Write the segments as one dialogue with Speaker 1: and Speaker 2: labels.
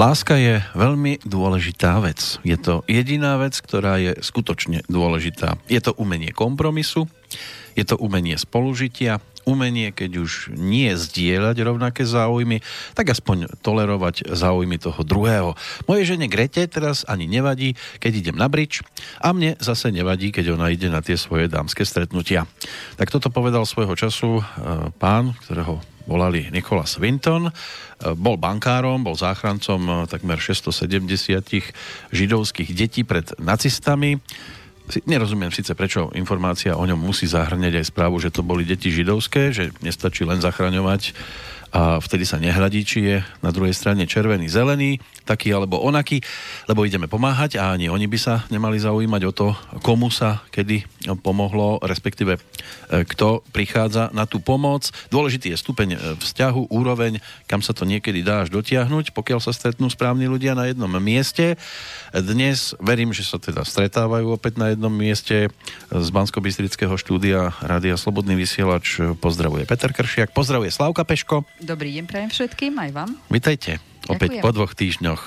Speaker 1: Láska je veľmi dôležitá vec. Je to jediná vec, ktorá je skutočne dôležitá. Je to umenie kompromisu, je to umenie spolužitia, umenie, keď už nie zdieľať rovnaké záujmy, tak aspoň tolerovať záujmy toho druhého. Moje žene Grete teraz ani nevadí, keď idem na brič a mne zase nevadí, keď ona ide na tie svoje dámske stretnutia. Tak toto povedal svojho času e, pán, ktorého volali Nikolas Winton. E, bol bankárom, bol záchrancom e, takmer 670 židovských detí pred nacistami nerozumiem síce, prečo informácia o ňom musí zahrňať aj správu, že to boli deti židovské, že nestačí len zachraňovať a vtedy sa nehľadí, či je na druhej strane červený, zelený, taký alebo onaký, lebo ideme pomáhať a ani oni by sa nemali zaujímať o to, komu sa kedy pomohlo, respektíve e, kto prichádza na tú pomoc. Dôležitý je stupeň e, vzťahu, úroveň, kam sa to niekedy dá až dotiahnuť, pokiaľ sa stretnú správni ľudia na jednom mieste. Dnes verím, že sa teda stretávajú opäť na jednom mieste z bansko štúdia Rádia Slobodný vysielač. Pozdravuje Peter Kršiak, pozdravuje Slavka Peško.
Speaker 2: Dobrý deň prajem všetkým, aj vám.
Speaker 1: Vítajte. Opäť Ďakujem. po dvoch týždňoch.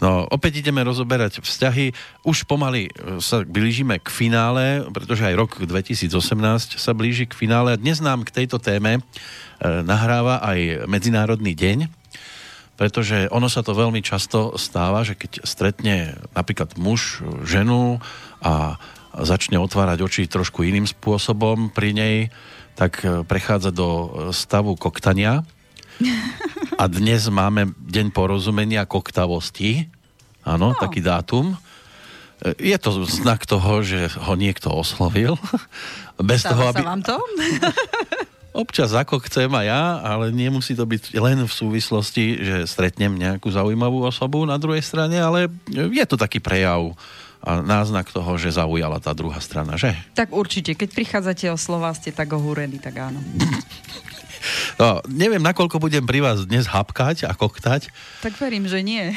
Speaker 1: No, opäť ideme rozoberať vzťahy. Už pomaly e, sa blížime k finále, pretože aj rok 2018 sa blíži k finále. Dnes nám k tejto téme e, nahráva aj Medzinárodný deň, pretože ono sa to veľmi často stáva, že keď stretne napríklad muž, ženu a začne otvárať oči trošku iným spôsobom pri nej, tak e, prechádza do stavu koktania. A dnes máme deň porozumenia koktavosti. Áno, no. taký dátum. Je to znak toho, že ho niekto oslovil.
Speaker 2: Bez Stáva toho, aby... vám to?
Speaker 1: Občas ako chcem aj ja, ale nemusí to byť len v súvislosti, že stretnem nejakú zaujímavú osobu na druhej strane, ale je to taký prejav a náznak toho, že zaujala tá druhá strana, že?
Speaker 2: Tak určite, keď prichádzate o slova, ste tak ohúrení, tak áno.
Speaker 1: No, neviem, nakoľko budem pri vás dnes hapkať a koktať.
Speaker 2: Tak verím, že nie.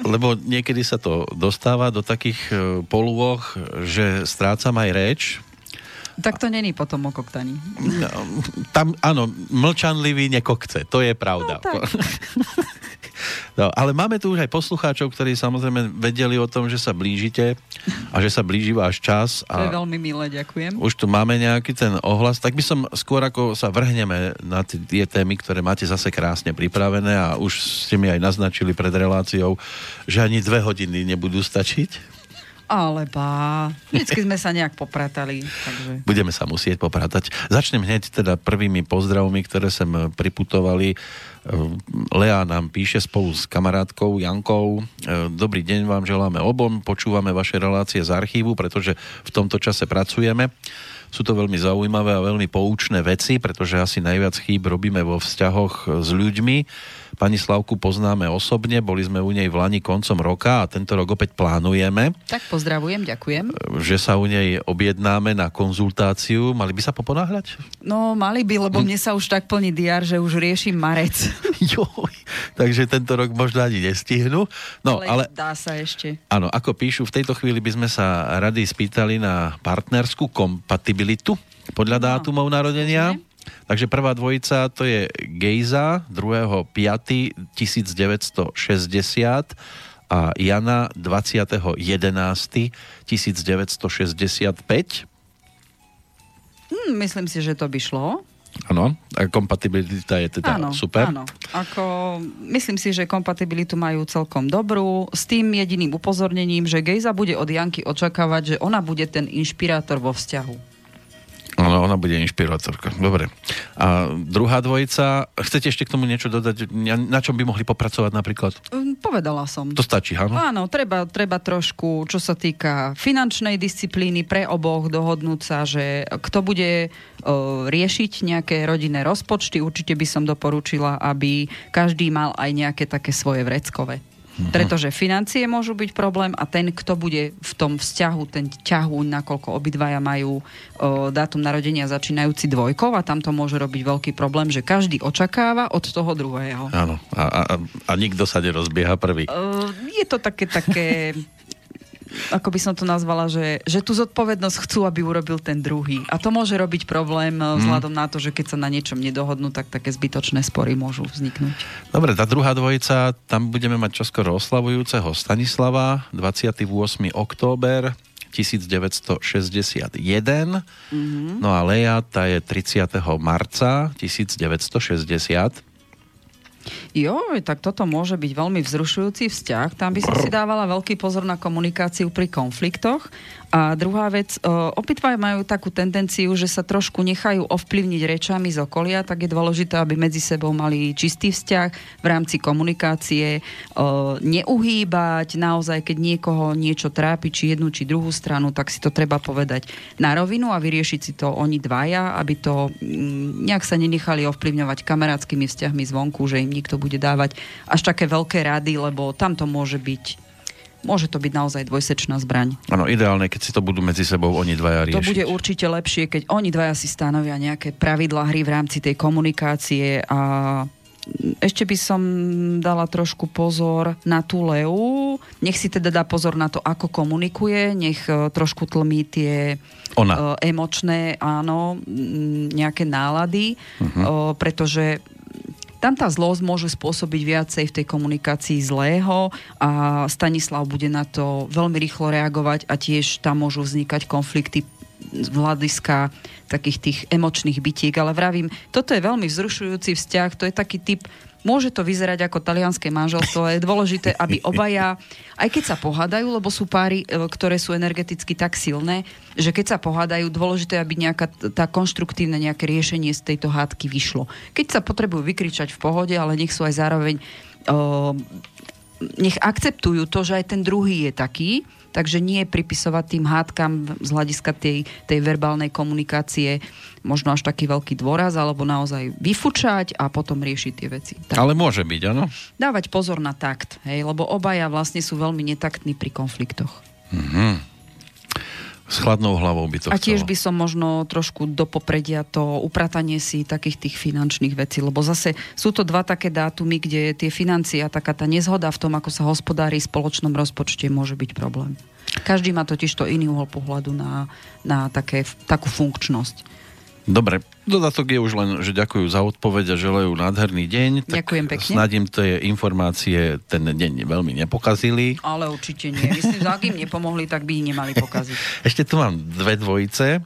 Speaker 1: Lebo niekedy sa to dostáva do takých e, polôch, že strácam aj reč,
Speaker 2: tak to není potom o koktaní. No,
Speaker 1: tam, áno, mlčanlivý nekokce, to je pravda. No, no, ale máme tu už aj poslucháčov, ktorí samozrejme vedeli o tom, že sa blížite a že sa blíži váš čas.
Speaker 2: A to je veľmi milé, ďakujem.
Speaker 1: Už tu máme nejaký ten ohlas, tak by som skôr ako sa vrhneme na tie témy, ktoré máte zase krásne pripravené a už ste mi aj naznačili pred reláciou, že ani dve hodiny nebudú stačiť.
Speaker 2: Ale bá, vždycky sme sa nejak popratali. Takže...
Speaker 1: Budeme sa musieť popratať. Začnem hneď teda prvými pozdravmi, ktoré sem priputovali. Lea nám píše spolu s kamarátkou Jankou. Dobrý deň vám želáme obom, počúvame vaše relácie z archívu, pretože v tomto čase pracujeme. Sú to veľmi zaujímavé a veľmi poučné veci, pretože asi najviac chýb robíme vo vzťahoch s ľuďmi Pani Slavku poznáme osobne, boli sme u nej v Lani koncom roka a tento rok opäť plánujeme.
Speaker 2: Tak pozdravujem, ďakujem.
Speaker 1: Že sa u nej objednáme na konzultáciu. Mali by sa poponáhľať?
Speaker 2: No, mali by, lebo hm. mne sa už tak plní diar, že už riešim marec.
Speaker 1: Joj, takže tento rok možno ani nestihnú. No,
Speaker 2: ale, ale dá sa ešte.
Speaker 1: Áno, ako píšu, v tejto chvíli by sme sa rady spýtali na partnerskú kompatibilitu podľa no, dátumov narodenia. Takže prvá dvojica to je Gejza 2.5.1960 a Jana 20.11.1965.
Speaker 2: Hmm, myslím si, že to by šlo.
Speaker 1: Áno, a kompatibilita je teda áno, super.
Speaker 2: Áno, ako myslím si, že kompatibilitu majú celkom dobrú, s tým jediným upozornením, že Gejza bude od Janky očakávať, že ona bude ten inšpirátor vo vzťahu.
Speaker 1: Áno, ona bude inšpirátorka. Dobre. A druhá dvojica, chcete ešte k tomu niečo dodať? Na čom by mohli popracovať napríklad?
Speaker 2: Mm, povedala som.
Speaker 1: To stačí, áno?
Speaker 2: Áno, treba, treba trošku, čo sa týka finančnej disciplíny pre oboch, dohodnúť sa, že kto bude uh, riešiť nejaké rodinné rozpočty. Určite by som doporučila, aby každý mal aj nejaké také svoje vreckové. Mm-hmm. Pretože financie môžu byť problém a ten, kto bude v tom vzťahu, ten ťahu, nakoľko obidvaja majú o, dátum narodenia začínajúci dvojkov a tam to môže robiť veľký problém, že každý očakáva od toho druhého.
Speaker 1: Áno. A, a, a nikto sa nerozbieha prvý.
Speaker 2: O, je to také, také ako by som to nazvala, že, že tú zodpovednosť chcú, aby urobil ten druhý. A to môže robiť problém mm. vzhľadom na to, že keď sa na niečom nedohodnú, tak také zbytočné spory môžu vzniknúť.
Speaker 1: Dobre, tá druhá dvojica, tam budeme mať čoskoro oslavujúceho Stanislava, 28. október, 1961. Mm-hmm. No a Leja, tá je 30. marca 1960.
Speaker 2: Jo, tak toto môže byť veľmi vzrušujúci vzťah. Tam by som si dávala veľký pozor na komunikáciu pri konfliktoch a druhá vec, obidva majú takú tendenciu, že sa trošku nechajú ovplyvniť rečami z okolia, tak je dôležité, aby medzi sebou mali čistý vzťah v rámci komunikácie, neuhýbať naozaj, keď niekoho niečo trápi, či jednu, či druhú stranu, tak si to treba povedať na rovinu a vyriešiť si to oni dvaja, aby to nejak sa nenechali ovplyvňovať kamarátskymi vzťahmi zvonku, že im niekto bude dávať až také veľké rady, lebo tam to môže byť môže to byť naozaj dvojsečná zbraň.
Speaker 1: Áno, ideálne, keď si to budú medzi sebou oni dvaja riešiť.
Speaker 2: To bude určite lepšie, keď oni dvaja si stanovia nejaké pravidlá hry v rámci tej komunikácie a ešte by som dala trošku pozor na tú Leu. Nech si teda dá pozor na to, ako komunikuje, nech e, trošku tlmí tie Ona. E, emočné, áno, nejaké nálady, uh-huh. pretože tam tá zlosť môže spôsobiť viacej v tej komunikácii zlého a Stanislav bude na to veľmi rýchlo reagovať a tiež tam môžu vznikať konflikty z hľadiska takých tých emočných bytiek, ale vravím, toto je veľmi vzrušujúci vzťah, to je taký typ Môže to vyzerať ako talianské manželstvo, ale je dôležité, aby obaja, aj keď sa pohádajú, lebo sú páry, e, ktoré sú energeticky tak silné, že keď sa pohádajú, dôležité, aby nejaká tá konštruktívne nejaké riešenie z tejto hádky vyšlo. Keď sa potrebujú vykričať v pohode, ale nech sú aj zároveň uh, nech akceptujú to, že aj ten druhý je taký, takže nie pripisovať tým hádkam z hľadiska tej, tej verbálnej komunikácie možno až taký veľký dôraz, alebo naozaj vyfučať a potom riešiť tie veci.
Speaker 1: Tak. Ale môže byť, áno?
Speaker 2: Dávať pozor na takt, hej, lebo obaja vlastne sú veľmi netaktní pri konfliktoch.
Speaker 1: Mhm s chladnou hlavou by to
Speaker 2: A tiež chcelo. by som možno trošku do popredia to upratanie si takých tých finančných vecí, lebo zase sú to dva také dátumy, kde tie financie a taká tá nezhoda v tom, ako sa hospodári v spoločnom rozpočte, môže byť problém. Každý má totiž to iný uhol pohľadu na, na také, takú funkčnosť.
Speaker 1: Dobre, dodatok je už len, že ďakujú za odpoveď a želajú nádherný deň.
Speaker 2: Ďakujem pekne.
Speaker 1: Snadím tie informácie ten deň veľmi nepokazili.
Speaker 2: Ale určite nie. Myslím, že ak im nepomohli, tak by ich nemali pokaziť.
Speaker 1: Ešte tu mám dve dvojice.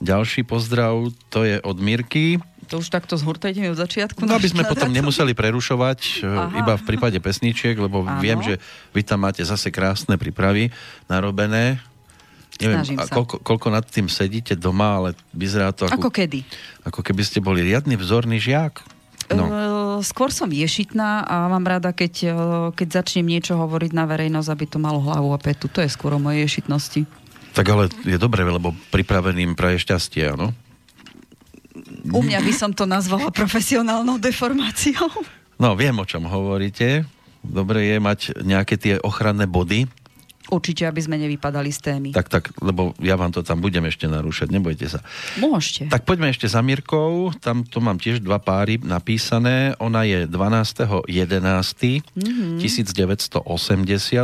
Speaker 1: Ďalší pozdrav, to je od Mirky.
Speaker 2: To už takto zhurtajte mi od začiatku.
Speaker 1: No, aby sme potom nemuseli prerušovať e, Aha. iba v prípade pesničiek, lebo Áno. viem, že vy tam máte zase krásne prípravy narobené Neviem, a koľko, koľko nad tým sedíte doma, ale vyzerá to
Speaker 2: ako... Ako kedy?
Speaker 1: Ako keby ste boli riadny vzorný žiak.
Speaker 2: No. skôr som ješitná a mám rada, keď, keď začnem niečo hovoriť na verejnosť, aby to malo hlavu a petu. To je skôr o mojej ješitnosti.
Speaker 1: Tak ale je dobre, lebo pripraveným praje šťastie, áno?
Speaker 2: U mňa by som to nazvala profesionálnou deformáciou.
Speaker 1: No, viem, o čom hovoríte. Dobre je mať nejaké tie ochranné body,
Speaker 2: Určite, aby sme nevypadali z témy.
Speaker 1: Tak, tak, lebo ja vám to tam budem ešte narúšať, nebojte sa.
Speaker 2: Môžete.
Speaker 1: Tak poďme ešte za Mirkou, tam to mám tiež dva páry napísané. Ona je 12.11. Mm-hmm. 1980,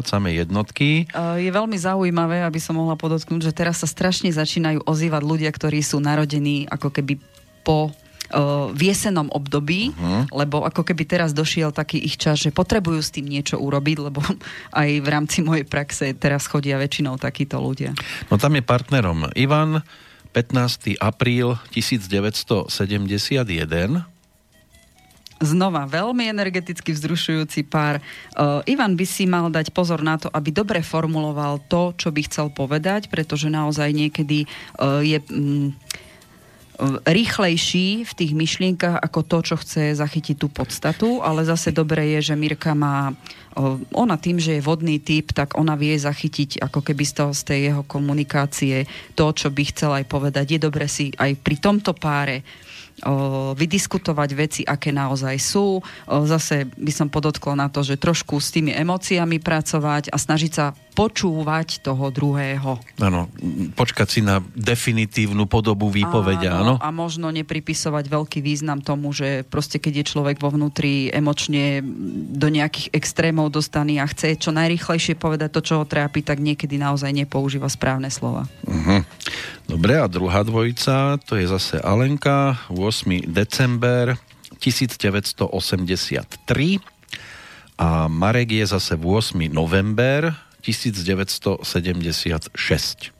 Speaker 1: samé jednotky.
Speaker 2: Je veľmi zaujímavé, aby som mohla podotknúť, že teraz sa strašne začínajú ozývať ľudia, ktorí sú narodení ako keby po v jesenom období, uh-huh. lebo ako keby teraz došiel taký ich čas, že potrebujú s tým niečo urobiť, lebo aj v rámci mojej praxe teraz chodia väčšinou takíto ľudia.
Speaker 1: No tam je partnerom Ivan, 15. apríl 1971.
Speaker 2: Znova veľmi energeticky vzrušujúci pár. Uh, Ivan by si mal dať pozor na to, aby dobre formuloval to, čo by chcel povedať, pretože naozaj niekedy uh, je... Um, rýchlejší v tých myšlienkach ako to, čo chce zachytiť tú podstatu, ale zase dobre je, že Mirka má, ona tým, že je vodný typ, tak ona vie zachytiť ako keby z, toho, z tej jeho komunikácie to, čo by chcela aj povedať. Je dobre si aj pri tomto páre vydiskutovať veci, aké naozaj sú. Zase by som podotkla na to, že trošku s tými emóciami pracovať a snažiť sa počúvať toho druhého.
Speaker 1: Áno, počkať si na definitívnu podobu výpovedia, áno.
Speaker 2: A možno nepripisovať veľký význam tomu, že proste keď je človek vo vnútri emočne do nejakých extrémov dostaný a chce čo najrychlejšie povedať to, čo ho trápi, tak niekedy naozaj nepoužíva správne slova.
Speaker 1: Uh-huh. Dobre, a druhá dvojica, to je zase Alenka, 8. december 1983 a Marek je zase 8. november 1976.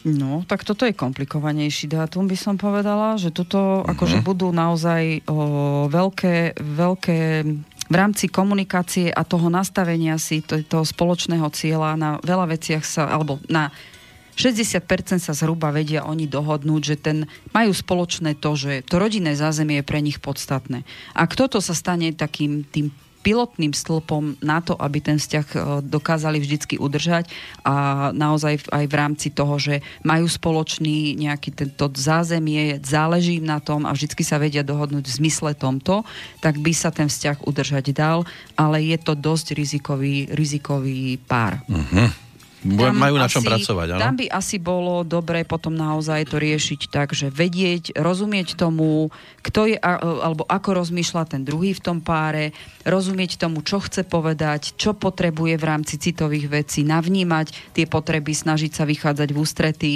Speaker 2: No, tak toto je komplikovanejší dátum, by som povedala, že toto uh-huh. akože budú naozaj o, veľké, veľké v rámci komunikácie a toho nastavenia si to, toho spoločného cieľa na veľa veciach sa, alebo na 60% sa zhruba vedia oni dohodnúť, že ten, majú spoločné to, že to rodinné zázemie je pre nich podstatné. A kto to sa stane takým tým pilotným stĺpom na to, aby ten vzťah e, dokázali vždycky udržať a naozaj aj v rámci toho, že majú spoločný nejaký tento zázemie, záleží im na tom a vždycky sa vedia dohodnúť v zmysle tomto, tak by sa ten vzťah udržať dal, ale je to dosť rizikový, rizikový pár. Uh-huh.
Speaker 1: Tam Majú na čom asi, pracovať, áno?
Speaker 2: Tam by asi bolo dobre potom naozaj to riešiť tak, že vedieť, rozumieť tomu, kto je, alebo ako rozmýšľa ten druhý v tom páre, rozumieť tomu, čo chce povedať, čo potrebuje v rámci citových vecí, navnímať tie potreby, snažiť sa vychádzať v ústretí.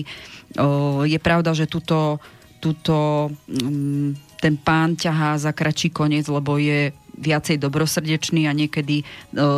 Speaker 2: Je pravda, že tuto, tuto mm, ten pán ťahá za kračí koniec, lebo je viacej dobrosrdečný a niekedy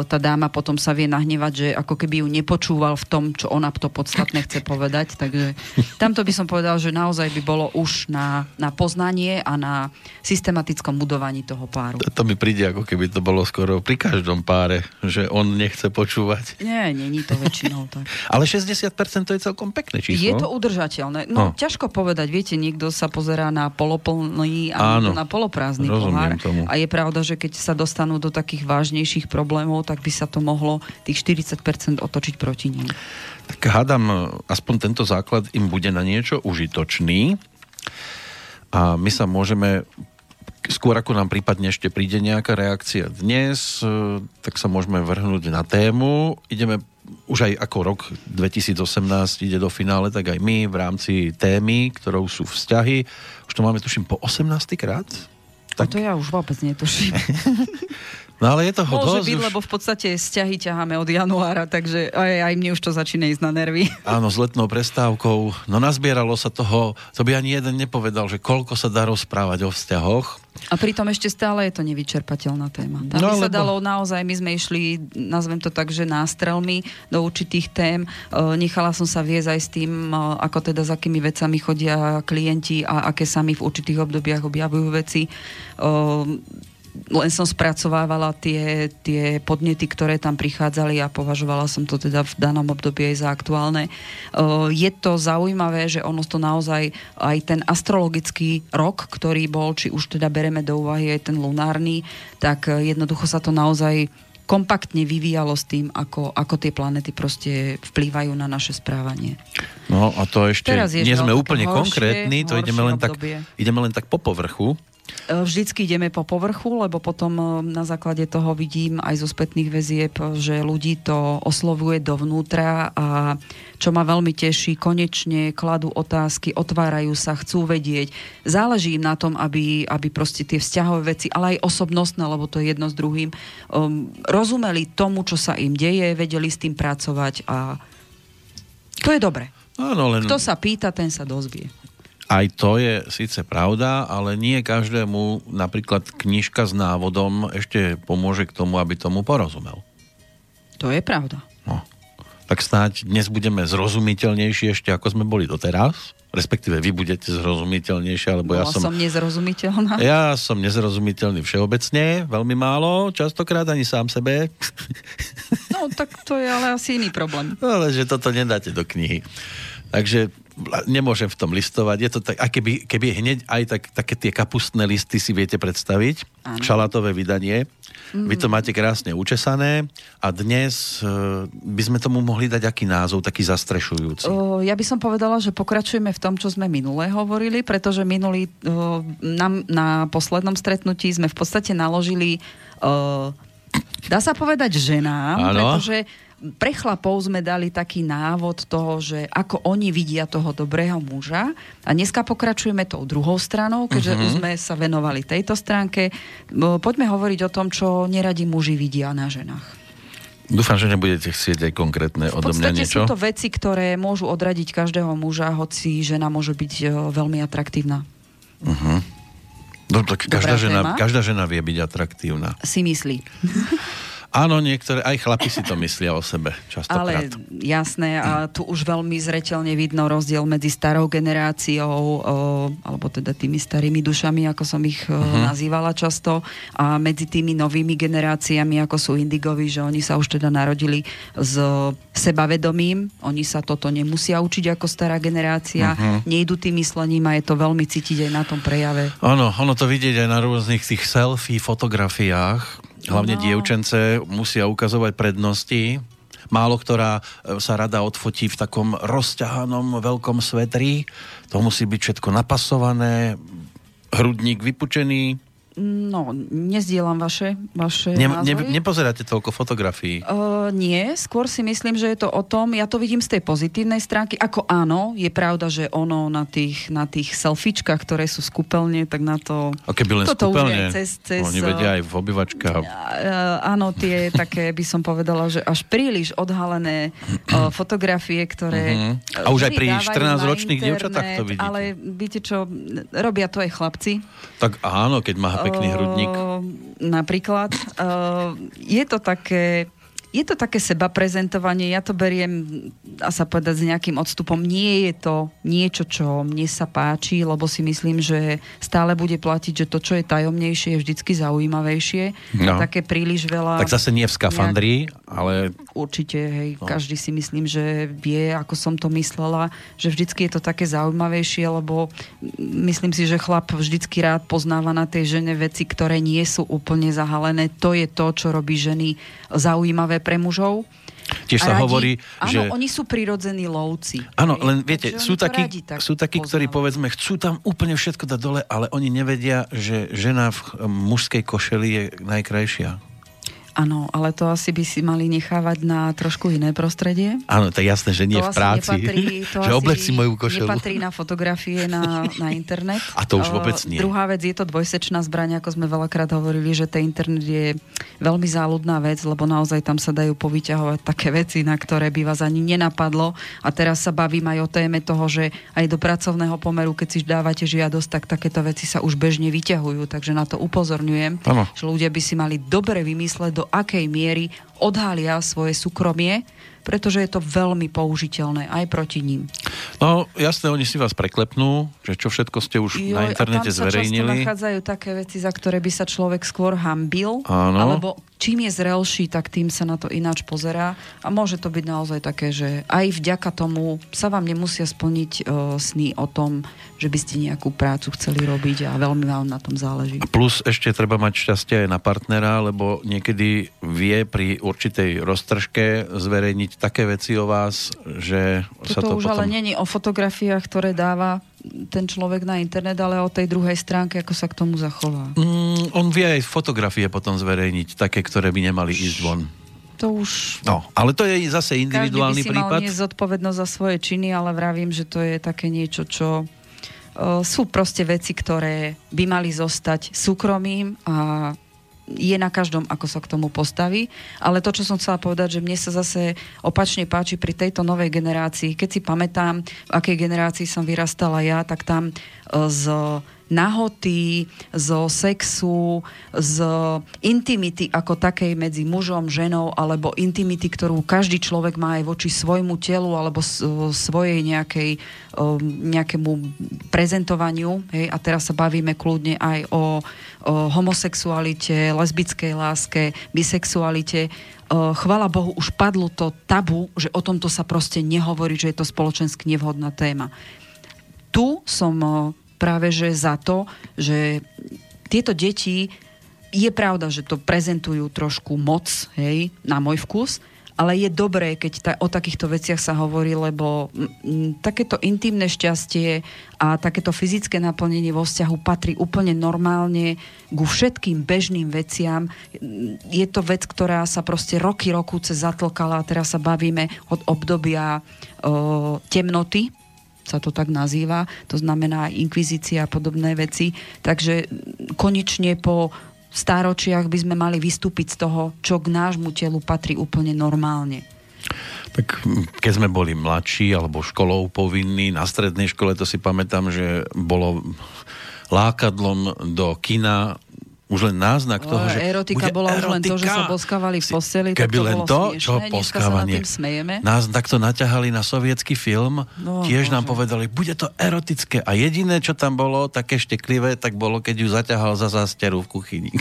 Speaker 2: tá dáma potom sa vie nahnevať, že ako keby ju nepočúval v tom, čo ona to podstatné chce povedať. Takže tamto by som povedal, že naozaj by bolo už na, na poznanie a na systematickom budovaní toho páru.
Speaker 1: To, to mi príde, ako keby to bolo skoro pri každom páre, že on nechce počúvať.
Speaker 2: Nie, není to väčšinou tak.
Speaker 1: Ale 60% to je celkom pekné číslo.
Speaker 2: Je to udržateľné. No, no. ťažko povedať. Viete, niekto sa pozerá na poloplný a Áno, na poloprázdny pohár. Tomu. A je pravda, že keď keď sa dostanú do takých vážnejších problémov, tak by sa to mohlo tých 40% otočiť proti nim.
Speaker 1: Tak hádam, aspoň tento základ im bude na niečo užitočný a my sa môžeme skôr ako nám prípadne ešte príde nejaká reakcia dnes, e, tak sa môžeme vrhnúť na tému. Ideme už aj ako rok 2018 ide do finále, tak aj my v rámci témy, ktorou sú vzťahy. Už to máme tuším po 18. krát
Speaker 2: tak... A to ja už vôbec netuším.
Speaker 1: No ale je to
Speaker 2: Môže byť, už... lebo v podstate vzťahy ťaháme od januára, takže aj, aj mne už to začína ísť na nervy.
Speaker 1: Áno, s letnou prestávkou. No nazbieralo sa toho, to by ani jeden nepovedal, že koľko sa dá rozprávať o vzťahoch.
Speaker 2: A pritom ešte stále je to nevyčerpateľná téma. Tam no, by sa lebo... dalo naozaj, my sme išli, nazvem to tak, že nástrelmi do určitých tém. E, nechala som sa viesť aj s tým, e, ako teda za akými vecami chodia klienti a aké sami v určitých obdobiach objavujú veci e, len som spracovávala tie, tie podnety, ktoré tam prichádzali a považovala som to teda v danom období aj za aktuálne. Je to zaujímavé, že ono to naozaj aj ten astrologický rok, ktorý bol, či už teda bereme do úvahy aj ten lunárny, tak jednoducho sa to naozaj kompaktne vyvíjalo s tým, ako, ako tie planety proste vplývajú na naše správanie.
Speaker 1: No a to ešte nie sme úplne horšie, konkrétni, to ideme len, tak, ideme len tak po povrchu.
Speaker 2: E, vždycky ideme po povrchu, lebo potom e, na základe toho vidím aj zo spätných väzieb, že ľudí to oslovuje dovnútra a čo ma veľmi teší, konečne kladú otázky, otvárajú sa, chcú vedieť. Záleží im na tom, aby, aby proste tie vzťahové veci, ale aj osobnostné, lebo to je jedno s druhým, um, rozumeli tomu, čo sa im deje, vedeli s tým pracovať a to je dobre.
Speaker 1: Áno, len...
Speaker 2: Kto sa pýta, ten sa dozvie.
Speaker 1: Aj to je síce pravda, ale nie každému napríklad knižka s návodom ešte pomôže k tomu, aby tomu porozumel.
Speaker 2: To je pravda.
Speaker 1: No. Tak snáď dnes budeme zrozumiteľnejší ešte, ako sme boli doteraz. Respektíve vy budete zrozumiteľnejšie, alebo ja som...
Speaker 2: som nezrozumiteľná.
Speaker 1: Ja som nezrozumiteľný všeobecne, veľmi málo, častokrát ani sám sebe.
Speaker 2: No, tak to je ale asi iný problém.
Speaker 1: Ale že toto nedáte do knihy. Takže nemôžem v tom listovať. Je to tak, a keby, keby hneď aj tak, také tie kapustné listy si viete predstaviť, ano. šalátové vydanie, mm. vy to máte krásne učesané a dnes uh, by sme tomu mohli dať aký názov, taký zastrešujúci?
Speaker 2: Uh, ja by som povedala, že pokračujeme v tom, čo sme minulé hovorili, pretože minulý uh, na, na poslednom stretnutí sme v podstate naložili uh, dá sa povedať ženám, ano. pretože pre chlapov sme dali taký návod toho, že ako oni vidia toho dobrého muža. A dneska pokračujeme tou druhou stranou, keďže uh-huh. sme sa venovali tejto stránke. Poďme hovoriť o tom, čo neradi muži vidia na ženách.
Speaker 1: Dúfam, že nebudete chcieť aj konkrétne odo mňa niečo.
Speaker 2: sú to veci, ktoré môžu odradiť každého muža, hoci žena môže byť e, veľmi atraktívna.
Speaker 1: Uh-huh. No, tak každá žena, každá žena vie byť atraktívna.
Speaker 2: Si myslí.
Speaker 1: Áno, niektoré, aj chlapi si to myslia o sebe častokrát.
Speaker 2: Ale jasné, a tu už veľmi zreteľne vidno rozdiel medzi starou generáciou, o, alebo teda tými starými dušami, ako som ich uh-huh. nazývala často, a medzi tými novými generáciami, ako sú indigovi, že oni sa už teda narodili s sebavedomím, oni sa toto nemusia učiť ako stará generácia, uh-huh. nejdu tým myslením a je to veľmi cítiť aj na tom prejave.
Speaker 1: Áno, ono to vidieť aj na rôznych tých selfie fotografiách, Hlavne no. dievčence musia ukazovať prednosti. Málo ktorá e, sa rada odfotí v takom rozťahanom veľkom svetri. To musí byť všetko napasované, hrudník vypučený,
Speaker 2: No, nezdielam vaše, vaše
Speaker 1: ne, ne, Nepozeráte toľko fotografií?
Speaker 2: Uh, nie, skôr si myslím, že je to o tom, ja to vidím z tej pozitívnej stránky, ako áno, je pravda, že ono na tých, na tých selfiečkách, ktoré sú skúpeľne, tak na to...
Speaker 1: A keby len skúpeľne? Cez, cez, Oni vedia aj v obyvačkách. Uh,
Speaker 2: áno, tie také, by som povedala, že až príliš odhalené uh, fotografie, ktoré... Uh-huh.
Speaker 1: A už aj pri 14-ročných dievčatách to vidíte.
Speaker 2: Ale viete čo, robia to aj chlapci.
Speaker 1: Tak áno, keď má pekný hrudník.
Speaker 2: Napríklad. Je to také je to také seba prezentovanie, ja to beriem, a sa povedať, s nejakým odstupom. Nie je to niečo, čo mne sa páči, lebo si myslím, že stále bude platiť, že to, čo je tajomnejšie, je vždycky zaujímavejšie. No. Také príliš veľa...
Speaker 1: Tak zase nie v skafandri, nejak... ale...
Speaker 2: Určite, hej, no. každý si myslím, že vie, ako som to myslela, že vždycky je to také zaujímavejšie, lebo myslím si, že chlap vždycky rád poznáva na tej žene veci, ktoré nie sú úplne zahalené. To je to, čo robí ženy zaujímavé pre mužov.
Speaker 1: Tiež sa radi, hovorí,
Speaker 2: áno,
Speaker 1: že...
Speaker 2: oni sú prirodzení lovci.
Speaker 1: Áno, len viete, sú takí, tak sú takí ktorí povedzme chcú tam úplne všetko dať dole, ale oni nevedia, že žena v mužskej košeli je najkrajšia.
Speaker 2: Áno, ale to asi by si mali nechávať na trošku iné prostredie.
Speaker 1: Áno, to je jasné, že nie to v práci.
Speaker 2: Nepatrí, to
Speaker 1: že oblec si moju košelu.
Speaker 2: nepatrí na fotografie na, na internet.
Speaker 1: A to už vôbec nie.
Speaker 2: Uh, druhá vec, je to dvojsečná zbraň, ako sme veľakrát hovorili, že ten internet je veľmi záľudná vec, lebo naozaj tam sa dajú povyťahovať také veci, na ktoré by vás ani nenapadlo. A teraz sa bavím aj o téme toho, že aj do pracovného pomeru, keď si dávate žiadosť, tak takéto veci sa už bežne vyťahujú. Takže na to upozorňujem, ano. že ľudia by si mali dobre vymysleť, do akej miery odhalia svoje súkromie, pretože je to veľmi použiteľné aj proti ním.
Speaker 1: No jasné, oni si vás preklepnú, že čo všetko ste už Joj, na internete zverejnili. A tam
Speaker 2: sa nachádzajú také veci, za ktoré by sa človek skôr hambil, Áno. alebo čím je zrelší, tak tým sa na to ináč pozerá a môže to byť naozaj také, že aj vďaka tomu sa vám nemusia splniť uh, sny o tom, že by ste nejakú prácu chceli robiť a veľmi vám na tom záleží.
Speaker 1: Plus ešte treba mať šťastie aj na partnera, lebo niekedy vie pri určitej roztržke zverejniť také veci o vás, že
Speaker 2: Toto
Speaker 1: sa to
Speaker 2: už
Speaker 1: potom...
Speaker 2: ale není o fotografiách, ktoré dáva ten človek na internet, ale o tej druhej stránke, ako sa k tomu zachová.
Speaker 1: Mm, on vie aj fotografie potom zverejniť, také, ktoré by nemali ísť von.
Speaker 2: To už...
Speaker 1: No, ale to je zase individuálny
Speaker 2: Každý by si
Speaker 1: prípad.
Speaker 2: mal zodpovednosť za svoje činy, ale vravím, že to je také niečo, čo uh, sú proste veci, ktoré by mali zostať súkromím a je na každom, ako sa k tomu postaví. Ale to, čo som chcela povedať, že mne sa zase opačne páči pri tejto novej generácii. Keď si pamätám, v akej generácii som vyrastala ja, tak tam e, z nahoty, zo sexu, z intimity ako takej medzi mužom, ženou, alebo intimity, ktorú každý človek má aj voči svojmu telu alebo svojej nejakej, nejakému prezentovaniu. Hej? A teraz sa bavíme kľudne aj o, o homosexualite, lesbickej láske, bisexualite. Chvala Bohu, už padlo to tabu, že o tomto sa proste nehovorí, že je to spoločensky nevhodná téma. Tu som práve že za to, že tieto deti, je pravda, že to prezentujú trošku moc, hej, na môj vkus, ale je dobré, keď ta, o takýchto veciach sa hovorí, lebo m, takéto intimné šťastie a takéto fyzické naplnenie vo vzťahu patrí úplne normálne ku všetkým bežným veciam. Je to vec, ktorá sa proste roky, rokúce zatlkala a teraz sa bavíme od obdobia o, temnoty, sa to tak nazýva, to znamená inkvizícia a podobné veci. Takže konečne po stáročiach by sme mali vystúpiť z toho, čo k nášmu telu patrí úplne normálne.
Speaker 1: Tak keď sme boli mladší alebo školou povinní, na strednej škole to si pamätám, že bolo lákadlom do kina už len náznak toho, že
Speaker 2: erotika bola erotika. už len to, že sa boskávali v posteli.
Speaker 1: Keby len to, smiešné. čo poskávanie. Nás takto naťahali na sovietský film, no, tiež bože. nám povedali, bude to erotické. A jediné, čo tam bolo také šteklivé, tak bolo, keď ju zaťahal za zásteru v kuchyni.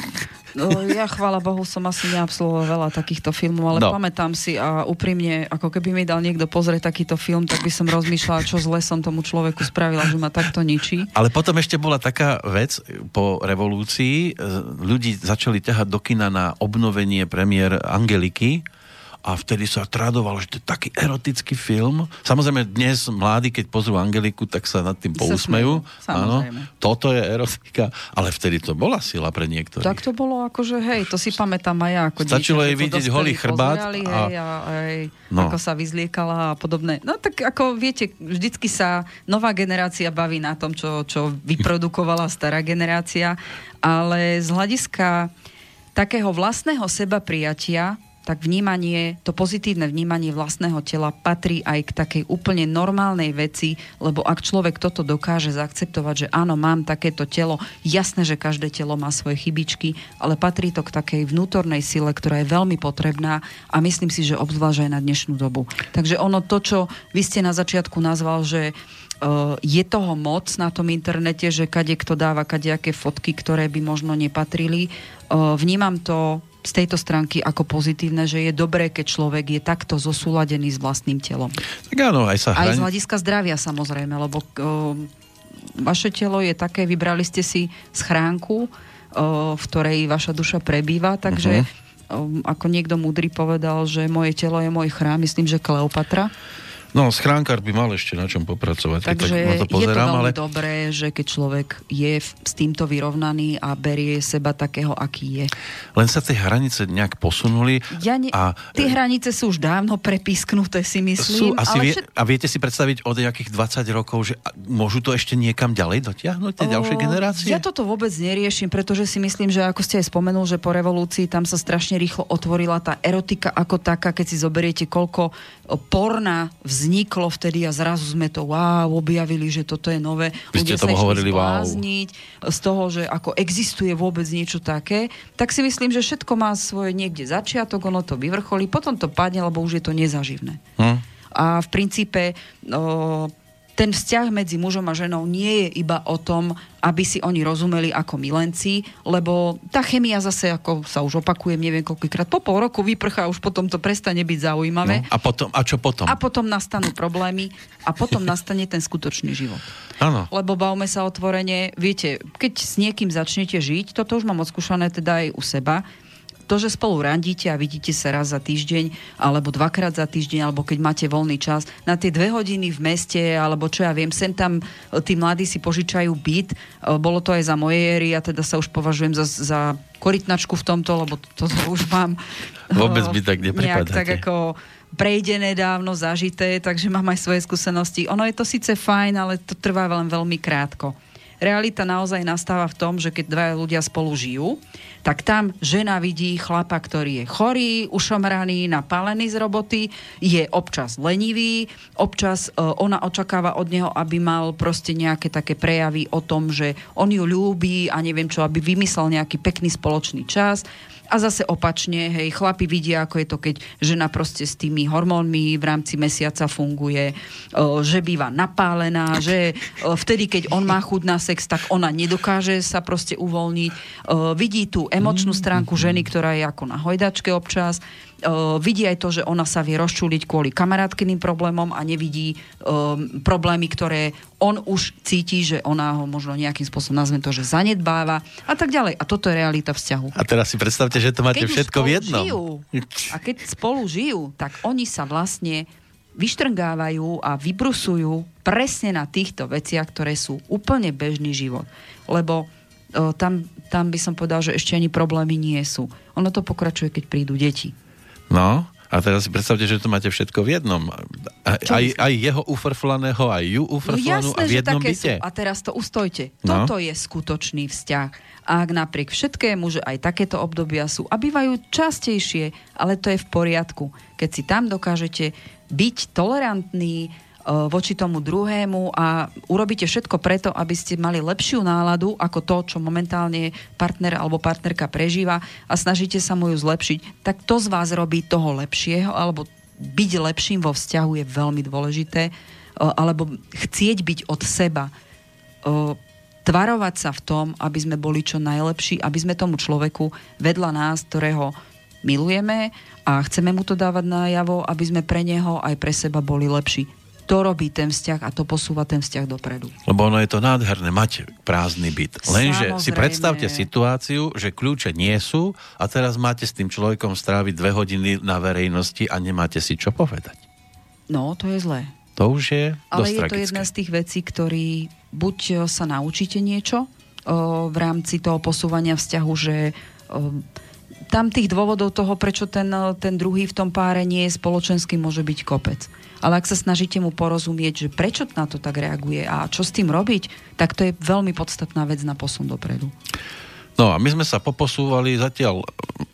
Speaker 2: Ja, chvála Bohu, som asi neabsolvoval veľa takýchto filmov, ale no. pamätám si a úprimne, ako keby mi dal niekto pozrieť takýto film, tak by som rozmýšľala, čo zle som tomu človeku spravila, že ma takto ničí.
Speaker 1: Ale potom ešte bola taká vec po revolúcii, ľudí začali ťahať do kina na obnovenie premiér Angeliky a vtedy sa tradovalo, že to je taký erotický film. Samozrejme, dnes mladí, keď pozrú Angeliku, tak sa nad tým pousmejú. Áno, toto je erotika, ale vtedy to bola sila pre niektorých.
Speaker 2: Tak to bolo akože, hej, to si pamätám aj ja. Ako
Speaker 1: Stačilo jej vidieť holý chrbát.
Speaker 2: Pozerali, a... Hej, a hej, no. ako sa vyzliekala a podobné. No tak ako viete, vždycky sa nová generácia baví na tom, čo, čo vyprodukovala stará generácia, ale z hľadiska takého vlastného seba prijatia tak vnímanie, to pozitívne vnímanie vlastného tela patrí aj k takej úplne normálnej veci, lebo ak človek toto dokáže zaakceptovať, že áno, mám takéto telo, jasné, že každé telo má svoje chybičky, ale patrí to k takej vnútornej sile, ktorá je veľmi potrebná a myslím si, že obzvlášť aj na dnešnú dobu. Takže ono to, čo vy ste na začiatku nazval, že Uh, je toho moc na tom internete, že kade kto dáva kadejaké fotky, ktoré by možno nepatrili. Uh, vnímam to z tejto stránky ako pozitívne, že je dobré, keď človek je takto zosúladený s vlastným telom.
Speaker 1: Tak áno, aj sa
Speaker 2: hraň... Aj z hľadiska zdravia samozrejme, lebo uh, vaše telo je také, vybrali ste si schránku, uh, v ktorej vaša duša prebýva, takže uh-huh. ako niekto múdry povedal, že moje telo je môj chrám, myslím, že Kleopatra.
Speaker 1: No, schránkar by mal ešte na čom popracovať.
Speaker 2: Takže tak to pozerám, je to ale... dobré, že keď človek je s týmto vyrovnaný a berie seba takého, aký je.
Speaker 1: Len sa tie hranice nejak posunuli.
Speaker 2: Ja ne... a... Tie hranice sú už dávno prepisknuté, si myslím.
Speaker 1: Sú, asi ale vie... všet... A viete si predstaviť od nejakých 20 rokov, že môžu to ešte niekam ďalej dotiahnuť, tie o... ďalšie generácie?
Speaker 2: Ja toto vôbec neriešim, pretože si myslím, že ako ste aj spomenul, že po revolúcii tam sa strašne rýchlo otvorila tá erotika ako taká, keď si zoberiete, koľko porna vzniklo vtedy a zrazu sme to wow, objavili, že toto je nové.
Speaker 1: Vy ste tomu hovorili wow.
Speaker 2: z toho, že ako existuje vôbec niečo také, tak si myslím, že všetko má svoje niekde začiatok, ono to vyvrcholí, potom to padne, lebo už je to nezaživné. Hm. A v princípe no, ten vzťah medzi mužom a ženou nie je iba o tom, aby si oni rozumeli ako milenci, lebo tá chemia zase, ako sa už opakujem, neviem koľkokrát, po pol roku vyprchá, už potom to prestane byť zaujímavé.
Speaker 1: No, a, potom, a čo potom?
Speaker 2: A potom nastanú problémy a potom nastane ten skutočný život.
Speaker 1: Áno.
Speaker 2: Lebo bavme sa otvorene, viete, keď s niekým začnete žiť, toto už mám odskúšané teda aj u seba, to, že spolu randíte a vidíte sa raz za týždeň, alebo dvakrát za týždeň, alebo keď máte voľný čas, na tie dve hodiny v meste, alebo čo ja viem, sem tam e, tí mladí si požičajú byt. E, bolo to aj za mojej éry, ja teda sa už považujem za, za korytnačku v tomto, lebo to, to už mám...
Speaker 1: Vôbec by tak neprepadáte.
Speaker 2: tak ako prejdené dávno, zažité, takže mám aj svoje skúsenosti. Ono je to síce fajn, ale to trvá len veľmi krátko. realita naozaj nastáva v tom, že keď dva ľudia spolu žijú, tak tam žena vidí chlapa, ktorý je chorý, ušomraný, napálený z roboty, je občas lenivý, občas uh, ona očakáva od neho, aby mal proste nejaké také prejavy o tom, že on ju ľúbi a neviem čo, aby vymyslel nejaký pekný spoločný čas a zase opačne, hej, chlapi vidia, ako je to, keď žena proste s tými hormónmi v rámci mesiaca funguje, že býva napálená, že vtedy, keď on má chud na sex, tak ona nedokáže sa proste uvoľniť. Vidí tú emočnú stránku ženy, ktorá je ako na hojdačke občas vidí aj to, že ona sa vie rozčúliť kvôli kamarátkyným problémom a nevidí uh, problémy, ktoré on už cíti, že ona ho možno nejakým spôsobom nazvem to, že zanedbáva a tak ďalej. A toto je realita vzťahu.
Speaker 1: A teraz si predstavte, že to máte keď všetko v jednom. Žijú,
Speaker 2: a keď spolu žijú, tak oni sa vlastne vyštrngávajú a vybrusujú presne na týchto veciach, ktoré sú úplne bežný život. Lebo o, tam, tam by som povedal, že ešte ani problémy nie sú. Ono to pokračuje, keď prídu deti.
Speaker 1: No, a teraz si predstavte, že to máte všetko v jednom. Aj, aj, aj jeho ufrflaného, aj ju ufrflanú no jasné, a v jednom byte. Sú.
Speaker 2: A teraz to ustojte. No. Toto je skutočný vzťah. A ak napriek všetkému, že aj takéto obdobia sú a bývajú častejšie, ale to je v poriadku. Keď si tam dokážete byť tolerantný, voči tomu druhému a urobíte všetko preto, aby ste mali lepšiu náladu ako to, čo momentálne partner alebo partnerka prežíva a snažíte sa mu ju zlepšiť, tak to z vás robí toho lepšieho alebo byť lepším vo vzťahu je veľmi dôležité e, alebo chcieť byť od seba. E, tvarovať sa v tom, aby sme boli čo najlepší, aby sme tomu človeku vedľa nás, ktorého milujeme a chceme mu to dávať najavo, aby sme pre neho aj pre seba boli lepší to robí ten vzťah a to posúva ten vzťah dopredu.
Speaker 1: Lebo ono je to nádherné mať prázdny byt. Lenže si predstavte situáciu, že kľúče nie sú a teraz máte s tým človekom stráviť dve hodiny na verejnosti a nemáte si čo povedať.
Speaker 2: No, to je zlé.
Speaker 1: To už je
Speaker 2: Ale
Speaker 1: je
Speaker 2: tragické. to jedna z tých vecí, ktorý buď sa naučíte niečo o, v rámci toho posúvania vzťahu, že o, tam tých dôvodov toho, prečo ten, ten druhý v tom páre nie je spoločenský, môže byť kopec. Ale ak sa snažíte mu porozumieť, že prečo na to tak reaguje a čo s tým robiť, tak to je veľmi podstatná vec na posun dopredu.
Speaker 1: No a my sme sa poposúvali zatiaľ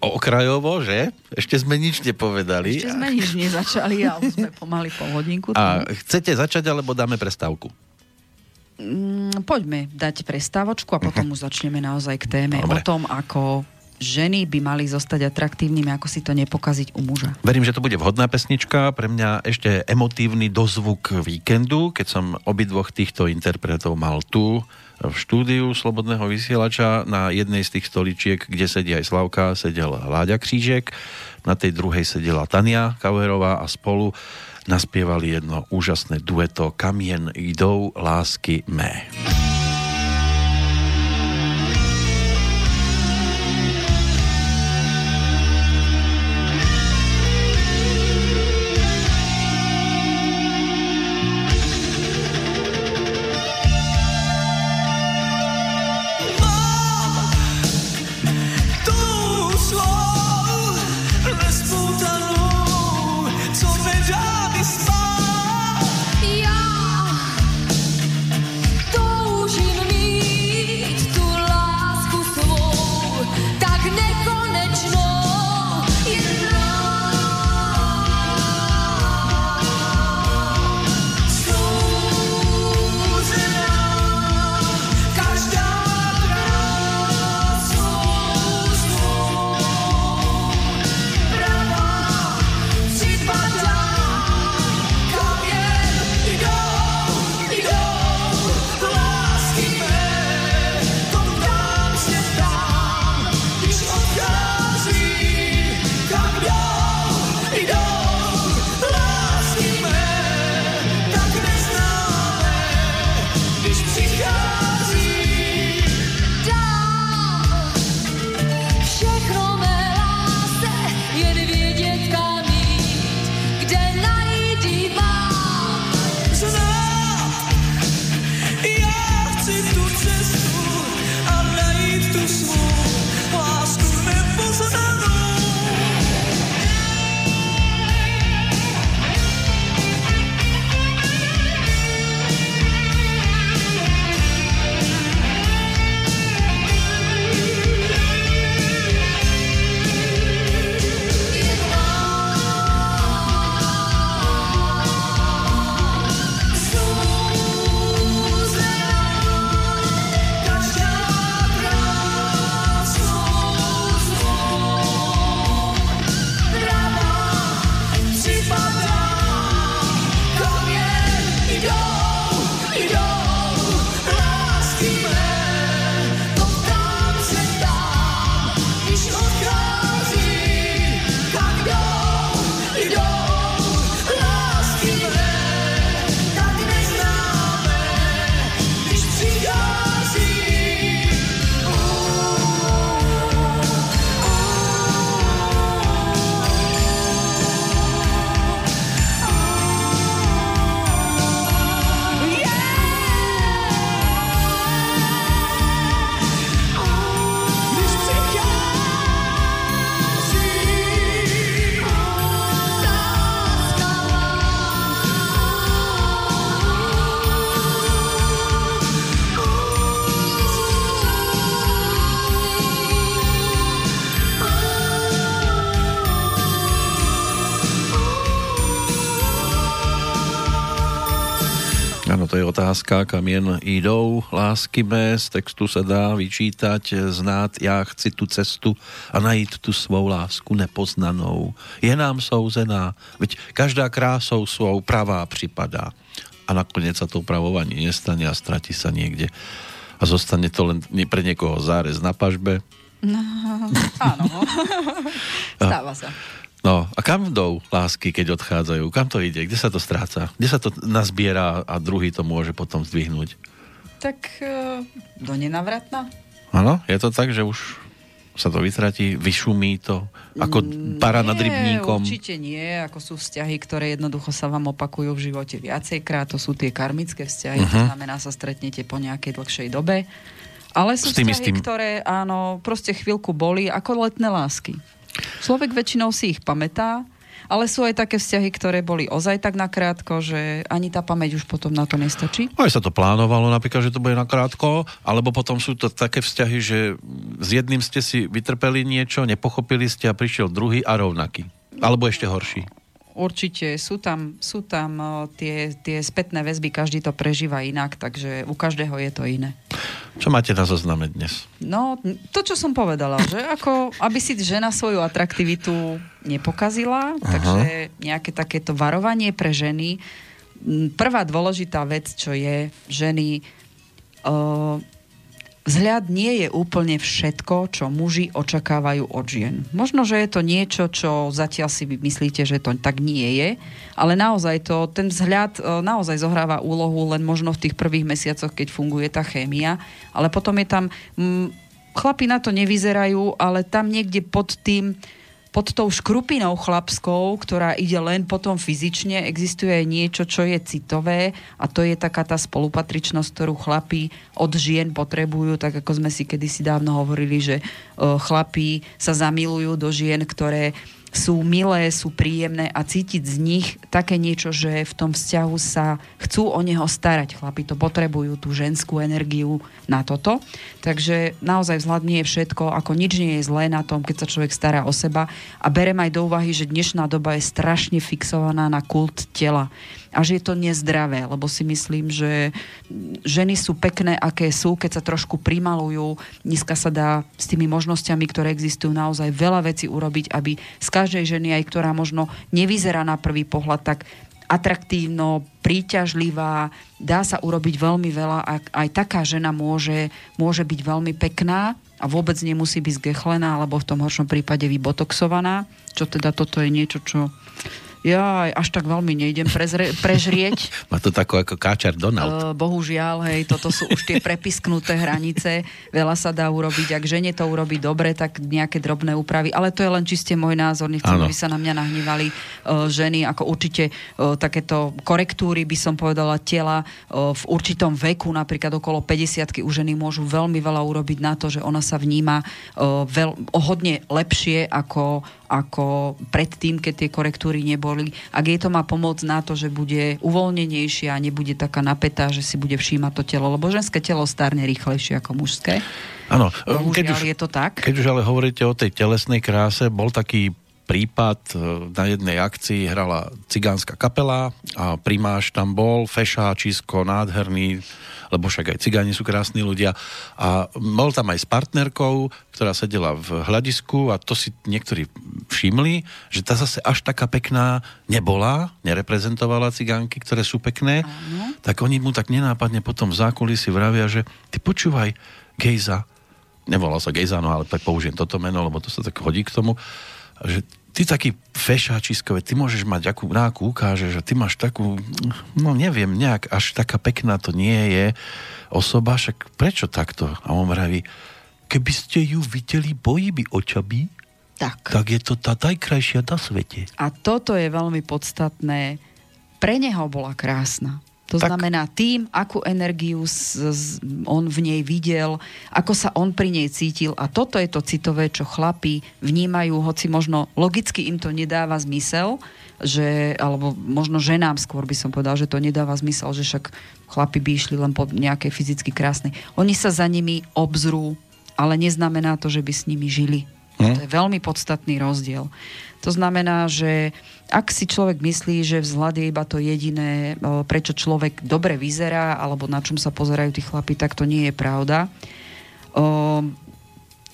Speaker 1: okrajovo, že? Ešte sme nič nepovedali.
Speaker 2: Ešte sme nič nezačali, ale sme pomaly pol hodinku.
Speaker 1: A chcete začať, alebo dáme prestávku?
Speaker 2: Mm, poďme dať prestávočku a potom uh-huh. už začneme naozaj k téme Dobre. o tom, ako ženy by mali zostať atraktívnymi, ako si to nepokaziť u muža.
Speaker 1: Verím, že to bude vhodná pesnička, pre mňa ešte emotívny dozvuk víkendu, keď som obidvoch týchto interpretov mal tu v štúdiu Slobodného vysielača na jednej z tých stoličiek, kde sedí aj Slavka, sedel Láďa Křížek, na tej druhej sedela Tania Kauerová a spolu naspievali jedno úžasné dueto Kamien jdou lásky mé. Je otázka, kam jen jdou lásky mé. Z textu sa dá vyčítať, znát já chci tu cestu a najít tu svou lásku nepoznanou. Je nám souzená, veď každá krásou svou pravá připadá. A nakoniec sa to pravou ani nestane a stratí sa niekde. A zostane to len pre niekoho zárez na pažbe.
Speaker 2: No, áno. Stáva sa.
Speaker 1: No a kam jdou lásky, keď odchádzajú? Kam to ide? Kde sa to stráca? Kde sa to nazbiera a druhý to môže potom zdvihnúť?
Speaker 2: Tak uh, do nenavratna.
Speaker 1: Áno, je to tak, že už sa to vytratí, vyšumí to ako mm, para nad rybníkom?
Speaker 2: určite nie, ako sú vzťahy, ktoré jednoducho sa vám opakujú v živote viacejkrát, to sú tie karmické vzťahy, uh-huh. to mhm. znamená sa stretnete po nejakej dlhšej dobe. Ale sú tým vzťahy, istým... ktoré áno, proste chvíľku boli ako letné lásky. Človek väčšinou si ich pamätá, ale sú aj také vzťahy, ktoré boli ozaj tak nakrátko, že ani tá pamäť už potom na to nestačí.
Speaker 1: Aj sa to plánovalo napríklad, že to bude nakrátko, alebo potom sú to také vzťahy, že s jedným ste si vytrpeli niečo, nepochopili ste a prišiel druhý a rovnaký. Alebo ešte horší.
Speaker 2: Určite sú tam, sú tam tie, tie spätné väzby, každý to prežíva inak, takže u každého je to iné.
Speaker 1: Čo máte na zozname dnes?
Speaker 2: No, to, čo som povedala, že ako, aby si žena svoju atraktivitu nepokazila, Aha. takže nejaké takéto varovanie pre ženy. Prvá dôležitá vec, čo je, ženy... Uh, Vzhľad nie je úplne všetko, čo muži očakávajú od žien. Možno, že je to niečo, čo zatiaľ si myslíte, že to tak nie je, ale naozaj to, ten vzhľad e, naozaj zohráva úlohu len možno v tých prvých mesiacoch, keď funguje tá chémia, ale potom je tam... Mm, chlapi na to nevyzerajú, ale tam niekde pod tým pod tou škrupinou chlapskou, ktorá ide len potom fyzične, existuje niečo, čo je citové a to je taká tá spolupatričnosť, ktorú chlapí od žien potrebujú, tak ako sme si kedysi dávno hovorili, že chlapí sa zamilujú do žien, ktoré sú milé, sú príjemné a cítiť z nich také niečo, že v tom vzťahu sa chcú o neho starať. Chlapi to potrebujú, tú ženskú energiu na toto. Takže naozaj vzhľad nie je všetko, ako nič nie je zlé na tom, keď sa človek stará o seba. A berem aj do úvahy, že dnešná doba je strašne fixovaná na kult tela a že je to nezdravé, lebo si myslím, že ženy sú pekné, aké sú, keď sa trošku primalujú. Dneska sa dá s tými možnosťami, ktoré existujú, naozaj veľa vecí urobiť, aby z každej ženy, aj ktorá možno nevyzerá na prvý pohľad, tak atraktívno, príťažlivá, dá sa urobiť veľmi veľa a aj taká žena môže, môže byť veľmi pekná a vôbec nemusí byť zgechlená alebo v tom horšom prípade vybotoxovaná, čo teda toto je niečo, čo ja až tak veľmi nejdem prezre, prežrieť.
Speaker 1: Má to tako ako káčar Donald. Uh,
Speaker 2: bohužiaľ, hej, toto sú už tie prepisknuté hranice. Veľa sa dá urobiť. Ak žene to urobí dobre, tak nejaké drobné úpravy. Ale to je len čiste môj názor. Nechcem, aby sa na mňa nahnevali uh, ženy. Ako určite uh, takéto korektúry, by som povedala, tela uh, v určitom veku, napríklad okolo 50 u ženy môžu veľmi veľa urobiť na to, že ona sa vníma uh, veľ, hodne lepšie ako ako predtým, keď tie korektúry neboli. Ak jej to má pomôcť na to, že bude uvoľnenejšia a nebude taká napätá, že si bude všímať to telo, lebo ženské telo starne rýchlejšie ako mužské.
Speaker 1: Áno,
Speaker 2: keď už, je to tak.
Speaker 1: Keď už ale hovoríte o tej telesnej kráse, bol taký prípad, e, na jednej akcii hrala cigánska kapela a primáš tam bol, fešáčisko, nádherný, lebo však aj cigáni sú krásni ľudia. A bol tam aj s partnerkou, ktorá sedela v hľadisku a to si niektorí všimli, že tá zase až taká pekná nebola, nereprezentovala cigánky, ktoré sú pekné, Áno. tak oni mu tak nenápadne potom v zákulisí vravia, že ty počúvaj, Gejza, nevolal sa Gejza, no ale tak použijem toto meno, lebo to sa tak hodí k tomu, že ty taký fešáčiskové, ty môžeš mať akú náku ukáže, že ty máš takú, no neviem, nejak až taká pekná to nie je osoba, však prečo takto? A on vraví, keby ste ju videli bojíby očami, tak. tak je to tá najkrajšia na svete.
Speaker 2: A toto je veľmi podstatné. Pre neho bola krásna. To tak. znamená tým, akú energiu z, z, on v nej videl, ako sa on pri nej cítil. A toto je to citové, čo chlapi vnímajú, hoci možno logicky im to nedáva zmysel, že, alebo možno ženám skôr by som povedal, že to nedáva zmysel, že však chlapi by išli len po nejakej fyzicky krásnej. Oni sa za nimi obzrú, ale neznamená to, že by s nimi žili. Hm? To je veľmi podstatný rozdiel. To znamená, že ak si človek myslí, že vzhľad je iba to jediné, prečo človek dobre vyzerá, alebo na čom sa pozerajú tí chlapi, tak to nie je pravda. O,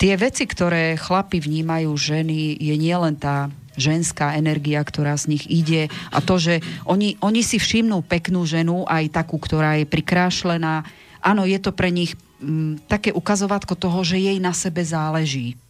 Speaker 2: tie veci, ktoré chlapi vnímajú ženy, je nielen tá ženská energia, ktorá z nich ide a to, že oni, oni si všimnú peknú ženu, aj takú, ktorá je prikrášlená. Áno, je to pre nich m, také ukazovatko toho, že jej na sebe záleží.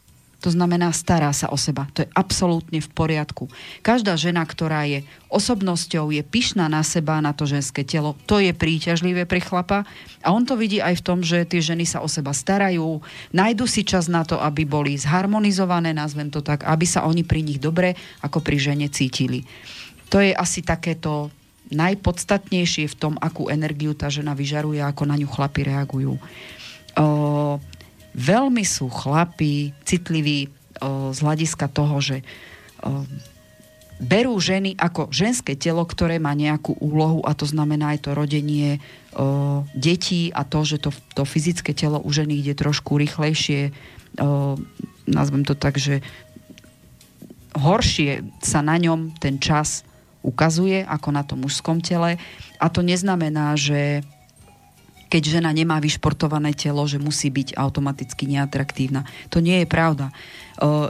Speaker 2: To znamená, stará sa o seba. To je absolútne v poriadku. Každá žena, ktorá je osobnosťou, je pyšná na seba, na to ženské telo, to je príťažlivé pre chlapa. A on to vidí aj v tom, že tie ženy sa o seba starajú, nájdu si čas na to, aby boli zharmonizované, nazvem to tak, aby sa oni pri nich dobre ako pri žene cítili. To je asi takéto najpodstatnejšie v tom, akú energiu tá žena vyžaruje, ako na ňu chlapi reagujú. O, veľmi sú chlapi citliví o, z hľadiska toho, že o, berú ženy ako ženské telo, ktoré má nejakú úlohu a to znamená aj to rodenie o, detí a to, že to, to fyzické telo u ženy ide trošku rýchlejšie, o, nazvem to tak, že horšie sa na ňom ten čas ukazuje ako na tom mužskom tele. A to neznamená, že keď žena nemá vyšportované telo, že musí byť automaticky neatraktívna. To nie je pravda.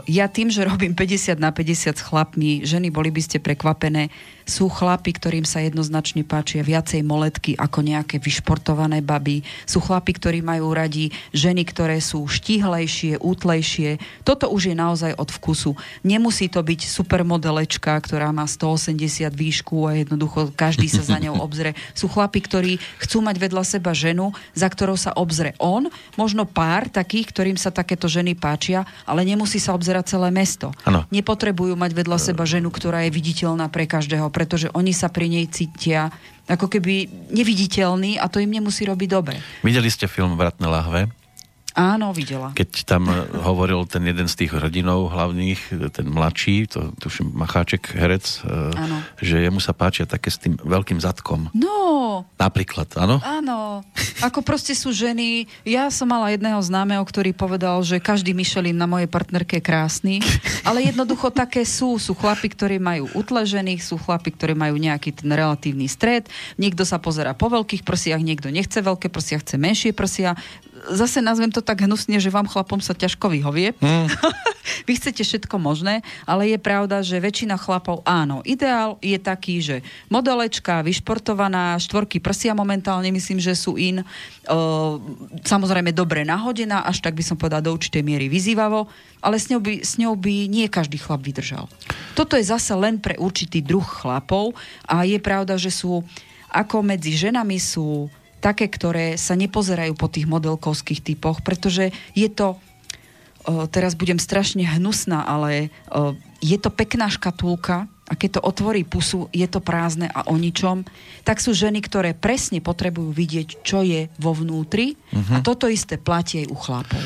Speaker 2: Ja tým, že robím 50 na 50 s chlapmi, ženy, boli by ste prekvapené, sú chlapi, ktorým sa jednoznačne páčia viacej moletky ako nejaké vyšportované baby. Sú chlapi, ktorí majú radi ženy, ktoré sú štihlejšie, útlejšie. Toto už je naozaj od vkusu. Nemusí to byť supermodelečka, ktorá má 180 výšku a jednoducho každý sa za ňou obzre. Sú chlapi, ktorí chcú mať vedľa seba ženu, za ktorou sa obzre on, možno pár takých, ktorým sa takéto ženy páčia, ale nemusí nemusí sa obzerať celé mesto.
Speaker 1: Ano.
Speaker 2: Nepotrebujú mať vedľa seba ženu, ktorá je viditeľná pre každého, pretože oni sa pri nej cítia ako keby neviditeľný a to im nemusí robiť dobre.
Speaker 1: Videli ste film Vratné lahve?
Speaker 2: Áno, videla.
Speaker 1: Keď tam hovoril ten jeden z tých rodinov hlavných, ten mladší, to tuším Macháček, herec, áno. že jemu sa páčia také s tým veľkým zadkom.
Speaker 2: No.
Speaker 1: Napríklad, áno?
Speaker 2: Áno. Ako proste sú ženy. Ja som mala jedného známeho, ktorý povedal, že každý Michelin na mojej partnerke je krásny, ale jednoducho také sú. Sú chlapi, ktorí majú utležených, sú chlapi, ktorí majú nejaký ten relatívny stred. Niekto sa pozera po veľkých prsiach, niekto nechce veľké prsia, chce menšie prsia zase nazvem to tak hnusne, že vám chlapom sa ťažko vyhovie. Mm. Vy chcete všetko možné, ale je pravda, že väčšina chlapov áno. Ideál je taký, že modelečka, vyšportovaná, štvorky prsia momentálne myslím, že sú in. Uh, samozrejme dobre nahodená, až tak by som povedala do určitej miery vyzývavo, ale s ňou, by, s ňou by nie každý chlap vydržal. Toto je zase len pre určitý druh chlapov a je pravda, že sú ako medzi ženami sú také, ktoré sa nepozerajú po tých modelkovských typoch, pretože je to, teraz budem strašne hnusná, ale je to pekná škatulka a keď to otvorí pusu, je to prázdne a o ničom, tak sú ženy, ktoré presne potrebujú vidieť, čo je vo vnútri uh-huh. a toto isté platí aj u chlapov.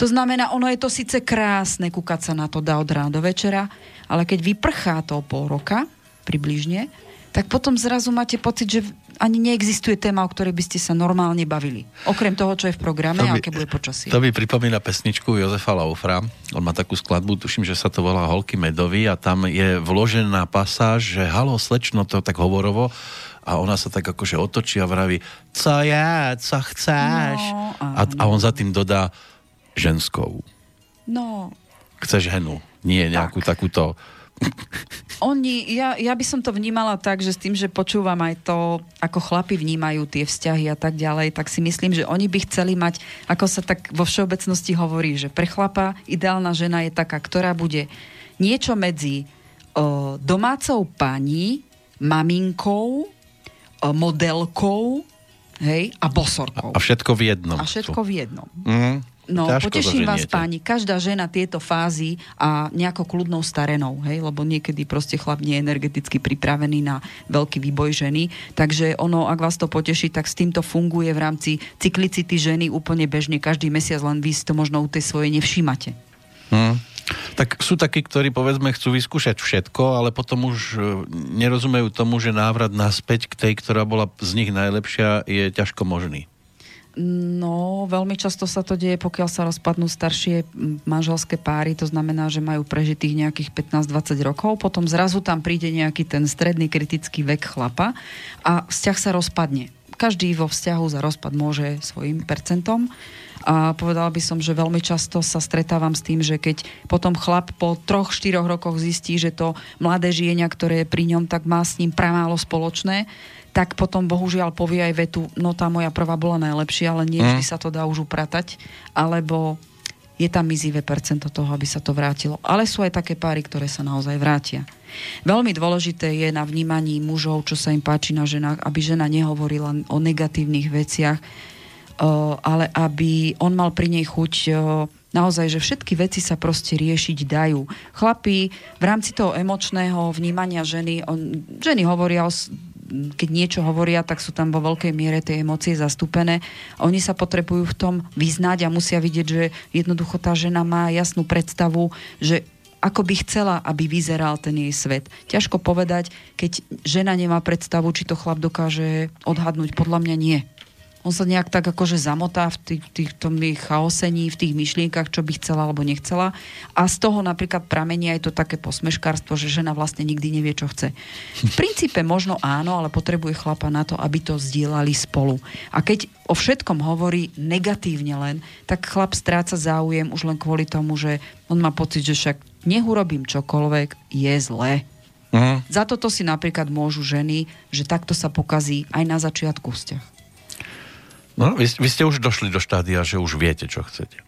Speaker 2: To znamená, ono je to síce krásne kúkať sa na to dá od rána do večera, ale keď vyprchá to pol roka, približne, tak potom zrazu máte pocit, že ani neexistuje téma, o ktorej by ste sa normálne bavili. Okrem toho, čo je v programe a aké bude počasie.
Speaker 1: To by pripomína pesničku Jozefa Laufra. On má takú skladbu, tuším, že sa to volá Holky medovi a tam je vložená pasáž, že halo slečno, to tak hovorovo, a ona sa tak akože otočí a vraví, co je, co chceš? No, a, a on za tým dodá ženskou.
Speaker 2: No.
Speaker 1: Chceš ženu, nie nejakú tak. takúto
Speaker 2: oni, ja, ja by som to vnímala tak, že s tým, že počúvam aj to, ako chlapi vnímajú tie vzťahy a tak ďalej, tak si myslím, že oni by chceli mať, ako sa tak vo všeobecnosti hovorí, že pre chlapa ideálna žena je taká, ktorá bude niečo medzi o, domácou pani, maminkou, o, modelkou, hej, a bosorkou.
Speaker 1: A všetko v jednom.
Speaker 2: A všetko v jednom.
Speaker 1: Mm.
Speaker 2: No, Ťažko poteším vás páni, každá žena tieto fázy a nejako kľudnou starenou, hej, lebo niekedy proste chlap nie je energeticky pripravený na veľký výboj ženy, takže ono, ak vás to poteší, tak s týmto funguje v rámci cyklicity ženy úplne bežne, každý mesiac, len vy si to možno u tej svojej nevšímate.
Speaker 1: Hmm. Tak sú takí, ktorí povedzme chcú vyskúšať všetko, ale potom už e, nerozumejú tomu, že návrat naspäť k tej, ktorá bola z nich najlepšia, je ťažko možný.
Speaker 2: No, veľmi často sa to deje, pokiaľ sa rozpadnú staršie manželské páry, to znamená, že majú prežitých nejakých 15-20 rokov, potom zrazu tam príde nejaký ten stredný kritický vek chlapa a vzťah sa rozpadne. Každý vo vzťahu za rozpad môže svojim percentom. A povedala by som, že veľmi často sa stretávam s tým, že keď potom chlap po troch, štyroch rokoch zistí, že to mladé žienia, ktoré je pri ňom, tak má s ním pramálo spoločné, tak potom bohužiaľ povie aj vetu, no tá moja prvá bola najlepšia, ale nie vždy mm. sa to dá už upratať, alebo je tam mizivé percento toho, aby sa to vrátilo. Ale sú aj také páry, ktoré sa naozaj vrátia. Veľmi dôležité je na vnímaní mužov, čo sa im páči na ženách, aby žena nehovorila o negatívnych veciach, ale aby on mal pri nej chuť naozaj, že všetky veci sa proste riešiť dajú. Chlapí v rámci toho emočného vnímania ženy, on, ženy hovoria o keď niečo hovoria, tak sú tam vo veľkej miere tie emócie zastúpené. Oni sa potrebujú v tom vyznať a musia vidieť, že jednoducho tá žena má jasnú predstavu, že ako by chcela, aby vyzeral ten jej svet. Ťažko povedať, keď žena nemá predstavu, či to chlap dokáže odhadnúť. Podľa mňa nie on sa nejak tak akože zamotá v tých, tých, tom chaosení, v tých myšlienkach, čo by chcela alebo nechcela. A z toho napríklad pramení aj to také posmeškárstvo, že žena vlastne nikdy nevie, čo chce. V princípe možno áno, ale potrebuje chlapa na to, aby to zdieľali spolu. A keď o všetkom hovorí negatívne len, tak chlap stráca záujem už len kvôli tomu, že on má pocit, že však nech urobím čokoľvek, je zlé. Uh-huh. Za toto si napríklad môžu ženy, že takto sa pokazí aj na začiatku vzťah.
Speaker 1: No, vy, vy ste už došli do štádia, že už viete, čo chcete.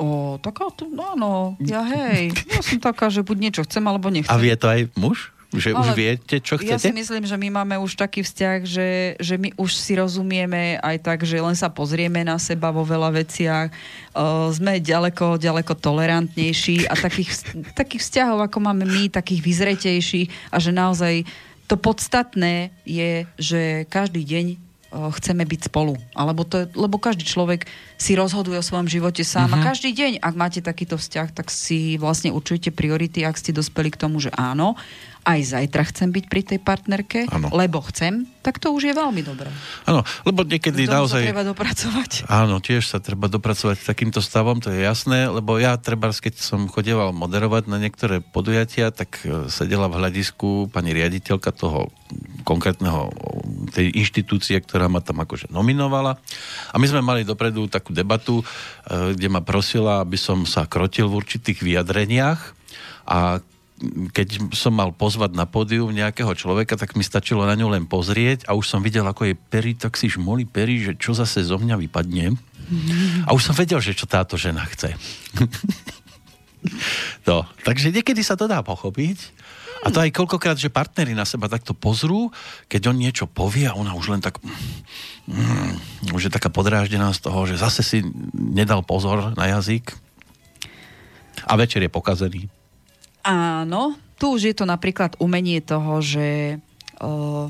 Speaker 2: O, taká to, no áno, ja hej, ja som taká, že buď niečo chcem, alebo nechcem.
Speaker 1: A vie to aj muž? Že Ale už viete, čo chcete?
Speaker 2: Ja si myslím, že my máme už taký vzťah, že, že my už si rozumieme aj tak, že len sa pozrieme na seba vo veľa veciach. Uh, sme ďaleko, ďaleko tolerantnejší a takých, takých vzťahov, ako máme my, takých vyzretejších a že naozaj to podstatné je, že každý deň chceme byť spolu. Alebo to je, lebo každý človek si rozhoduje o svojom živote sám uh-huh. a mhm. každý deň, ak máte takýto vzťah, tak si vlastne určujete priority, ak ste dospeli k tomu, že áno, aj zajtra chcem byť pri tej partnerke, ano. lebo chcem, tak to už je veľmi dobré.
Speaker 1: Áno, lebo niekedy
Speaker 2: Tomu
Speaker 1: naozaj...
Speaker 2: Treba dopracovať.
Speaker 1: Áno, tiež sa treba dopracovať takýmto stavom, to je jasné, lebo ja treba, keď som chodieval moderovať na niektoré podujatia, tak e, sedela v hľadisku pani riaditeľka toho konkrétneho tej inštitúcie, ktorá ma tam akože nominovala. A my sme mali dopredu takú debatu, e, kde ma prosila, aby som sa krotil v určitých vyjadreniach a keď som mal pozvať na pódium nejakého človeka, tak mi stačilo na ňu len pozrieť a už som videl, ako je pery, tak si žmoli pery, že čo zase zo mňa vypadne. A už som vedel, že čo táto žena chce. no, takže niekedy sa to dá pochopiť. A to aj koľkokrát, že partnery na seba takto pozrú, keď on niečo povie a ona už len tak mm, už je taká podráždená z toho, že zase si nedal pozor na jazyk a večer je pokazený.
Speaker 2: Áno, tu už je to napríklad umenie toho, že uh,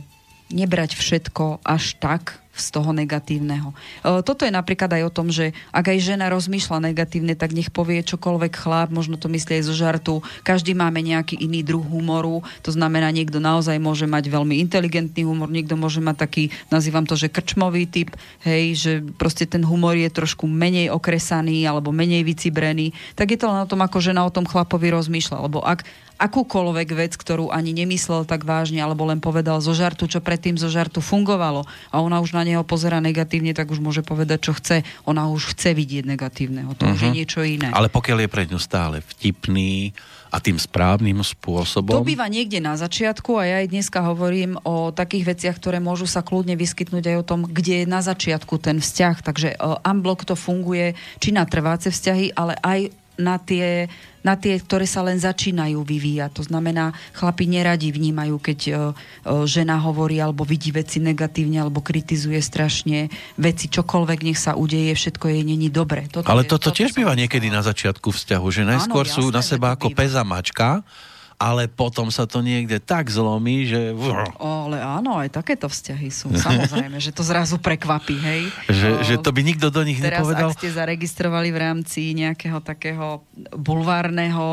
Speaker 2: nebrať všetko až tak, z toho negatívneho. Toto je napríklad aj o tom, že ak aj žena rozmýšľa negatívne, tak nech povie čokoľvek chlap, možno to myslí aj zo žartu. Každý máme nejaký iný druh humoru, to znamená, niekto naozaj môže mať veľmi inteligentný humor, niekto môže mať taký, nazývam to, že krčmový typ, hej, že proste ten humor je trošku menej okresaný alebo menej vycibrený, tak je to len o tom, ako žena o tom chlapovi rozmýšľa. Lebo ak akúkoľvek vec, ktorú ani nemyslel tak vážne, alebo len povedal zo žartu, čo predtým zo žartu fungovalo a ona už na neho pozera negatívne, tak už môže povedať, čo chce. Ona už chce vidieť negatívneho. To uh-huh. už je mhm. niečo iné.
Speaker 1: Ale pokiaľ je pre ňu stále vtipný a tým správnym spôsobom...
Speaker 2: To býva niekde na začiatku a ja aj dneska hovorím o takých veciach, ktoré môžu sa kľudne vyskytnúť aj o tom, kde je na začiatku ten vzťah. Takže uh, unblock to funguje či na trváce vzťahy, ale aj na tie na tie, ktoré sa len začínajú vyvíjať. To znamená, chlapi neradi vnímajú, keď o, o, žena hovorí alebo vidí veci negatívne alebo kritizuje strašne veci, čokoľvek nech sa udeje, všetko jej není dobre.
Speaker 1: Toto Ale je, toto, toto tiež býva niekedy na začiatku vzťahu, že najskôr Áno, sú jasné, na seba ako peza mačka, a ale potom sa to niekde tak zlomí, že...
Speaker 2: O, ale áno, aj takéto vzťahy sú. Samozrejme, že to zrazu prekvapí, hej.
Speaker 1: Že, o, že to by nikto do nich
Speaker 2: teraz,
Speaker 1: nepovedal?
Speaker 2: Teraz, ak ste zaregistrovali v rámci nejakého takého bulvárneho o,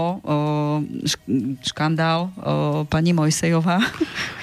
Speaker 2: škandál o, pani Mojsejová.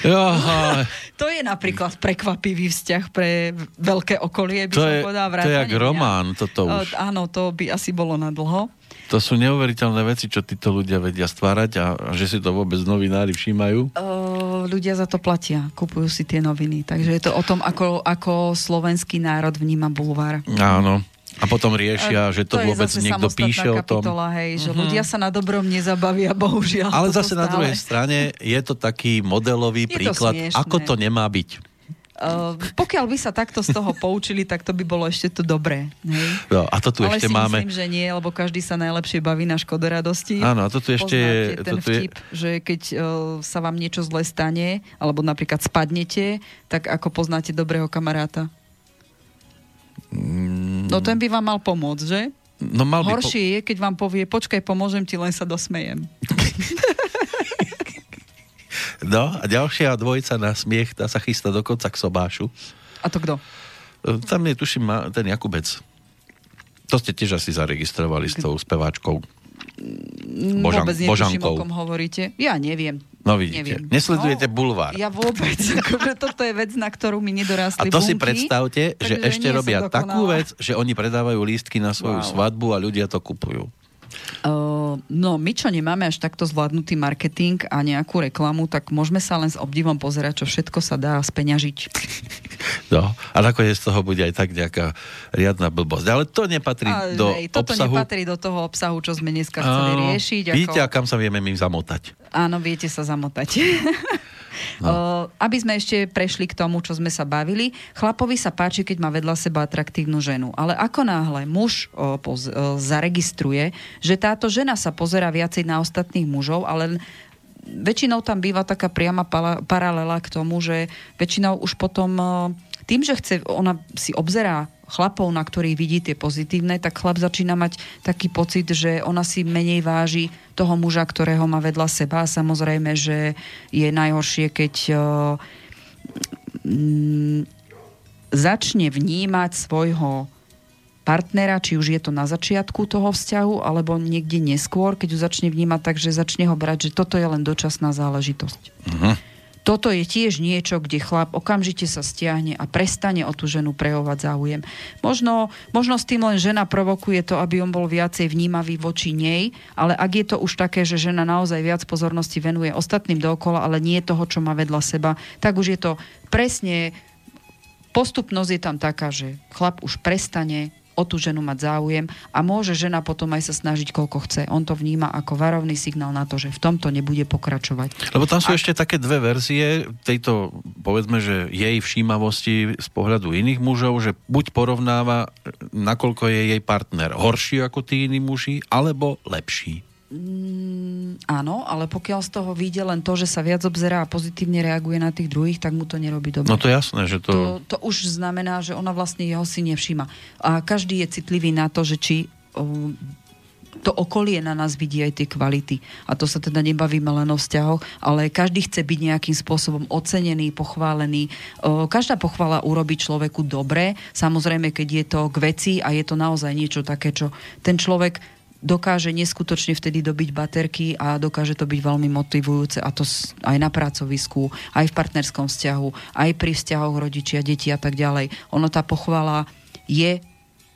Speaker 2: to je napríklad prekvapivý vzťah pre veľké okolie, by
Speaker 1: to
Speaker 2: som
Speaker 1: je,
Speaker 2: povedala.
Speaker 1: To je jak román, toto už.
Speaker 2: O, áno, to by asi bolo na dlho.
Speaker 1: To sú neuveriteľné veci, čo títo ľudia vedia stvárať a, a že si to vôbec novinári všímajú?
Speaker 2: Uh, ľudia za to platia, kupujú si tie noviny. Takže je to o tom, ako, ako slovenský národ vníma bulvár.
Speaker 1: Áno. A potom riešia, že to, to vôbec niekto píše o tom.
Speaker 2: Hej, že uh-huh. ľudia sa na dobrom nezabavia, bohužiaľ.
Speaker 1: Ale zase stále. na druhej strane je to taký modelový je príklad, to ako to nemá byť.
Speaker 2: Uh, pokiaľ by sa takto z toho poučili, tak to by bolo ešte to dobré. Hej?
Speaker 1: No, a to tu
Speaker 2: Ale
Speaker 1: ešte
Speaker 2: si
Speaker 1: máme...
Speaker 2: myslím, že nie, lebo každý sa najlepšie baví na škode radosti.
Speaker 1: Áno, a to tu ešte je...
Speaker 2: ten vtip, je... že keď uh, sa vám niečo zle stane, alebo napríklad spadnete, tak ako poznáte dobrého kamaráta? Mm... No ten by vám mal pomôcť, že?
Speaker 1: No, mal
Speaker 2: by Horšie po... je, keď vám povie, počkaj, pomôžem ti, len sa dosmejem.
Speaker 1: No a ďalšia dvojica na smiech, tá sa chystá dokonca k sobášu.
Speaker 2: A to kto?
Speaker 1: E, tam je, tuším, ten Jakubec. To ste tiež asi zaregistrovali s tou speváčkou.
Speaker 2: Mm, Božan, vôbec netuším, o kom hovoríte. Ja neviem.
Speaker 1: No vidíte, neviem. nesledujete
Speaker 2: no,
Speaker 1: bulvár.
Speaker 2: Ja vôbec, akože toto je vec, na ktorú mi nedorastli
Speaker 1: A to
Speaker 2: bunky,
Speaker 1: si predstavte, že ešte robia takú vec, že oni predávajú lístky na svoju wow. svadbu a ľudia to kupujú.
Speaker 2: Uh, no, my čo nemáme až takto zvládnutý marketing a nejakú reklamu, tak môžeme sa len s obdivom pozerať, čo všetko sa dá speňažiť.
Speaker 1: No, a nakoniec toho bude aj tak nejaká riadna blbosť. Ale to nepatrí a, do hej,
Speaker 2: toto
Speaker 1: obsahu.
Speaker 2: nepatrí do toho obsahu, čo sme dneska chceli riešiť.
Speaker 1: Vidíte, ako... a kam sa vieme my zamotať.
Speaker 2: Áno, viete sa zamotať. No. Uh, aby sme ešte prešli k tomu, čo sme sa bavili. Chlapovi sa páči, keď má vedľa seba atraktívnu ženu. Ale ako náhle muž uh, poz, uh, zaregistruje, že táto žena sa pozera viacej na ostatných mužov, ale väčšinou tam býva taká priama paralela k tomu, že väčšinou už potom tým, že chce, ona si obzerá chlapov, na ktorých vidí tie pozitívne, tak chlap začína mať taký pocit, že ona si menej váži toho muža, ktorého má vedľa seba. Samozrejme, že je najhoršie, keď uh, začne vnímať svojho partnera, či už je to na začiatku toho vzťahu, alebo niekde neskôr, keď ho začne vnímať tak, že začne ho brať, že toto je len dočasná záležitosť. Uh-huh toto je tiež niečo, kde chlap okamžite sa stiahne a prestane o tú ženu prehovať záujem. Možno, možno s tým len žena provokuje to, aby on bol viacej vnímavý voči nej, ale ak je to už také, že žena naozaj viac pozornosti venuje ostatným dookola, ale nie toho, čo má vedľa seba, tak už je to presne postupnosť je tam taká, že chlap už prestane o tú ženu mať záujem a môže žena potom aj sa snažiť, koľko chce. On to vníma ako varovný signál na to, že v tomto nebude pokračovať.
Speaker 1: Lebo tam sú a... ešte také dve verzie tejto, povedzme, že jej všímavosti z pohľadu iných mužov, že buď porovnáva, nakoľko je jej partner horší ako tí iní muži, alebo lepší.
Speaker 2: Mm, áno, ale pokiaľ z toho vyjde len to, že sa viac obzerá a pozitívne reaguje na tých druhých, tak mu to nerobí dobre.
Speaker 1: No to jasné, že to...
Speaker 2: to... To už znamená, že ona vlastne jeho si nevšíma. A každý je citlivý na to, že či uh, to okolie na nás vidí aj tie kvality. A to sa teda nebavíme len o vzťahoch, ale každý chce byť nejakým spôsobom ocenený, pochválený. Každá pochvala urobí človeku dobre, samozrejme, keď je to k veci a je to naozaj niečo také, čo ten človek dokáže neskutočne vtedy dobiť baterky a dokáže to byť veľmi motivujúce a to aj na pracovisku, aj v partnerskom vzťahu, aj pri vzťahoch rodičia, deti a tak ďalej. Ono tá pochvala je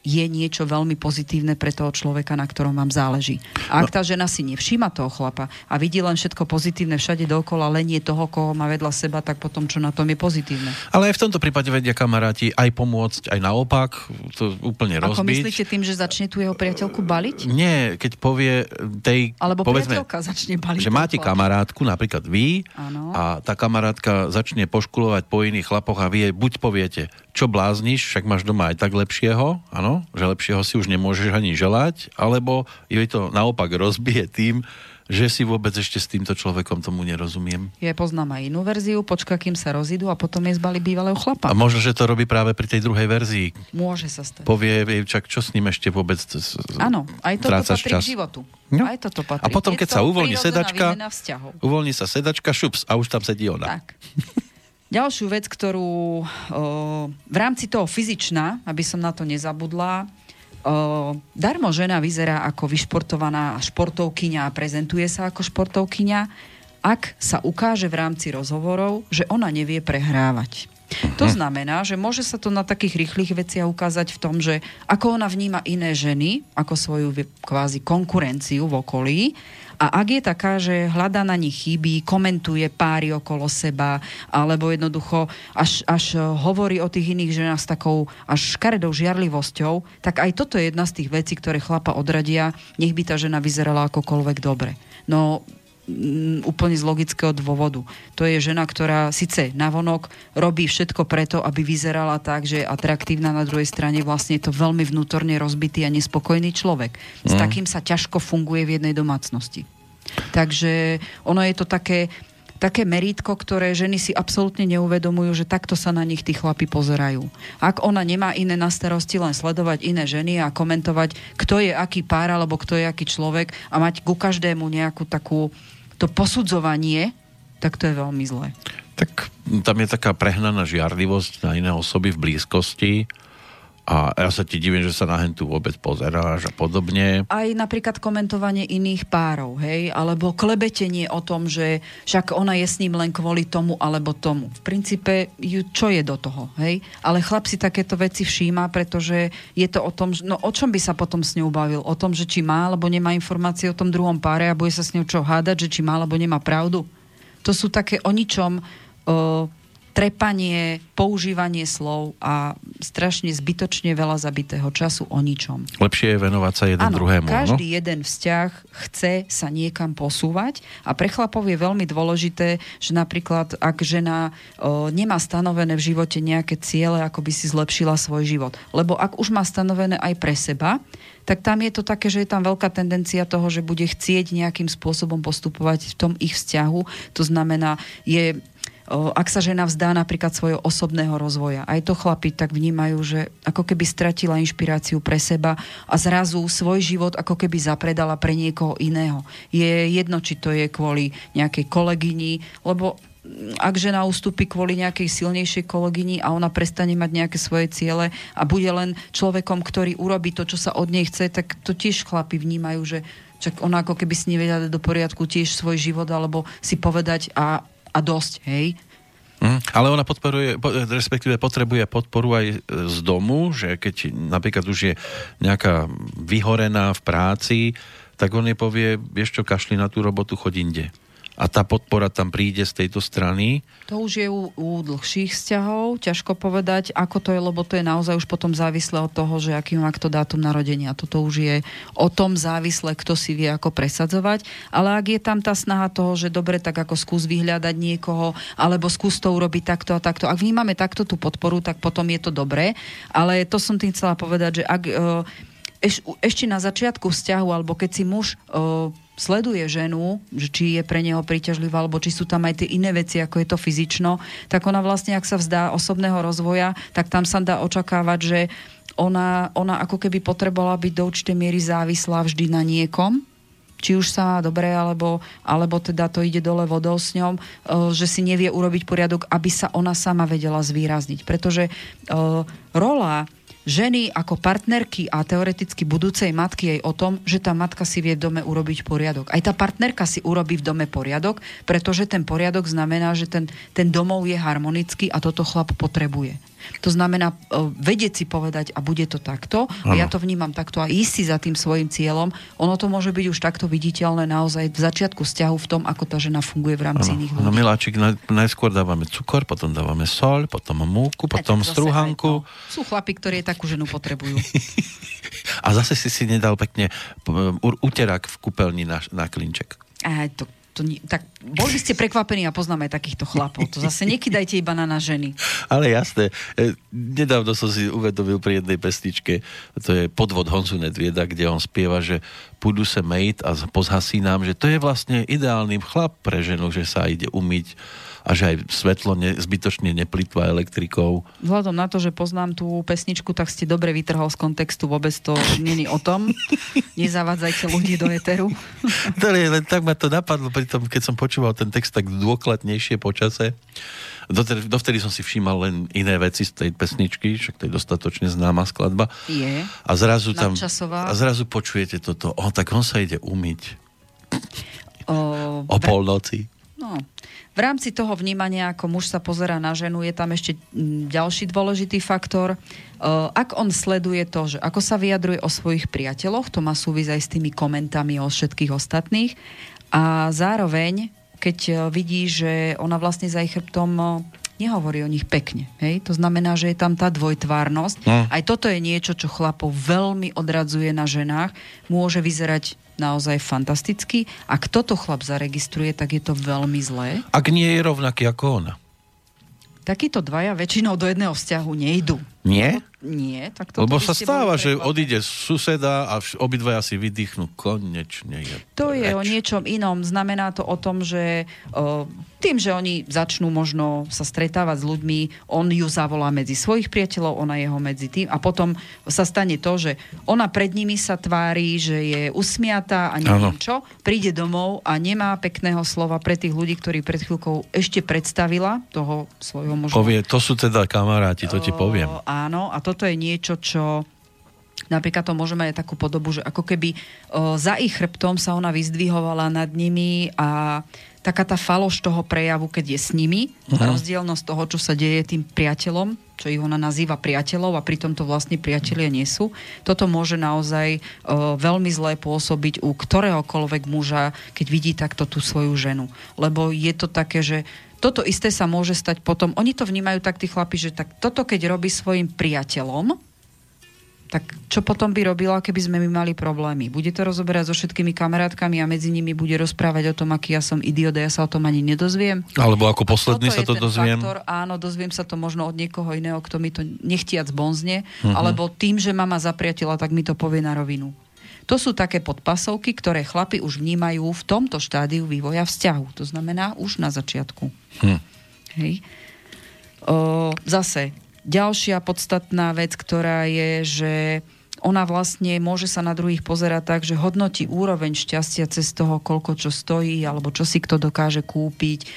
Speaker 2: je niečo veľmi pozitívne pre toho človeka, na ktorom vám záleží. A ak no. tá žena si nevšíma toho chlapa a vidí len všetko pozitívne všade dookola, len nie toho, koho má vedľa seba, tak potom čo na tom je pozitívne.
Speaker 1: Ale aj v tomto prípade vedia kamaráti aj pomôcť, aj naopak, to úplne rozbiť. Ako
Speaker 2: myslíte tým, že začne tu jeho priateľku baliť?
Speaker 1: Nie, keď povie tej...
Speaker 2: Alebo povedzme, priateľka začne baliť.
Speaker 1: Že máte kamarátku, napríklad vy,
Speaker 2: ano.
Speaker 1: a tá kamarátka začne poškulovať po iných chlapoch a vy buď poviete, čo blázniš, však máš doma aj tak lepšieho, áno, že lepšieho si už nemôžeš ani želať, alebo je to naopak rozbije tým, že si vôbec ešte s týmto človekom tomu nerozumiem.
Speaker 2: Ja poznám aj inú verziu, počka, kým sa rozídu a potom je zbali bývalého chlapa.
Speaker 1: A možno, že to robí práve pri tej druhej verzii.
Speaker 2: Môže sa stať.
Speaker 1: Povie, čak čo s ním ešte vôbec
Speaker 2: Áno, aj toto patrí čas. k životu.
Speaker 1: No.
Speaker 2: Aj toto patrí.
Speaker 1: A potom, keď sa uvoľní sedačka, uvoľní sa sedačka, šups, a už tam sedí ona.
Speaker 2: Tak. Ďalšiu vec, ktorú o, v rámci toho fyzičná, aby som na to nezabudla, O, darmo žena vyzerá ako vyšportovaná športovkyňa a prezentuje sa ako športovkyňa, ak sa ukáže v rámci rozhovorov, že ona nevie prehrávať. To mhm. znamená, že môže sa to na takých rýchlych veciach ukázať v tom, že ako ona vníma iné ženy, ako svoju kvázi konkurenciu v okolí a ak je taká, že hľadá na nich chyby, komentuje páry okolo seba, alebo jednoducho až, až hovorí o tých iných ženách s takou až škaredou žiarlivosťou, tak aj toto je jedna z tých vecí, ktoré chlapa odradia, nech by tá žena vyzerala akokoľvek dobre. No úplne z logického dôvodu. To je žena, ktorá síce navonok robí všetko preto, aby vyzerala tak, že je atraktívna, na druhej strane vlastne je to veľmi vnútorne rozbitý a nespokojný človek. S mm. takým sa ťažko funguje v jednej domácnosti. Takže ono je to také, také merítko, ktoré ženy si absolútne neuvedomujú, že takto sa na nich tí chlapi pozerajú. Ak ona nemá iné na starosti, len sledovať iné ženy a komentovať, kto je aký pár alebo kto je aký človek a mať ku každému nejakú takú to posudzovanie, tak to je veľmi zlé.
Speaker 1: Tak tam je taká prehnaná žiarlivosť na iné osoby v blízkosti a ja sa ti divím, že sa na hentu vôbec pozeráš a podobne.
Speaker 2: Aj napríklad komentovanie iných párov, hej, alebo klebetenie o tom, že však ona je s ním len kvôli tomu alebo tomu. V princípe, čo je do toho, hej? Ale chlap si takéto veci všíma, pretože je to o tom, no o čom by sa potom s ňou bavil? O tom, že či má alebo nemá informácie o tom druhom páre a bude sa s ňou čo hádať, že či má alebo nemá pravdu? To sú také o ničom, o, trepanie, používanie slov a strašne zbytočne veľa zabitého času o ničom.
Speaker 1: Lepšie je venovať sa jeden
Speaker 2: ano,
Speaker 1: druhému.
Speaker 2: každý no? jeden vzťah chce sa niekam posúvať a pre chlapov je veľmi dôležité, že napríklad ak žena o, nemá stanovené v živote nejaké ciele, ako by si zlepšila svoj život. Lebo ak už má stanovené aj pre seba, tak tam je to také, že je tam veľká tendencia toho, že bude chcieť nejakým spôsobom postupovať v tom ich vzťahu. To znamená, je ak sa žena vzdá napríklad svojho osobného rozvoja. Aj to chlapi tak vnímajú, že ako keby stratila inšpiráciu pre seba a zrazu svoj život ako keby zapredala pre niekoho iného. Je jedno, či to je kvôli nejakej kolegyni, lebo ak žena ustúpi kvôli nejakej silnejšej kolegyni a ona prestane mať nejaké svoje ciele a bude len človekom, ktorý urobí to, čo sa od nej chce, tak to tiež chlapi vnímajú, že čak ona ako keby si nevedela do poriadku tiež svoj život alebo si povedať a a dosť, hej.
Speaker 1: Mm, ale ona podporuje, respektíve potrebuje podporu aj z domu, že keď napríklad už je nejaká vyhorená v práci, tak on jej povie, vieš čo, kašli na tú robotu, choď inde a tá podpora tam príde z tejto strany.
Speaker 2: To už je u, u dlhších vzťahov, ťažko povedať, ako to je, lebo to je naozaj už potom závislé od toho, že aký má kto dátum narodenia. Toto už je o tom závislé, kto si vie ako presadzovať. Ale ak je tam tá snaha toho, že dobre, tak ako skús vyhľadať niekoho, alebo skús to urobiť takto a takto. Ak vnímame takto tú podporu, tak potom je to dobré. Ale to som tým chcela povedať, že ak eš, ešte na začiatku vzťahu, alebo keď si muž sleduje ženu, že či je pre neho príťažlivá, alebo či sú tam aj tie iné veci, ako je to fyzično, tak ona vlastne, ak sa vzdá osobného rozvoja, tak tam sa dá očakávať, že ona, ona ako keby potrebovala byť do určitej miery závislá vždy na niekom, či už sa má dobre, alebo, alebo teda to ide dole vodou s ňom, e, že si nevie urobiť poriadok, aby sa ona sama vedela zvýrazniť. Pretože uh, rola ženy ako partnerky a teoreticky budúcej matky jej o tom, že tá matka si vie v dome urobiť poriadok. Aj tá partnerka si urobí v dome poriadok, pretože ten poriadok znamená, že ten, ten domov je harmonický a toto chlap potrebuje. To znamená vedieť si povedať a bude to takto. A ja to vnímam takto a ísť si za tým svojim cieľom. Ono to môže byť už takto viditeľné naozaj v začiatku vzťahu v tom, ako tá žena funguje v rámci ano. iných ľudí.
Speaker 1: No miláčik, najskôr dávame cukor, potom dávame sol, potom múku, potom struhanku.
Speaker 2: Sú chlapi, ktorí takú ženu potrebujú.
Speaker 1: a zase si si nedal pekne uterák v kúpeľni na, na klinček.
Speaker 2: A to, to nie, tak boli ste prekvapení a poznáme aj takýchto chlapov. To zase nekydajte iba na, na ženy.
Speaker 1: Ale jasné. E, nedávno som si uvedomil pri jednej pesničke, to je podvod Honzu Nedvieda, kde on spieva, že pôjdu sa mate a pozhasí nám, že to je vlastne ideálny chlap pre ženu, že sa ide umyť a že aj svetlo ne, zbytočne neplitva elektrikou.
Speaker 2: Vzhľadom na to, že poznám tú pesničku, tak ste dobre vytrhol z kontextu, vôbec to není o tom. Nezavádzajte ľudí do eteru.
Speaker 1: to je, len tak ma to napadlo pri tom, keď som počúval ten text tak dôkladnejšie počase. Dovtedy, dovtedy som si všímal len iné veci z tej pesničky, však to je dostatočne známa skladba.
Speaker 2: Je.
Speaker 1: A zrazu tam... A zrazu počujete toto. O, tak on sa ide umyť. O, o polnoci.
Speaker 2: No, v rámci toho vnímania, ako muž sa pozera na ženu, je tam ešte mm, ďalší dôležitý faktor. Ak on sleduje to, že ako sa vyjadruje o svojich priateľoch, to má súvis aj s tými komentami o všetkých ostatných. A zároveň, keď e, vidí, že ona vlastne za ich chrbtom e, nehovorí o nich pekne. Hej? To znamená, že je tam tá dvojtvárnosť. No. Aj toto je niečo, čo chlapov veľmi odradzuje na ženách. Môže vyzerať naozaj fantasticky. Ak toto chlap zaregistruje, tak je to veľmi zlé.
Speaker 1: Ak nie je rovnaký ako ona.
Speaker 2: Takíto dvaja väčšinou do jedného vzťahu nejdú.
Speaker 1: Nie?
Speaker 2: Nie, tak to
Speaker 1: Lebo sa stáva, že odíde suseda a obidvaja si vydýchnú konečne. Je
Speaker 2: to preč. je o niečom inom. Znamená to o tom, že o, tým, že oni začnú možno sa stretávať s ľuďmi, on ju zavolá medzi svojich priateľov, ona jeho medzi tým a potom sa stane to, že ona pred nimi sa tvári, že je usmiatá a neviem ano. čo, príde domov a nemá pekného slova pre tých ľudí, ktorí pred chvíľkou ešte predstavila toho svojho možno...
Speaker 1: Povie, to sú teda kamaráti, to ti poviem.
Speaker 2: Áno, a toto je niečo, čo Napríklad to môžeme aj takú podobu, že ako keby o, za ich chrbtom sa ona vyzdvihovala nad nimi a taká tá faloš toho prejavu, keď je s nimi, uh-huh. rozdielnosť toho, čo sa deje tým priateľom, čo ich ona nazýva priateľov a pritom to vlastne priatelia nie sú. Toto môže naozaj o, veľmi zlé pôsobiť u ktoréhokoľvek muža, keď vidí takto tú svoju ženu. Lebo je to také, že toto isté sa môže stať potom. Oni to vnímajú tak tí chlapi, že tak toto keď robí svojim priateľom, tak čo potom by robila, keby sme my mali problémy? Bude to rozoberať so všetkými kamarátkami a medzi nimi bude rozprávať o tom, aký ja som idiot a ja sa o tom ani nedozviem?
Speaker 1: Alebo ako posledný sa to dozviem?
Speaker 2: Faktor, áno, dozviem sa to možno od niekoho iného, kto mi to nechtiac bonzne, uh-huh. alebo tým, že mama zapriatila, tak mi to povie na rovinu. To sú také podpasovky, ktoré chlapi už vnímajú v tomto štádiu vývoja vzťahu. To znamená už na začiatku. Hm. Hej. O, zase, ďalšia podstatná vec, ktorá je, že ona vlastne môže sa na druhých pozerať tak, že hodnotí úroveň šťastia cez toho, koľko čo stojí, alebo čo si kto dokáže kúpiť,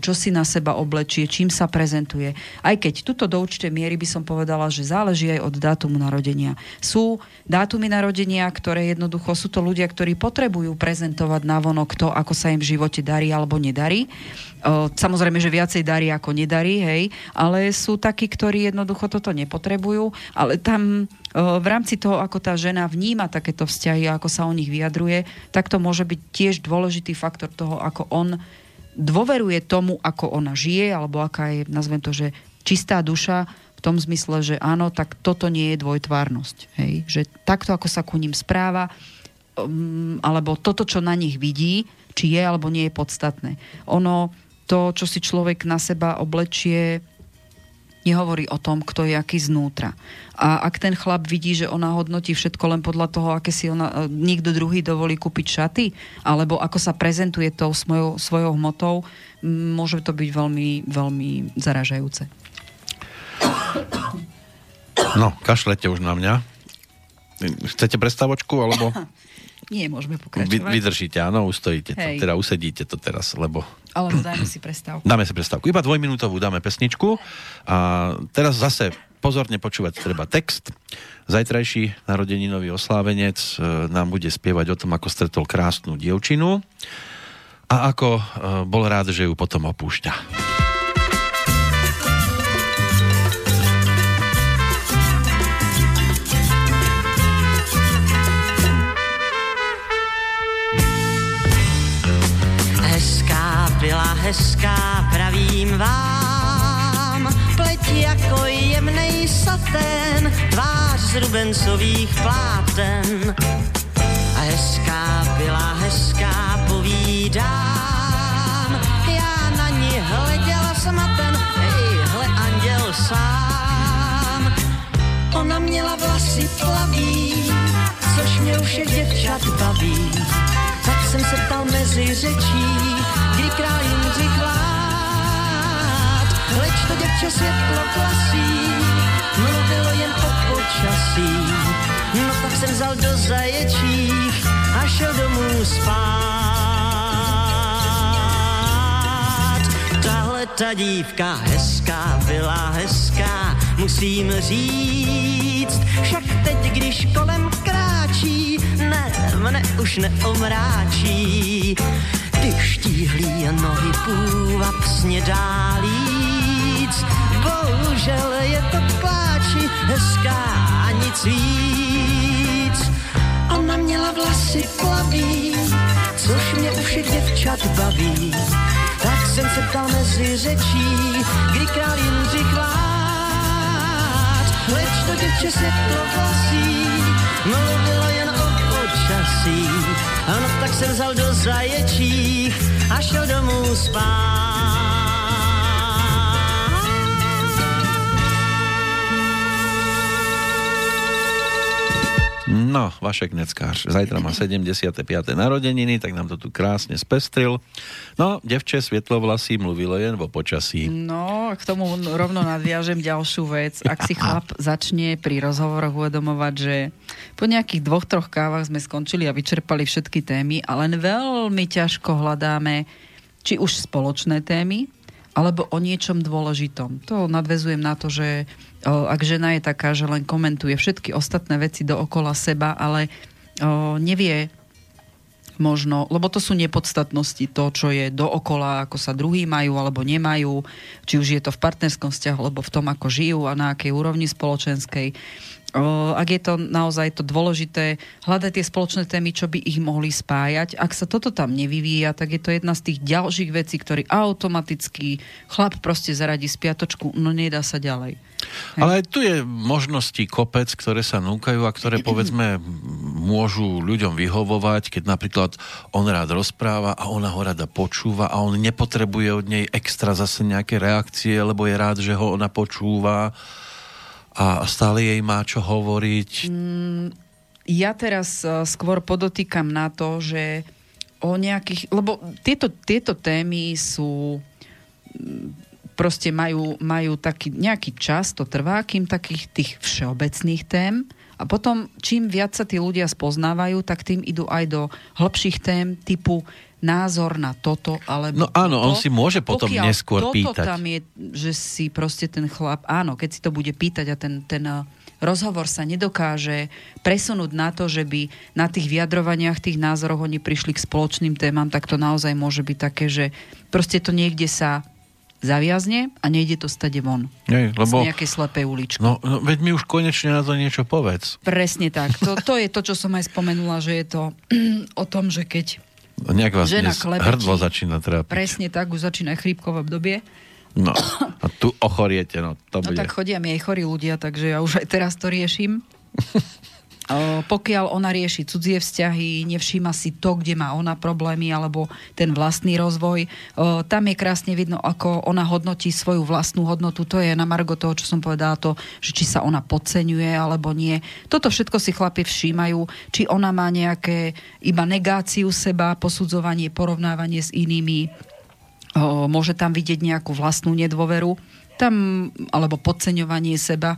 Speaker 2: čo si na seba oblečie, čím sa prezentuje. Aj keď tuto do určitej miery by som povedala, že záleží aj od dátumu narodenia. Sú dátumy narodenia, ktoré jednoducho sú to ľudia, ktorí potrebujú prezentovať na vonok to, ako sa im v živote darí alebo nedarí. Samozrejme, že viacej darí ako nedarí, hej, ale sú takí, ktorí jednoducho toto nepotrebujú, ale tam v rámci toho, ako tá žena vníma takéto vzťahy a ako sa o nich vyjadruje, tak to môže byť tiež dôležitý faktor toho, ako on dôveruje tomu, ako ona žije, alebo aká je, nazvem to, že čistá duša, v tom zmysle, že áno, tak toto nie je dvojtvárnosť. Hej? Že takto, ako sa ku ním správa, um, alebo toto, čo na nich vidí, či je alebo nie je podstatné. Ono, to, čo si človek na seba oblečie, nehovorí o tom, kto je aký znútra. A ak ten chlap vidí, že ona hodnotí všetko len podľa toho, aké si ona, e, niekto druhý dovolí kúpiť šaty, alebo ako sa prezentuje tou svojou, svojou hmotou, môže to byť veľmi, veľmi zaražajúce.
Speaker 1: No, kašlete už na mňa. Chcete prestávočku, alebo...
Speaker 2: Nie, môžeme pokračovať. Vy,
Speaker 1: vydržíte, áno, ustojíte Hej. to, teda usedíte to teraz, lebo...
Speaker 2: Alebo dáme si prestávku.
Speaker 1: Dáme si prestávku. Iba dvojminútovú dáme pesničku. A teraz zase pozorne počúvať treba text. Zajtrajší narodeninový oslávenec e, nám bude spievať o tom, ako stretol krásnu dievčinu a ako e, bol rád, že ju potom opúšťa.
Speaker 3: Hezká, pravím vám. Pleť jako jemnej satén, tvář z rubencových pláten. A hezká byla hezká, povídám hleděla smaten, ejhle anděl sám. Ona měla vlasy plaví, což mě už je děvčat baví. Tak jsem se ptal mezi řečí, král Jindřich. Leč to děvče světlo klasí, mluvilo jen o počasí. No tak jsem vzal do zaječích a šel domů spát. Tahle ta dívka hezká byla hezká, musím říct, však teď, když kolem kráčí, ne, mne už neomráčí. Ty štíhlý nohy půvab snědá líc, bohužel je to pláči, hezká a nic víc. Ona měla vlasy plaví, což mě u všech děvčat baví. Tak jsem se ptal mezi řečí, kdy král Jindřich vlád. Leč to děvče světlo vlasí, mluvilo jen o počasí. Tak jsem vzal do zaječí a šel domů spát.
Speaker 1: No, Vašek Neckář, zajtra má 75. narodeniny, tak nám to tu krásne spestril. No, devče svietlovlasí mluvilo jen vo počasí.
Speaker 2: No, k tomu rovno nadviažem ďalšiu vec. Ak si chlap začne pri rozhovoroch uvedomovať, že po nejakých dvoch, troch kávach sme skončili a vyčerpali všetky témy a len veľmi ťažko hľadáme či už spoločné témy, alebo o niečom dôležitom. To nadvezujem na to, že ak žena je taká, že len komentuje všetky ostatné veci dookola seba, ale o, nevie možno, lebo to sú nepodstatnosti, to, čo je dookola, ako sa druhí majú alebo nemajú, či už je to v partnerskom vzťahu, alebo v tom, ako žijú a na akej úrovni spoločenskej ak je to naozaj to dôležité, hľadať tie spoločné témy, čo by ich mohli spájať. Ak sa toto tam nevyvíja, tak je to jedna z tých ďalších vecí, ktorý automaticky chlap proste zaradí spiatočku, no nedá sa ďalej.
Speaker 1: Ale aj tu je možnosti kopec, ktoré sa núkajú a ktoré povedzme môžu ľuďom vyhovovať, keď napríklad on rád rozpráva a ona ho rada počúva a on nepotrebuje od nej extra zase nejaké reakcie, lebo je rád, že ho ona počúva a stále jej má čo hovoriť? Mm,
Speaker 2: ja teraz uh, skôr podotýkam na to, že o nejakých... Lebo tieto, tieto témy sú mm, proste majú, majú taký nejaký čas, to trvá, kým takých tých všeobecných tém a potom čím viac sa tí ľudia spoznávajú, tak tým idú aj do hlbších tém typu názor na toto alebo
Speaker 1: No áno,
Speaker 2: toto.
Speaker 1: on si môže potom
Speaker 2: Pokiaľ
Speaker 1: neskôr
Speaker 2: toto
Speaker 1: pýtať.
Speaker 2: tam je, že si proste ten chlap, áno, keď si to bude pýtať a ten, ten eh, rozhovor sa nedokáže presunúť na to, že by na tých vyjadrovaniach, tých názoroch oni prišli k spoločným témam, tak to naozaj môže byť také, že proste to niekde sa zaviazne a nejde to stade von.
Speaker 1: Nie, lebo...
Speaker 2: Z nejakej slepej uličky.
Speaker 1: No, no, veď mi už konečne na to niečo povedz.
Speaker 2: Presne tak. To, to je to, čo som aj spomenula, že je to o tom, že keď
Speaker 1: No, nejak vás
Speaker 2: Žena
Speaker 1: dnes
Speaker 2: klebetí.
Speaker 1: hrdlo začína trápiť.
Speaker 2: presne tak, už začína chrípkové obdobie,
Speaker 1: No, a tu ochoriete, no to
Speaker 2: No
Speaker 1: bude.
Speaker 2: tak chodia mi aj chorí ľudia, takže ja už aj teraz to riešim. Pokiaľ ona rieši cudzie vzťahy, nevšíma si to, kde má ona problémy, alebo ten vlastný rozvoj, tam je krásne vidno, ako ona hodnotí svoju vlastnú hodnotu. To je na margo toho, čo som povedala, to, že či sa ona podceňuje alebo nie. Toto všetko si chlapi všímajú, či ona má nejaké iba negáciu seba, posudzovanie, porovnávanie s inými, môže tam vidieť nejakú vlastnú nedôveru, tam, alebo podceňovanie seba.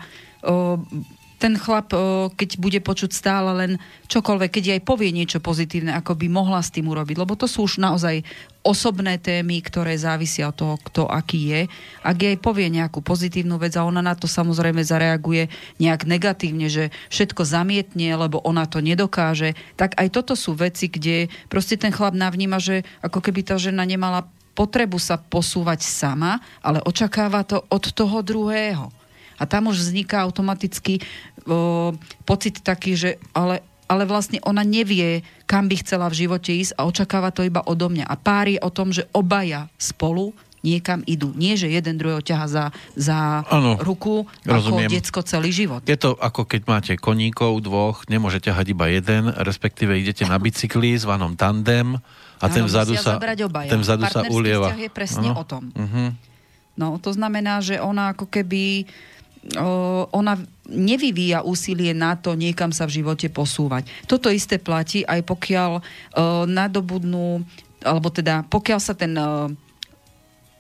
Speaker 2: Ten chlap, keď bude počuť stále len čokoľvek, keď aj povie niečo pozitívne, ako by mohla s tým urobiť, lebo to sú už naozaj osobné témy, ktoré závisia od toho, kto aký je. Ak jej povie nejakú pozitívnu vec a ona na to samozrejme zareaguje nejak negatívne, že všetko zamietne, lebo ona to nedokáže, tak aj toto sú veci, kde proste ten chlap navníma, že ako keby tá žena nemala potrebu sa posúvať sama, ale očakáva to od toho druhého. A tam už vzniká automaticky o, pocit taký, že ale, ale vlastne ona nevie, kam by chcela v živote ísť a očakáva to iba odo mňa. A pár je o tom, že obaja spolu niekam idú. Nie, že jeden druhého ťaha za, za
Speaker 1: Áno,
Speaker 2: ruku
Speaker 1: rozumiem.
Speaker 2: ako decko celý život.
Speaker 1: Je to ako keď máte koníkov dvoch, nemôže ťahať iba jeden, respektíve idete na bicykli s vanom tandem a ten
Speaker 2: Áno,
Speaker 1: vzadu sa, ten vzadu sa ulieva.
Speaker 2: je presne
Speaker 1: Áno.
Speaker 2: o tom.
Speaker 1: Mhm.
Speaker 2: No, to znamená, že ona ako keby ona nevyvíja úsilie na to niekam sa v živote posúvať. Toto isté platí aj pokiaľ nadobudnú, alebo teda pokiaľ sa ten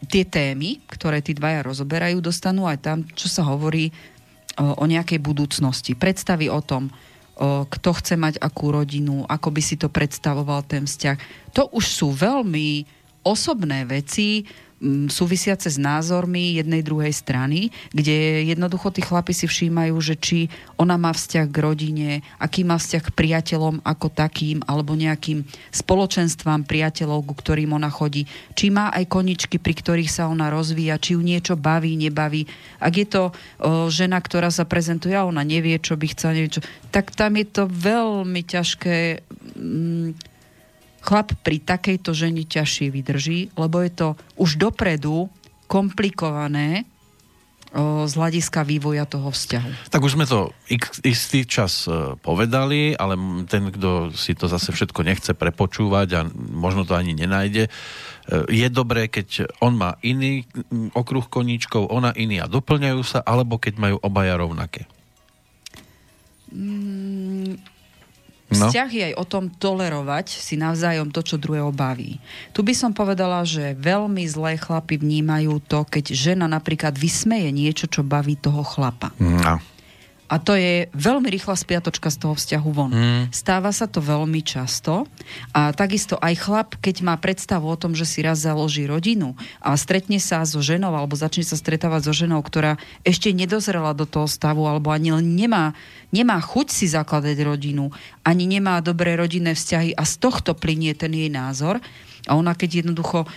Speaker 2: tie témy, ktoré tí dvaja rozoberajú, dostanú aj tam, čo sa hovorí o, nejakej budúcnosti. Predstavy o tom, kto chce mať akú rodinu, ako by si to predstavoval ten vzťah. To už sú veľmi osobné veci, súvisiace s názormi jednej druhej strany, kde jednoducho tí chlapi si všímajú, že či ona má vzťah k rodine, aký má vzťah k priateľom ako takým, alebo nejakým spoločenstvám priateľov, ku ktorým ona chodí, či má aj koničky, pri ktorých sa ona rozvíja, či ju niečo baví, nebaví. Ak je to o, žena, ktorá sa prezentuje a ona nevie, čo by chcela, nevie čo, tak tam je to veľmi ťažké mm, chlap pri takejto ženi ťažšie vydrží, lebo je to už dopredu komplikované z hľadiska vývoja toho vzťahu.
Speaker 1: Tak už sme to x- istý čas e, povedali, ale ten, kto si to zase všetko nechce prepočúvať a možno to ani nenájde, e, je dobré, keď on má iný okruh koníčkov, ona iný a doplňajú sa, alebo keď majú obaja rovnaké. No.
Speaker 2: Vzťah je aj o tom tolerovať si navzájom to, čo druhého baví. Tu by som povedala, že veľmi zlé chlapy vnímajú to, keď žena napríklad vysmeje niečo, čo baví toho chlapa.
Speaker 1: No.
Speaker 2: A to je veľmi rýchla spiatočka z toho vzťahu von.
Speaker 1: Mm.
Speaker 2: Stáva sa to veľmi často. A takisto aj chlap, keď má predstavu o tom, že si raz založí rodinu a stretne sa so ženou alebo začne sa stretávať so ženou, ktorá ešte nedozrela do toho stavu alebo ani nemá, nemá chuť si zakladať rodinu, ani nemá dobré rodinné vzťahy a z tohto plinie ten jej názor, a ona keď jednoducho o,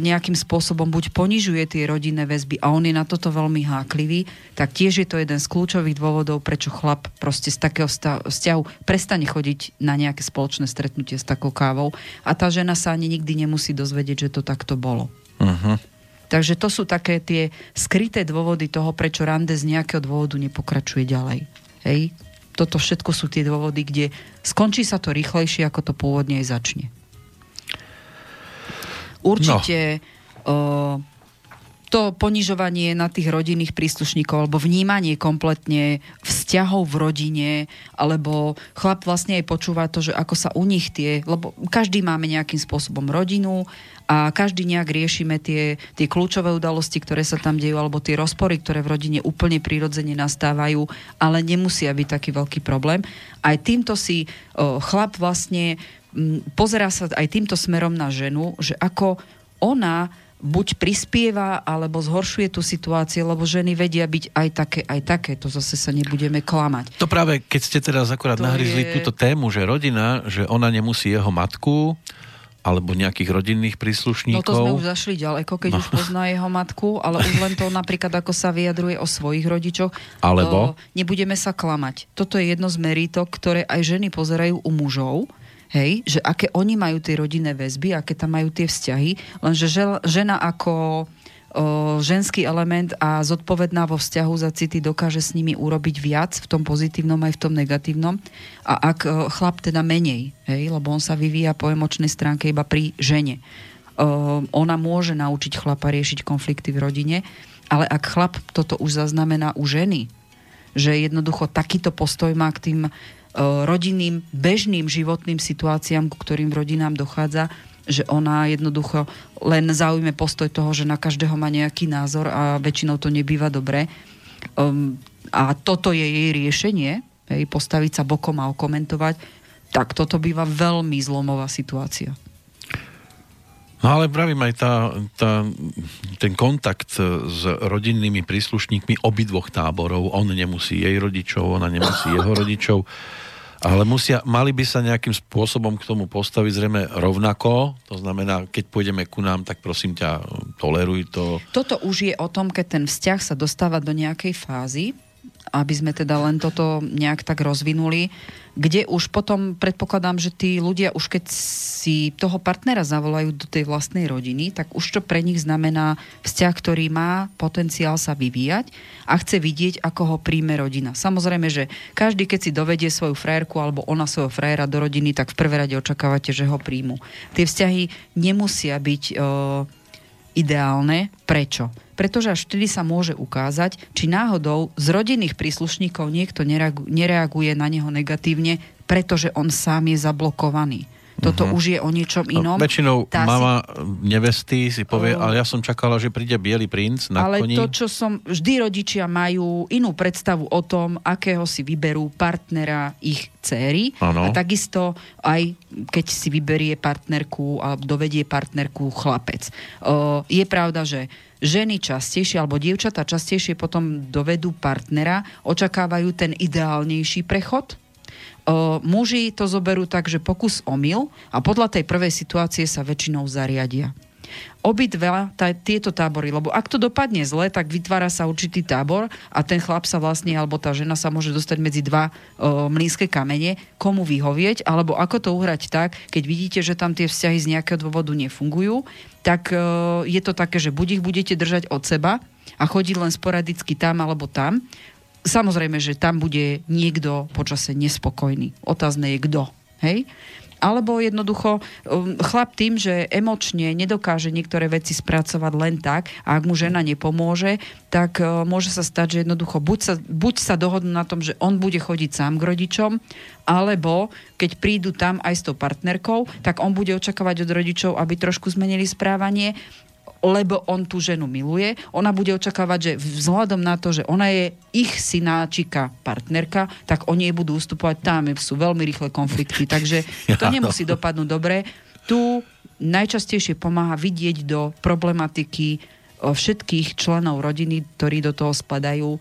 Speaker 2: nejakým spôsobom buď ponižuje tie rodinné väzby a on je na toto veľmi háklivý, tak tiež je to jeden z kľúčových dôvodov, prečo chlap proste z takého vzťahu prestane chodiť na nejaké spoločné stretnutie s takou kávou a tá žena sa ani nikdy nemusí dozvedieť, že to takto bolo.
Speaker 1: Uh-huh.
Speaker 2: Takže to sú také tie skryté dôvody toho, prečo rande z nejakého dôvodu nepokračuje ďalej. Hej? Toto všetko sú tie dôvody, kde skončí sa to rýchlejšie, ako to pôvodne aj začne. Určite no. o, to ponižovanie na tých rodinných príslušníkov alebo vnímanie kompletne vzťahov v rodine alebo chlap vlastne aj počúva to, že ako sa u nich tie, lebo každý máme nejakým spôsobom rodinu a každý nejak riešime tie, tie kľúčové udalosti, ktoré sa tam dejú alebo tie rozpory, ktoré v rodine úplne prirodzene nastávajú, ale nemusia byť taký veľký problém. Aj týmto si o, chlap vlastne pozerá sa aj týmto smerom na ženu, že ako ona buď prispieva, alebo zhoršuje tú situáciu, lebo ženy vedia byť aj také, aj také. To zase sa nebudeme klamať.
Speaker 1: To práve, keď ste teraz akorát
Speaker 2: To
Speaker 1: nahryzli
Speaker 2: je-
Speaker 1: túto tému, že rodina, že ona nemusí jeho matku, alebo nejakých rodinných príslušníkov.
Speaker 2: No to sme už zašli ďaleko, keď no. už pozná jeho matku, ale už len to napríklad, ako sa vyjadruje o svojich rodičoch.
Speaker 1: Alebo?
Speaker 2: To, nebudeme sa klamať. Toto je jedno z merítok, ktoré aj ženy pozerajú u mužov, hej, že aké oni majú tie rodinné väzby, aké tam majú tie vzťahy, lenže žena ako ženský element a zodpovedná vo vzťahu za city dokáže s nimi urobiť viac v tom pozitívnom aj v tom negatívnom. A ak chlap teda menej, hej, lebo on sa vyvíja po emočnej stránke iba pri žene. Ona môže naučiť chlapa riešiť konflikty v rodine, ale ak chlap toto už zaznamená u ženy, že jednoducho takýto postoj má k tým rodinným, bežným životným situáciám, ku ktorým rodinám dochádza, že ona jednoducho len zaujme postoj toho, že na každého má nejaký názor a väčšinou to nebýva dobré. Um, a toto je jej riešenie, hej, postaviť sa bokom a okomentovať, tak toto býva veľmi zlomová situácia.
Speaker 1: No ale pravím aj tá, tá, ten kontakt s rodinnými príslušníkmi obidvoch táborov, on nemusí jej rodičov, ona nemusí jeho rodičov, ale musia, mali by sa nejakým spôsobom k tomu postaviť zrejme rovnako, to znamená, keď pôjdeme ku nám, tak prosím ťa, toleruj to.
Speaker 2: Toto už je o tom, keď ten vzťah sa dostáva do nejakej fázy, aby sme teda len toto nejak tak rozvinuli, kde už potom predpokladám, že tí ľudia už keď si toho partnera zavolajú do tej vlastnej rodiny, tak už to pre nich znamená vzťah, ktorý má potenciál sa vyvíjať a chce vidieť, ako ho príjme rodina. Samozrejme, že každý, keď si dovedie svoju frajerku alebo ona svojho frajera do rodiny, tak v prvé rade očakávate, že ho príjmu. Tie vzťahy nemusia byť e, ideálne. Prečo? Pretože až vtedy sa môže ukázať, či náhodou z rodinných príslušníkov niekto nereaguje na neho negatívne, pretože on sám je zablokovaný. Toto uh-huh. už je o niečom no, inom.
Speaker 1: No, väčšinou Tá mama si... nevesty si povie, uh, ale ja som čakala, že príde biely princ na
Speaker 2: ale
Speaker 1: koni.
Speaker 2: to, čo som... Vždy rodičia majú inú predstavu o tom, akého si vyberú partnera ich céry. Ano. A takisto aj keď si vyberie partnerku a dovedie partnerku chlapec. Uh, je pravda, že ženy častejšie alebo dievčatá častejšie potom dovedú partnera, očakávajú ten ideálnejší prechod. Muži to zoberú tak, že pokus omyl a podľa tej prvej situácie sa väčšinou zariadia obidva tá, tieto tábory, lebo ak to dopadne zle, tak vytvára sa určitý tábor a ten chlap sa vlastne, alebo tá žena sa môže dostať medzi dva o, mlínske kamene, komu vyhovieť, alebo ako to uhrať tak, keď vidíte, že tam tie vzťahy z nejakého dôvodu nefungujú, tak o, je to také, že buď ich budete držať od seba a chodiť len sporadicky tam alebo tam. Samozrejme, že tam bude niekto počase nespokojný. Otázne je kto. Hej? alebo jednoducho um, chlap tým, že emočne nedokáže niektoré veci spracovať len tak a ak mu žena nepomôže, tak uh, môže sa stať, že jednoducho buď sa, buď sa dohodnú na tom, že on bude chodiť sám k rodičom, alebo keď prídu tam aj s tou partnerkou, tak on bude očakávať od rodičov, aby trošku zmenili správanie lebo on tú ženu miluje. Ona bude očakávať, že vzhľadom na to, že ona je ich synáčika partnerka, tak oni jej budú ustupovať. Tam sú veľmi rýchle konflikty, takže to nemusí dopadnúť dobre. Tu najčastejšie pomáha vidieť do problematiky všetkých členov rodiny, ktorí do toho spadajú,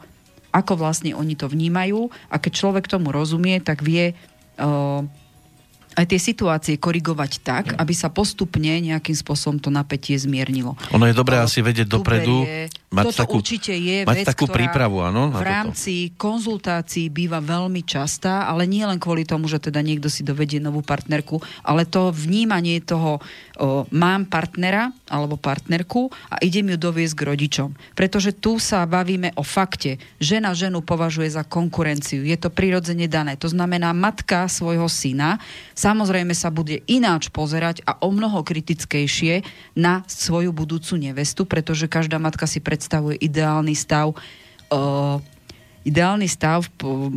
Speaker 2: ako vlastne oni to vnímajú a keď človek tomu rozumie, tak vie aj tie situácie korigovať tak, aby sa postupne nejakým spôsobom to napätie zmiernilo.
Speaker 1: Ono je dobré asi vedieť dopredu, mať
Speaker 2: toto
Speaker 1: takú,
Speaker 2: určite je
Speaker 1: mať
Speaker 2: vec,
Speaker 1: takú
Speaker 2: ktorá
Speaker 1: prípravu, áno?
Speaker 2: V rámci toto. konzultácií býva veľmi častá, ale nie len kvôli tomu, že teda niekto si dovedie novú partnerku, ale to vnímanie toho, o, mám partnera alebo partnerku a idem ju doviesť k rodičom. Pretože tu sa bavíme o fakte. Žena ženu považuje za konkurenciu. Je to prirodzene dané. To znamená, matka svojho syna samozrejme sa bude ináč pozerať a o mnoho kritickejšie na svoju budúcu nevestu, pretože každá matka si predstavuje ideálny stav uh, ideálny stav po,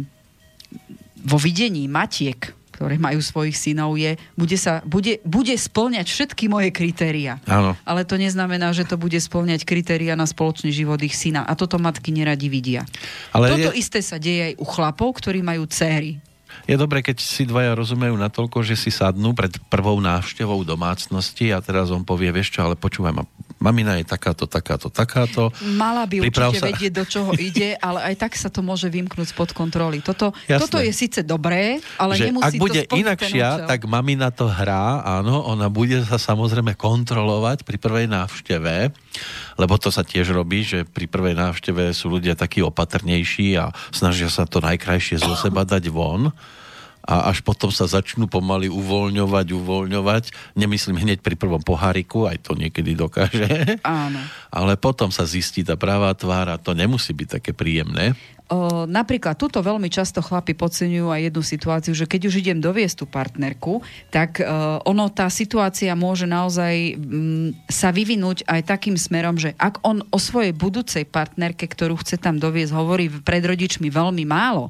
Speaker 2: vo videní matiek, ktoré majú svojich synov, je, bude, sa, bude, bude splňať všetky moje kritéria.
Speaker 1: Áno.
Speaker 2: Ale to neznamená, že to bude splňať kritéria na spoločný život ich syna. A toto matky neradi vidia. Ale toto je... isté sa deje aj u chlapov, ktorí majú céry
Speaker 1: je dobre, keď si dvaja rozumejú natoľko, že si sadnú pred prvou návštevou domácnosti a teraz on povie, vieš čo, ale počúvaj ma, mamina je takáto, takáto, takáto.
Speaker 2: Mala by Priprav určite sa... vedieť, do čoho ide, ale aj tak sa to môže vymknúť spod kontroly. Toto, toto je síce dobré, ale že nemusí
Speaker 1: ak bude
Speaker 2: to
Speaker 1: inakšia, tak mamina to hrá, áno, ona bude sa samozrejme kontrolovať pri prvej návšteve, lebo to sa tiež robí, že pri prvej návšteve sú ľudia takí opatrnejší a snažia sa to najkrajšie zo seba dať von a až potom sa začnú pomaly uvoľňovať, uvoľňovať. Nemyslím hneď pri prvom poháriku, aj to niekedy dokáže.
Speaker 2: Áno.
Speaker 1: Ale potom sa zistí tá pravá tvár a to nemusí byť také príjemné.
Speaker 2: O, napríklad tuto veľmi často chlapi podceňujú aj jednu situáciu, že keď už idem doviesť tú partnerku, tak o, ono, tá situácia môže naozaj m, mm, sa vyvinúť aj takým smerom, že ak on o svojej budúcej partnerke, ktorú chce tam doviesť, hovorí pred rodičmi veľmi málo,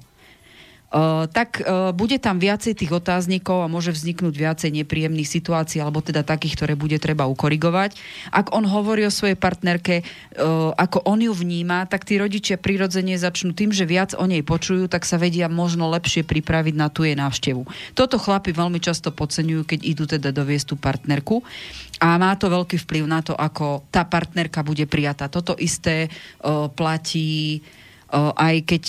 Speaker 2: tak bude tam viacej tých otáznikov a môže vzniknúť viacej nepríjemných situácií, alebo teda takých, ktoré bude treba ukorigovať. Ak on hovorí o svojej partnerke, ako on ju vníma, tak tí rodičia prirodzene začnú tým, že viac o nej počujú, tak sa vedia možno lepšie pripraviť na tú jej návštevu. Toto chlapi veľmi často podceňujú, keď idú teda doviesť tú partnerku a má to veľký vplyv na to, ako tá partnerka bude prijatá. Toto isté platí aj keď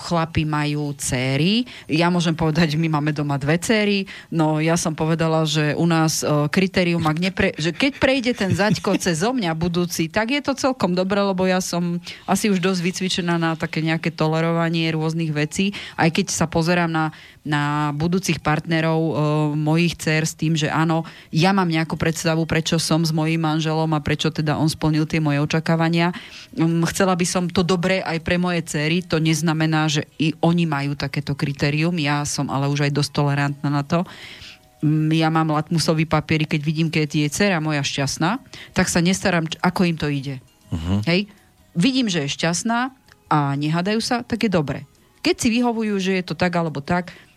Speaker 2: chlapi majú céry. Ja môžem povedať, my máme doma dve céry, no ja som povedala, že u nás kritérium, ak nepre, že keď prejde ten zaďko cez mňa budúci, tak je to celkom dobré, lebo ja som asi už dosť vycvičená na také nejaké tolerovanie rôznych vecí, aj keď sa pozerám na, na budúcich partnerov e, mojich dcer s tým, že áno, ja mám nejakú predstavu, prečo som s mojím manželom a prečo teda on splnil tie moje očakávania. Um, chcela by som to dobré aj pre moje cery, to neznamená, že i oni majú takéto kritérium, ja som ale už aj dosť tolerantná na to ja mám latmusový papier, keď vidím, keď je dcera moja šťastná, tak sa nestaram, ako im to ide. Uh-huh. Hej? Vidím, že je šťastná a nehádajú sa, tak je dobre. Keď si vyhovujú, že je to tak alebo tak, mm,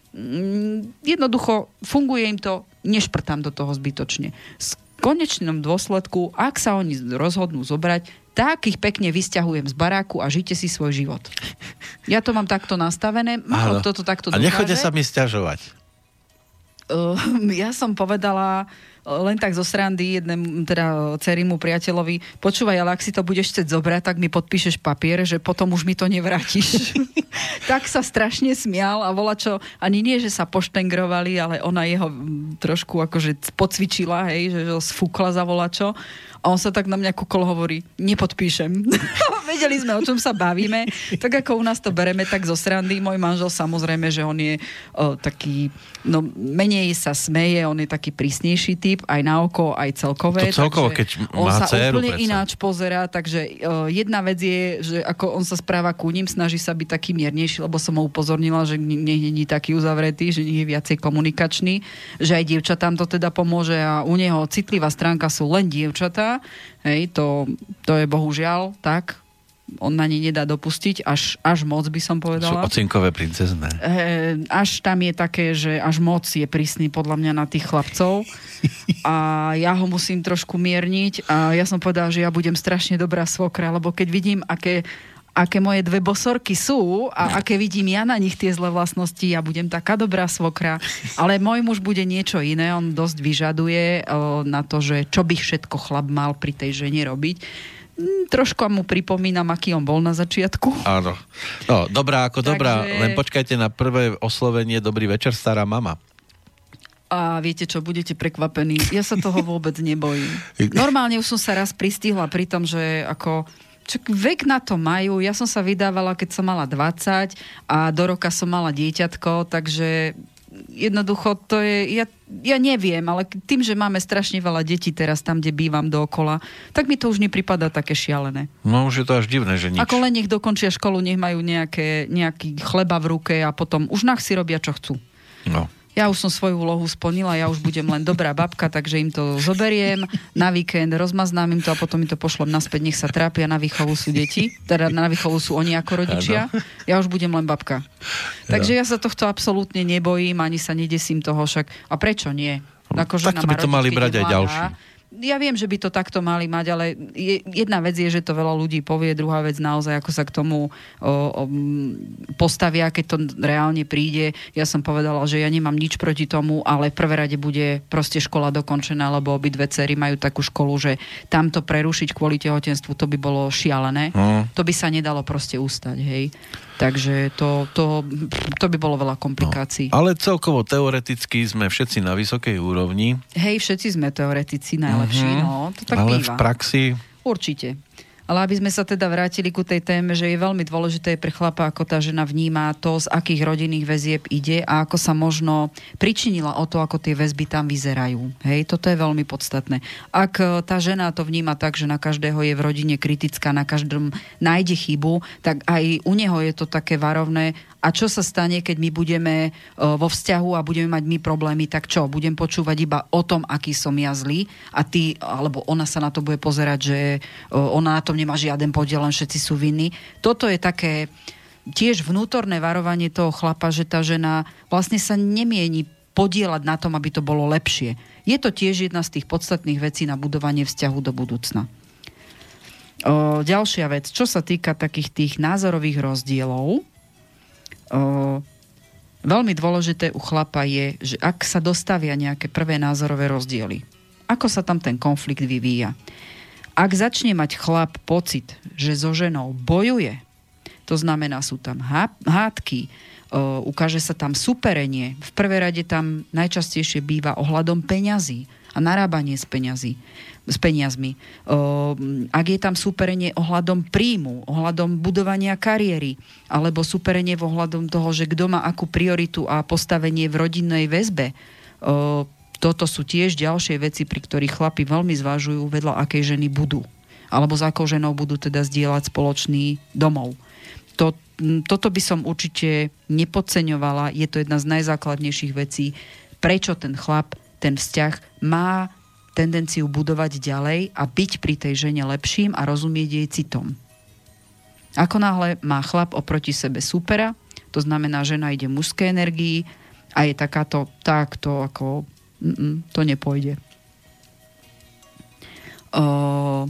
Speaker 2: jednoducho funguje im to, nešprtám do toho zbytočne. V konečnom dôsledku, ak sa oni rozhodnú zobrať, tak ich pekne vysťahujem z baráku a žite si svoj život. Ja to mám takto nastavené, málo kto to takto
Speaker 1: dokáže. A nechoďte sa mi stiažovať.
Speaker 2: Uh, ja som povedala, len tak zo srandy jednému, teda cerimu priateľovi, počúvaj, ale ak si to budeš chcieť zobrať, tak mi podpíšeš papier, že potom už mi to nevrátiš. tak sa strašne smial a volá čo, ani nie, že sa poštengrovali, ale ona jeho trošku akože pocvičila, hej, že ho sfúkla za volačo. A on sa tak na mňa kukol hovorí, nepodpíšem. Vedeli sme, o čom sa bavíme. Tak ako u nás to bereme, tak zo srandy. Môj manžel samozrejme, že on je o, taký, no menej sa smeje, on je taký prísnejší typ, aj na oko, aj celkové.
Speaker 1: To celkovo, keď
Speaker 2: on
Speaker 1: má
Speaker 2: sa
Speaker 1: dceru,
Speaker 2: úplne
Speaker 1: predsa.
Speaker 2: ináč pozerá, takže o, jedna vec je, že ako on sa správa ku ním, snaží sa byť taký miernejší, lebo som ho upozornila, že nech není taký uzavretý, že nie je viacej komunikačný, že aj dievčatám to teda pomôže a u neho citlivá stránka sú len dievčatá. Hej, to, to je bohužiaľ tak, on na ne nedá dopustiť, až, až moc by som
Speaker 1: Sú
Speaker 2: povedala.
Speaker 1: ocinkové princezné.
Speaker 2: E, až tam je také, že až moc je prísny podľa mňa na tých chlapcov a ja ho musím trošku mierniť a ja som povedala, že ja budem strašne dobrá svokra, lebo keď vidím, aké aké moje dve bosorky sú a aké vidím ja na nich tie zlé vlastnosti, ja budem taká dobrá svokra. Ale môj muž bude niečo iné, on dosť vyžaduje o, na to, že čo by všetko chlap mal pri tej žene robiť. Mm, Trošku mu pripomínam, aký on bol na začiatku.
Speaker 1: Áno. No, dobrá ako
Speaker 2: Takže-
Speaker 1: dobrá, len počkajte na prvé oslovenie Dobrý večer, stará mama.
Speaker 2: A viete čo, budete prekvapení. Ja sa toho vôbec nebojím. Normálne už som sa raz pristihla pri tom, že ako Čak vek na to majú. Ja som sa vydávala, keď som mala 20 a do roka som mala dieťatko, takže jednoducho to je, ja, ja neviem, ale tým, že máme strašne veľa detí teraz tam, kde bývam dookola, tak mi to už nepripadá také šialené.
Speaker 1: No už je to až divné, že nič.
Speaker 2: Ako len nech dokončia školu, nech majú nejaké, nejaký chleba v ruke a potom už nach si robia, čo chcú.
Speaker 1: No.
Speaker 2: Ja už som svoju úlohu splnila, ja už budem len dobrá babka, takže im to zoberiem na víkend, rozmaznám im to a potom im to pošlem naspäť, nech sa trápia, na výchovu sú deti, teda na výchovu sú oni ako rodičia, ja už budem len babka. Takže ja sa tohto absolútne nebojím, ani sa nedesím toho však. A prečo nie? Ako žena
Speaker 1: Takto by to mali brať aj ďalší.
Speaker 2: Ja viem, že by to takto mali mať, ale je, jedna vec je, že to veľa ľudí povie, druhá vec naozaj, ako sa k tomu o, o, postavia, keď to reálne príde. Ja som povedala, že ja nemám nič proti tomu, ale v prvé rade bude proste škola dokončená, lebo obidve cery majú takú školu, že tamto prerušiť kvôli tehotenstvu, to by bolo šialené.
Speaker 1: Hm.
Speaker 2: To by sa nedalo proste ustať, hej. Takže to, to, to by bolo veľa komplikácií.
Speaker 1: Ale celkovo teoreticky sme všetci na vysokej úrovni,
Speaker 2: Hej, všetci sme teoretici najlepší,
Speaker 1: Mhm.
Speaker 2: no, to tak
Speaker 1: ale
Speaker 2: býva.
Speaker 1: v praxi
Speaker 2: Určite. Ale aby sme sa teda vrátili ku tej téme, že je veľmi dôležité pre chlapa, ako tá žena vníma to, z akých rodinných väzieb ide a ako sa možno pričinila o to, ako tie väzby tam vyzerajú. Hej, toto je veľmi podstatné. Ak e, tá žena to vníma tak, že na každého je v rodine kritická, na každom nájde chybu, tak aj u neho je to také varovné. A čo sa stane, keď my budeme e, vo vzťahu a budeme mať my problémy, tak čo? Budem počúvať iba o tom, aký som ja zlý a ty, alebo ona sa na to bude pozerať, že e, ona na tom nemá žiaden podiel, len všetci sú vinní. Toto je také tiež vnútorné varovanie toho chlapa, že tá žena vlastne sa nemieni podielať na tom, aby to bolo lepšie. Je to tiež jedna z tých podstatných vecí na budovanie vzťahu do budúcna. O, ďalšia vec, čo sa týka takých tých názorových rozdielov, o, veľmi dôležité u chlapa je, že ak sa dostavia nejaké prvé názorové rozdiely, ako sa tam ten konflikt vyvíja. Ak začne mať chlap pocit, že so ženou bojuje, To znamená, sú tam hádky, ukáže sa tam superenie. V prvej rade tam najčastejšie býva ohľadom peňazí a narábanie s peňazí s peniazmi. Ak je tam súperenie ohľadom príjmu, ohľadom budovania kariéry, alebo súperenie ohľadom toho, že kto má akú prioritu a postavenie v rodinnej väzbe, toto sú tiež ďalšie veci, pri ktorých chlapi veľmi zvažujú, vedľa akej ženy budú. Alebo s akou ženou budú teda zdieľať spoločný domov. To, toto by som určite nepodceňovala. Je to jedna z najzákladnejších vecí, prečo ten chlap ten vzťah má tendenciu budovať ďalej a byť pri tej žene lepším a rozumieť jej citom. Ako náhle má chlap oproti sebe supera, to znamená, žena ide mužskej energii a je takáto, takto ako mm, to nepôjde. O,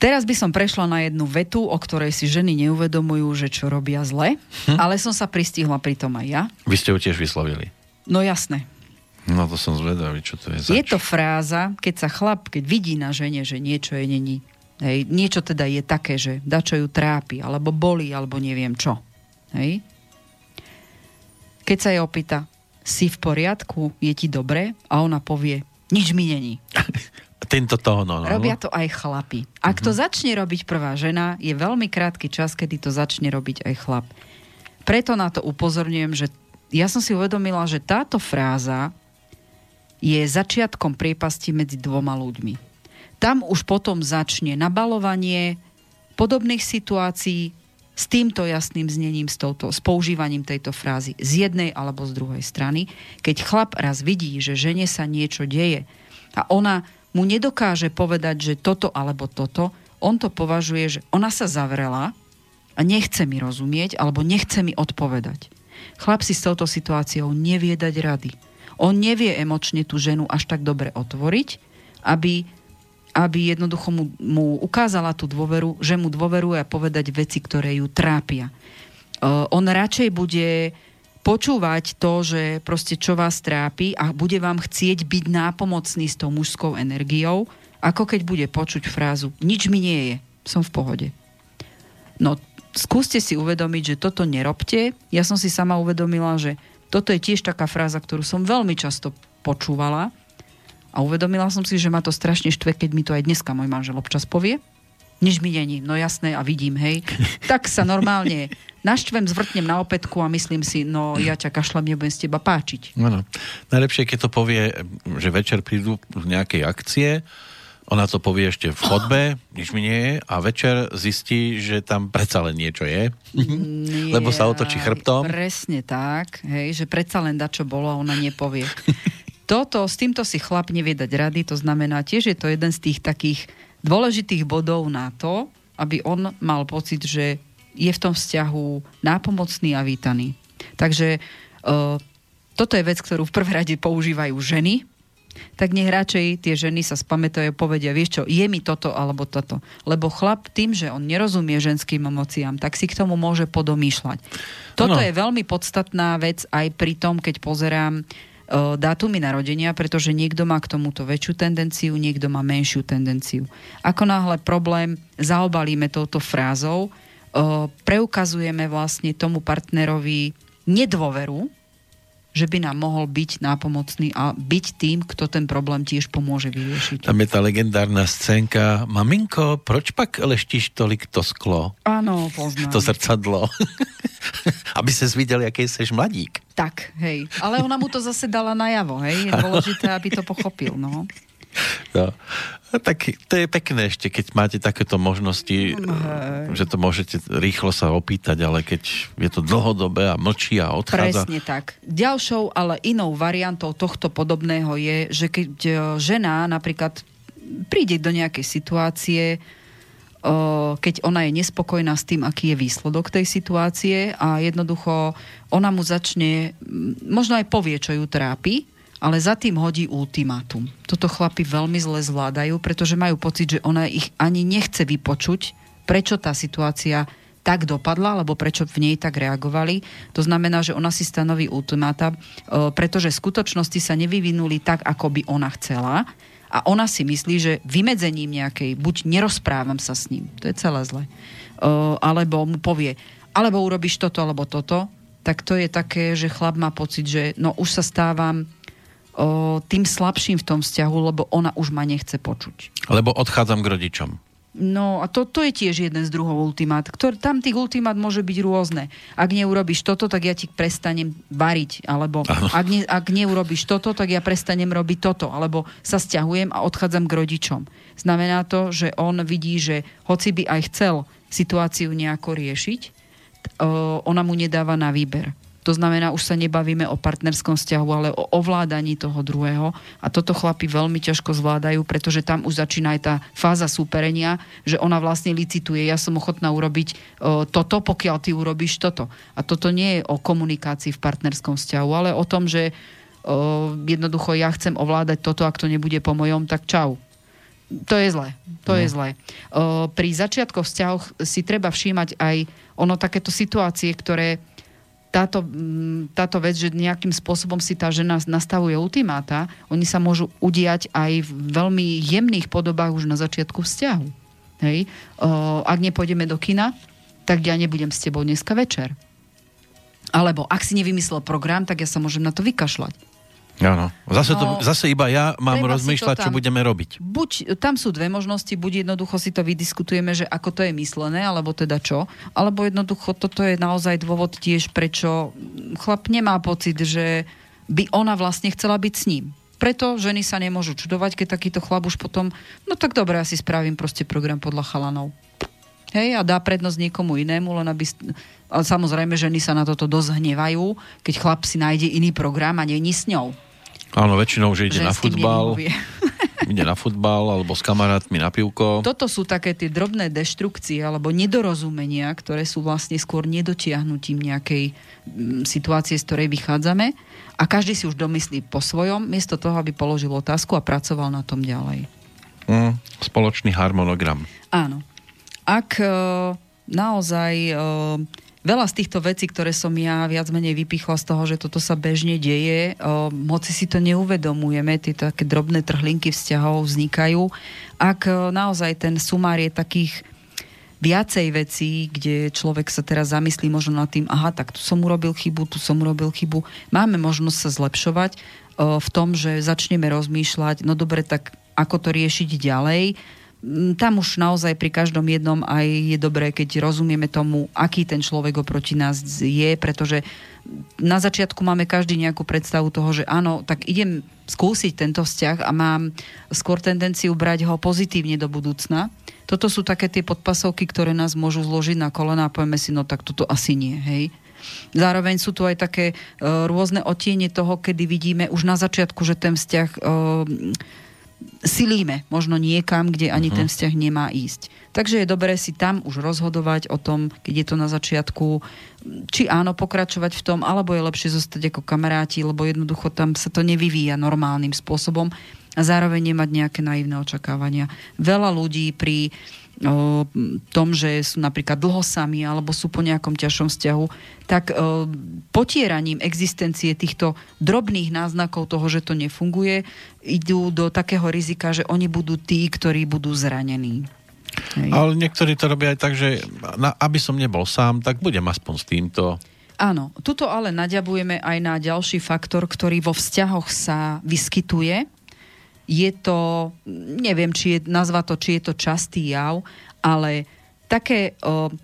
Speaker 2: Teraz by som prešla na jednu vetu, o ktorej si ženy neuvedomujú, že čo robia zle, hm? ale som sa pristihla pri tom aj ja.
Speaker 1: Vy ste ju tiež vyslovili.
Speaker 2: No jasné.
Speaker 1: No to som zvedavý, čo to je
Speaker 2: zač. Je to fráza, keď sa chlap, keď vidí na žene, že niečo je není. Hej, niečo teda je také, že dačo ju trápi, alebo boli, alebo neviem čo. Hej. Keď sa jej opýta, si v poriadku, je ti dobre? A ona povie, nič mi není.
Speaker 1: Tento tóno. No.
Speaker 2: Robia to aj chlapi. Ak uh-huh. to začne robiť prvá žena, je veľmi krátky čas, kedy to začne robiť aj chlap. Preto na to upozorňujem, že ja som si uvedomila, že táto fráza je začiatkom priepasti medzi dvoma ľuďmi. Tam už potom začne nabalovanie podobných situácií s týmto jasným znením, s, touto, s používaním tejto frázy z jednej alebo z druhej strany. Keď chlap raz vidí, že žene sa niečo deje a ona mu nedokáže povedať, že toto alebo toto, on to považuje, že ona sa zavrela a nechce mi rozumieť alebo nechce mi odpovedať. Chlap si s touto situáciou nevie dať rady on nevie emočne tú ženu až tak dobre otvoriť, aby, aby jednoducho mu, mu ukázala tú dôveru, že mu dôveruje a povedať veci, ktoré ju trápia. Uh, on radšej bude počúvať to, že proste čo vás trápi a bude vám chcieť byť nápomocný s tou mužskou energiou, ako keď bude počuť frázu nič mi nie je, som v pohode. No, skúste si uvedomiť, že toto nerobte. Ja som si sama uvedomila, že toto je tiež taká fráza, ktorú som veľmi často počúvala a uvedomila som si, že ma to strašne štve, keď mi to aj dneska môj manžel občas povie. Nič mi není, no jasné a vidím, hej. Tak sa normálne naštvem, zvrtnem na opätku a myslím si, no ja ťa kašľam, nebudem z teba páčiť.
Speaker 1: Ano. Najlepšie, keď to povie, že večer prídu z nejakej akcie, ona to povie ešte v chodbe, nič mi nie je, a večer zistí, že tam predsa len niečo je, nie, lebo sa otočí chrbtom.
Speaker 2: Presne tak, hej, že predsa len da čo bolo a ona nepovie. Toto, s týmto si chlap nevie dať rady, to znamená, tiež je to jeden z tých takých dôležitých bodov na to, aby on mal pocit, že je v tom vzťahu nápomocný a vítaný. Takže uh, toto je vec, ktorú v prvé rade používajú ženy, tak nech radšej tie ženy sa spamätajú a povedia, vieš čo, je mi toto alebo toto. Lebo chlap tým, že on nerozumie ženským emóciám, tak si k tomu môže podomýšľať. Toto ano. je veľmi podstatná vec aj pri tom, keď pozerám uh, dátumy narodenia, pretože niekto má k tomuto väčšiu tendenciu, niekto má menšiu tendenciu. Ako náhle problém zaobalíme touto frázou, uh, preukazujeme vlastne tomu partnerovi nedôveru, že by nám mohol byť nápomocný a byť tým, kto ten problém tiež pomôže vyriešiť.
Speaker 1: Tam je tá legendárna scénka Maminko, proč pak leštíš tolik to sklo?
Speaker 2: Áno, poznám.
Speaker 1: To zrcadlo. Aby sa videl, aký seš mladík.
Speaker 2: Tak, hej. Ale ona mu to zase dala najavo, hej. Je dôležité, aby to pochopil, no.
Speaker 1: No. A tak to je pekné ešte, keď máte takéto možnosti, Hej. že to môžete rýchlo sa opýtať, ale keď je to dlhodobé a mlčí a odchádza.
Speaker 2: Presne tak. Ďalšou, ale inou variantou tohto podobného je, že keď e, žena napríklad príde do nejakej situácie, e, keď ona je nespokojná s tým, aký je výsledok tej situácie a jednoducho ona mu začne, možno aj povie, čo ju trápi, ale za tým hodí ultimátum. Toto chlapi veľmi zle zvládajú, pretože majú pocit, že ona ich ani nechce vypočuť, prečo tá situácia tak dopadla, alebo prečo v nej tak reagovali. To znamená, že ona si stanoví ultimáta, e, pretože skutočnosti sa nevyvinuli tak, ako by ona chcela a ona si myslí, že vymedzením nejakej, buď nerozprávam sa s ním, to je celé zle, alebo mu povie, alebo urobíš toto, alebo toto, tak to je také, že chlap má pocit, že no už sa stávam tým slabším v tom vzťahu, lebo ona už ma nechce počuť.
Speaker 1: Lebo odchádzam k rodičom.
Speaker 2: No a to, to je tiež jeden z druhov ultimát. Ktor, tam tých ultimát môže byť rôzne. Ak neurobiš toto, tak ja ti prestanem variť. Alebo ak, ne, ak neurobiš toto, tak ja prestanem robiť toto. Alebo sa stiahujem a odchádzam k rodičom. Znamená to, že on vidí, že hoci by aj chcel situáciu nejako riešiť, ona mu nedáva na výber. To znamená, už sa nebavíme o partnerskom vzťahu, ale o ovládaní toho druhého. A toto chlapi veľmi ťažko zvládajú, pretože tam už začína aj tá fáza súperenia, že ona vlastne licituje. Ja som ochotná urobiť o, toto, pokiaľ ty urobíš toto. A toto nie je o komunikácii v partnerskom vzťahu, ale o tom, že o, jednoducho ja chcem ovládať toto, ak to nebude po mojom, tak čau. To je zlé. To no. je zlé. O, pri začiatkoch vzťahov si treba všímať aj ono takéto situácie, ktoré táto, mm, táto vec, že nejakým spôsobom si tá žena nastavuje ultimáta, oni sa môžu udiať aj v veľmi jemných podobách už na začiatku vzťahu. Hej? O, ak nepôjdeme do kina, tak ja nebudem s tebou dneska večer. Alebo ak si nevymyslel program, tak ja sa môžem na to vykašľať.
Speaker 1: Áno. Zase, to, no, zase iba ja mám rozmýšľať, tam, čo budeme robiť.
Speaker 2: Buď, tam sú dve možnosti, buď jednoducho si to vydiskutujeme, že ako to je myslené, alebo teda čo, alebo jednoducho toto je naozaj dôvod tiež, prečo chlap nemá pocit, že by ona vlastne chcela byť s ním. Preto ženy sa nemôžu čudovať, keď takýto chlap už potom, no tak dobre, asi spravím proste program podľa chalanov. Hej, a dá prednosť niekomu inému, len aby... Ale samozrejme, ženy sa na toto dosť hnevajú, keď chlap si nájde iný program a není s ňou.
Speaker 1: Áno, väčšinou, že ide na futbal. ide na futbal alebo s kamarátmi na pivko.
Speaker 2: Toto sú také tie drobné deštrukcie alebo nedorozumenia, ktoré sú vlastne skôr nedotiahnutím nejakej mm, situácie, z ktorej vychádzame a každý si už domyslí po svojom, miesto toho, aby položil otázku a pracoval na tom ďalej.
Speaker 1: Mm, spoločný harmonogram.
Speaker 2: Áno. Ak e, naozaj e, veľa z týchto vecí, ktoré som ja viac menej vypichla z toho, že toto sa bežne deje, o, moci si to neuvedomujeme, tie také drobné trhlinky vzťahov vznikajú. Ak o, naozaj ten sumár je takých viacej vecí, kde človek sa teraz zamyslí možno nad tým, aha, tak tu som urobil chybu, tu som urobil chybu. Máme možnosť sa zlepšovať o, v tom, že začneme rozmýšľať, no dobre, tak ako to riešiť ďalej tam už naozaj pri každom jednom aj je dobré, keď rozumieme tomu, aký ten človek oproti nás je, pretože na začiatku máme každý nejakú predstavu toho, že áno, tak idem skúsiť tento vzťah a mám skôr tendenciu brať ho pozitívne do budúcna. Toto sú také tie podpasovky, ktoré nás môžu zložiť na kolena a povieme si, no tak toto asi nie, hej. Zároveň sú tu aj také uh, rôzne otiene toho, kedy vidíme už na začiatku, že ten vzťah uh, silíme možno niekam, kde ani uh-huh. ten vzťah nemá ísť. Takže je dobré si tam už rozhodovať o tom, keď je to na začiatku, či áno, pokračovať v tom, alebo je lepšie zostať ako kamaráti, lebo jednoducho tam sa to nevyvíja normálnym spôsobom a zároveň nemať nejaké naivné očakávania. Veľa ľudí pri o tom, že sú napríklad dlho sami alebo sú po nejakom ťažšom vzťahu, tak o, potieraním existencie týchto drobných náznakov toho, že to nefunguje, idú do takého rizika, že oni budú tí, ktorí budú zranení.
Speaker 1: Hej. Ale niektorí to robia aj tak, že na, aby som nebol sám, tak budem aspoň s týmto.
Speaker 2: Áno, tuto ale naďabujeme aj na ďalší faktor, ktorý vo vzťahoch sa vyskytuje je to, neviem, či je, nazva to, či je to častý jav, ale také... O,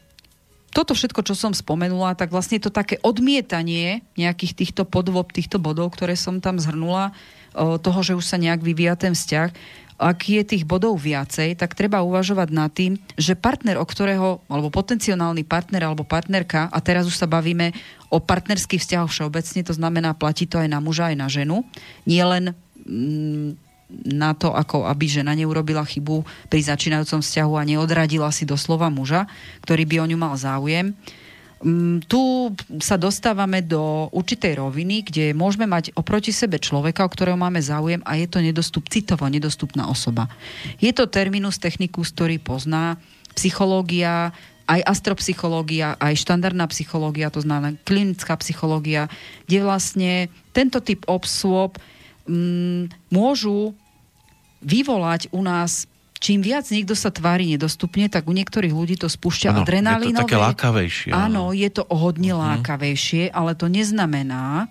Speaker 2: toto všetko, čo som spomenula, tak vlastne to také odmietanie nejakých týchto podvob, týchto bodov, ktoré som tam zhrnula, o, toho, že už sa nejak vyvíja ten vzťah, ak je tých bodov viacej, tak treba uvažovať nad tým, že partner, o ktorého, alebo potenciálny partner alebo partnerka, a teraz už sa bavíme o partnerských vzťahoch všeobecne, to znamená, platí to aj na muža, aj na ženu, nie len mm, na to, ako aby žena neurobila chybu pri začínajúcom vzťahu a neodradila si doslova muža, ktorý by o ňu mal záujem. Mm, tu sa dostávame do určitej roviny, kde môžeme mať oproti sebe človeka, o ktorého máme záujem a je to nedostup, citovo nedostupná osoba. Je to terminus technicus, ktorý pozná psychológia, aj astropsychológia, aj štandardná psychológia, to znamená klinická psychológia, kde vlastne tento typ obsôb mm, môžu vyvolať u nás čím viac niekto sa tvári nedostupne, tak u niektorých ľudí to spúšťa
Speaker 1: Áno,
Speaker 2: adrenalinové.
Speaker 1: je to také lákavejšie.
Speaker 2: Áno, je to hodne lákavejšie, ale to neznamená,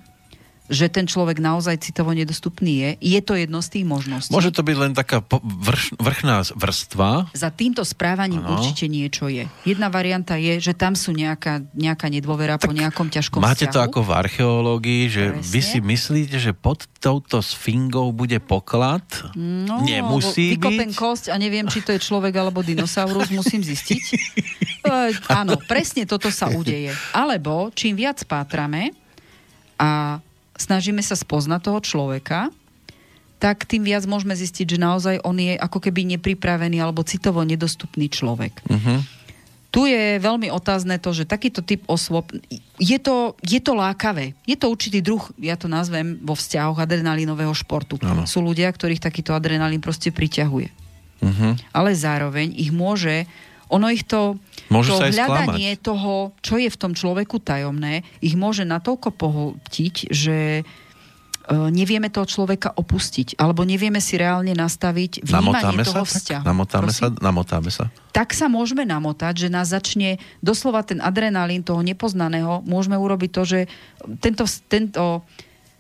Speaker 2: že ten človek naozaj citovo nedostupný je. Je to jedno z tých možností.
Speaker 1: Môže to byť len taká vrš, vrchná vrstva.
Speaker 2: Za týmto správaním
Speaker 1: Áno.
Speaker 2: určite niečo je. Jedna varianta je, že tam sú nejaká, nejaká nedôvera po nejakom ťažkom
Speaker 1: Máte to
Speaker 2: vzťahu.
Speaker 1: ako v archeológii, že
Speaker 2: Presne.
Speaker 1: vy si myslíte, že pod touto sfingou bude poklad?
Speaker 2: No,
Speaker 1: Nemusí byť.
Speaker 2: kosť a neviem, či to je človek alebo dinosaurus, musím zistiť. E, áno, presne toto sa udeje. Alebo čím viac pátrame a snažíme sa spoznať toho človeka, tak tým viac môžeme zistiť, že naozaj on je ako keby nepripravený alebo citovo nedostupný človek.
Speaker 1: Uh-huh.
Speaker 2: Tu je veľmi otázne to, že takýto typ osôb, je to, je to lákavé. Je to určitý druh, ja to nazvem vo vzťahoch adrenalinového športu.
Speaker 1: Áno.
Speaker 2: Sú ľudia, ktorých takýto adrenalín proste priťahuje.
Speaker 1: Uh-huh.
Speaker 2: Ale zároveň ich môže, ono ich to,
Speaker 1: Môže
Speaker 2: to
Speaker 1: sa
Speaker 2: hľadanie toho, čo je v tom človeku tajomné, ich môže natoľko pohltiť, že e, nevieme toho človeka opustiť, alebo nevieme si reálne nastaviť vnímanie
Speaker 1: Namotáme sa?
Speaker 2: toho
Speaker 1: Tak?
Speaker 2: vzťahu.
Speaker 1: Namotáme sa? Namotáme sa.
Speaker 2: tak sa môžeme namotať, že nás začne doslova ten adrenalín toho nepoznaného, môžeme urobiť to, že tento, tento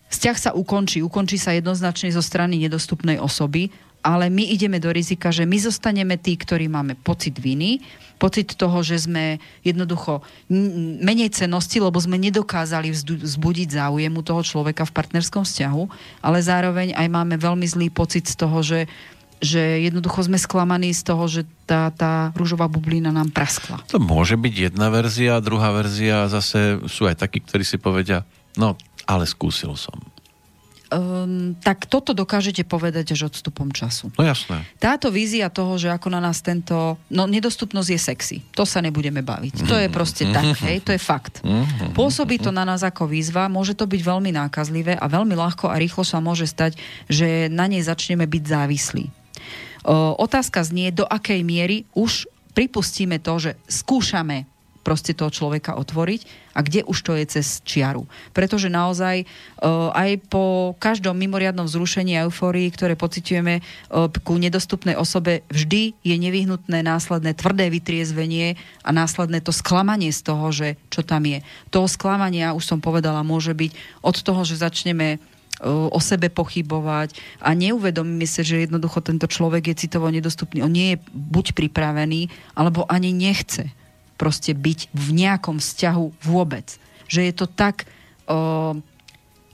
Speaker 2: vzťah sa ukončí. Ukončí sa jednoznačne zo strany nedostupnej osoby, ale my ideme do rizika, že my zostaneme tí, ktorí máme pocit viny, pocit toho, že sme jednoducho menej cenosti, lebo sme nedokázali vzbudiť záujem u toho človeka v partnerskom vzťahu, ale zároveň aj máme veľmi zlý pocit z toho, že že jednoducho sme sklamaní z toho, že tá, tá rúžová bublina nám praskla.
Speaker 1: To môže byť jedna verzia, druhá verzia zase sú aj takí, ktorí si povedia, no, ale skúsil som.
Speaker 2: Um, tak toto dokážete povedať až odstupom času.
Speaker 1: No jasné.
Speaker 2: Táto vízia toho, že ako na nás tento... No, nedostupnosť je sexy. To sa nebudeme baviť. To je proste tak, hej, to je fakt. Pôsobí to na nás ako výzva, môže to byť veľmi nákazlivé a veľmi ľahko a rýchlo sa môže stať, že na nej začneme byť závislí. O, otázka znie, do akej miery už pripustíme to, že skúšame proste toho človeka otvoriť a kde už to je cez čiaru. Pretože naozaj uh, aj po každom mimoriadnom vzrušení a eufórii, ktoré pociťujeme uh, ku nedostupnej osobe, vždy je nevyhnutné následné tvrdé vytriezvenie a následné to sklamanie z toho, že čo tam je. Toho sklamania, už som povedala, môže byť od toho, že začneme uh, o sebe pochybovať a neuvedomíme si, že jednoducho tento človek je citovo nedostupný. On nie je buď pripravený, alebo ani nechce proste byť v nejakom vzťahu vôbec. Že je to tak uh,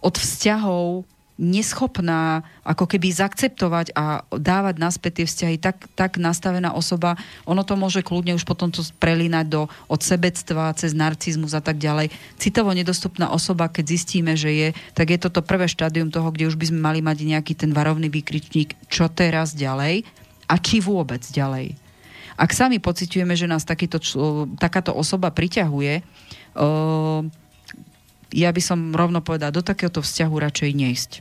Speaker 2: od vzťahov neschopná ako keby zaakceptovať a dávať naspäť tie vzťahy tak, tak nastavená osoba, ono to môže kľudne už potom to prelínať do, od sebectva cez narcizmus a tak ďalej. Citovo nedostupná osoba, keď zistíme, že je, tak je to to prvé štádium toho, kde už by sme mali mať nejaký ten varovný výkričník, čo teraz ďalej a či vôbec ďalej. Ak sami pociťujeme, že nás takýto, takáto osoba priťahuje, uh, ja by som rovno povedala, do takéhoto vzťahu radšej neísť.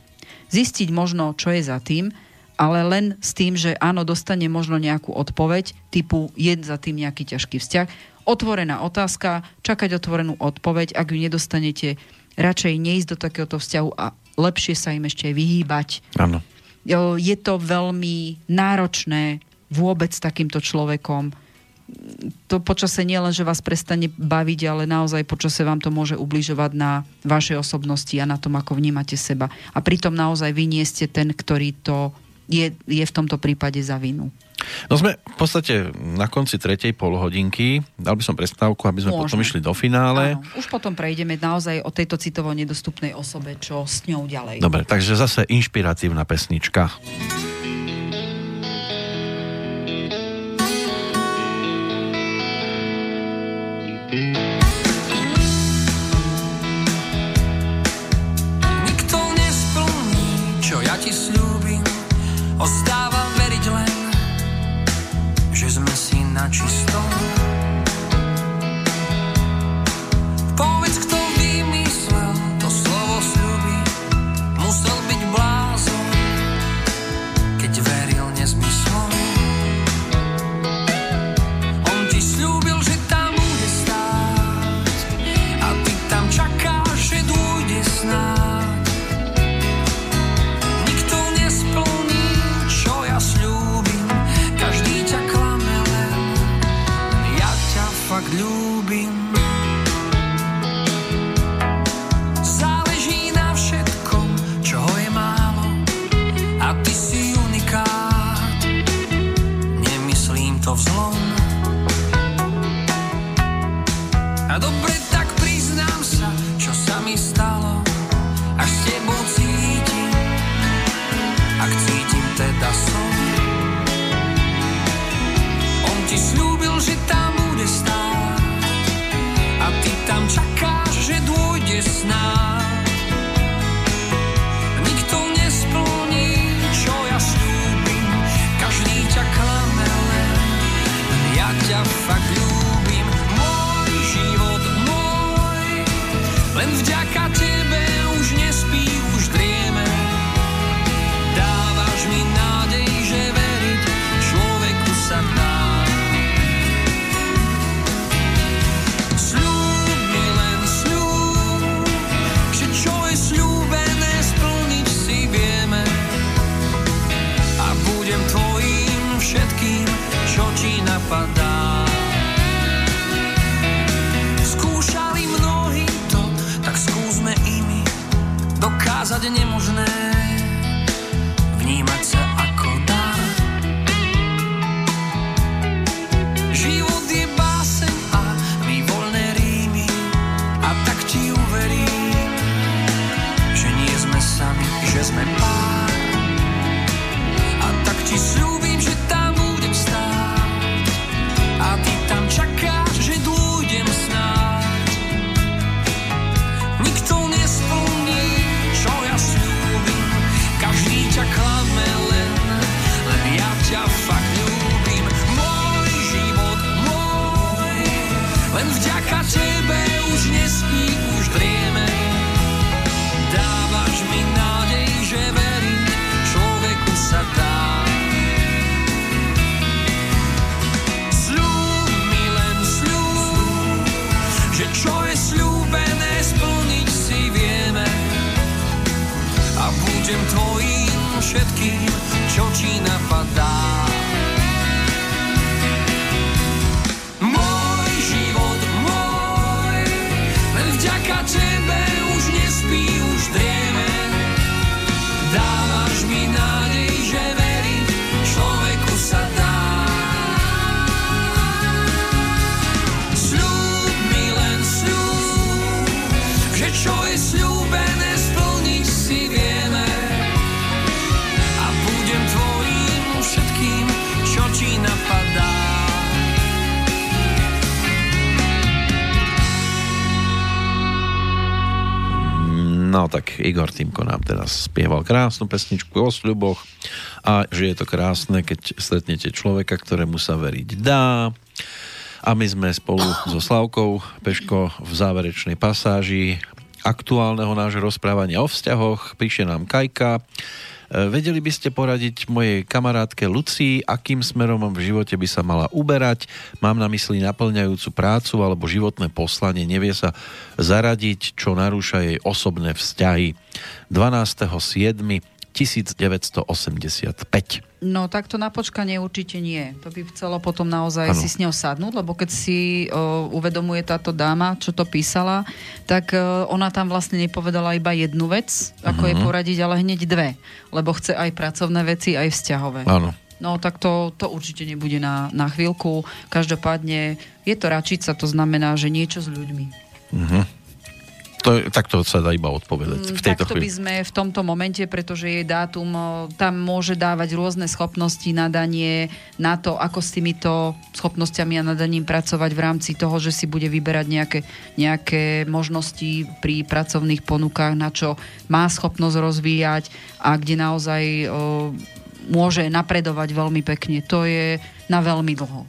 Speaker 2: Zistiť možno, čo je za tým, ale len s tým, že áno, dostane možno nejakú odpoveď, typu je za tým nejaký ťažký vzťah. Otvorená otázka, čakať otvorenú odpoveď, ak ju nedostanete, radšej neísť do takéhoto vzťahu a lepšie sa im ešte aj vyhýbať.
Speaker 1: Áno.
Speaker 2: Je to veľmi náročné vôbec takýmto človekom. To počase nie len, že vás prestane baviť, ale naozaj počase vám to môže ubližovať na vašej osobnosti a na tom, ako vnímate seba. A pritom naozaj vy nie ste ten, ktorý to je, je v tomto prípade za vinu.
Speaker 1: No sme v podstate na konci tretej polhodinky. Dal by som prestávku, aby sme
Speaker 2: Môžeme.
Speaker 1: potom išli do finále.
Speaker 2: Áno, už potom prejdeme naozaj o tejto citovo nedostupnej osobe, čo s ňou ďalej.
Speaker 1: Dobre, takže zase inšpiratívna pesnička.
Speaker 4: Nikto nesplní, čo ja ti slúbim. Ostáva veriť len, že sme si na.
Speaker 1: Spieval krásnu pesničku o sľuboch a že je to krásne, keď stretnete človeka, ktorému sa veriť dá. A my sme spolu so Slavkou Peško v záverečnej pasáži aktuálneho nášho rozprávania o vzťahoch. Píše nám Kajka. E, Vedeli by ste poradiť mojej kamarátke Lucii, akým smerom v živote by sa mala uberať? Mám na mysli naplňajúcu prácu alebo životné poslanie. Nevie sa zaradiť, čo narúša jej osobné vzťahy. 12.7.1985
Speaker 2: No takto na počkanie určite nie. To by chcelo potom naozaj
Speaker 1: Áno.
Speaker 2: si s ňou sadnúť, lebo keď si o, uvedomuje táto dáma, čo to písala, tak o, ona tam vlastne nepovedala iba jednu vec, ako je poradiť, ale hneď dve. Lebo chce aj pracovné veci, aj vzťahové.
Speaker 1: Áno.
Speaker 2: No tak to, to určite nebude na, na chvíľku. Každopádne je to račica, to znamená, že niečo s ľuďmi.
Speaker 1: To, takto sa dá iba odpovedať v tejto
Speaker 2: Takto by
Speaker 1: chvíli.
Speaker 2: sme v tomto momente, pretože jej dátum tam môže dávať rôzne schopnosti, nadanie na to, ako s týmito schopnosťami a nadaním pracovať v rámci toho, že si bude vyberať nejaké, nejaké možnosti pri pracovných ponukách, na čo má schopnosť rozvíjať a kde naozaj o, môže napredovať veľmi pekne. To je na veľmi dlho.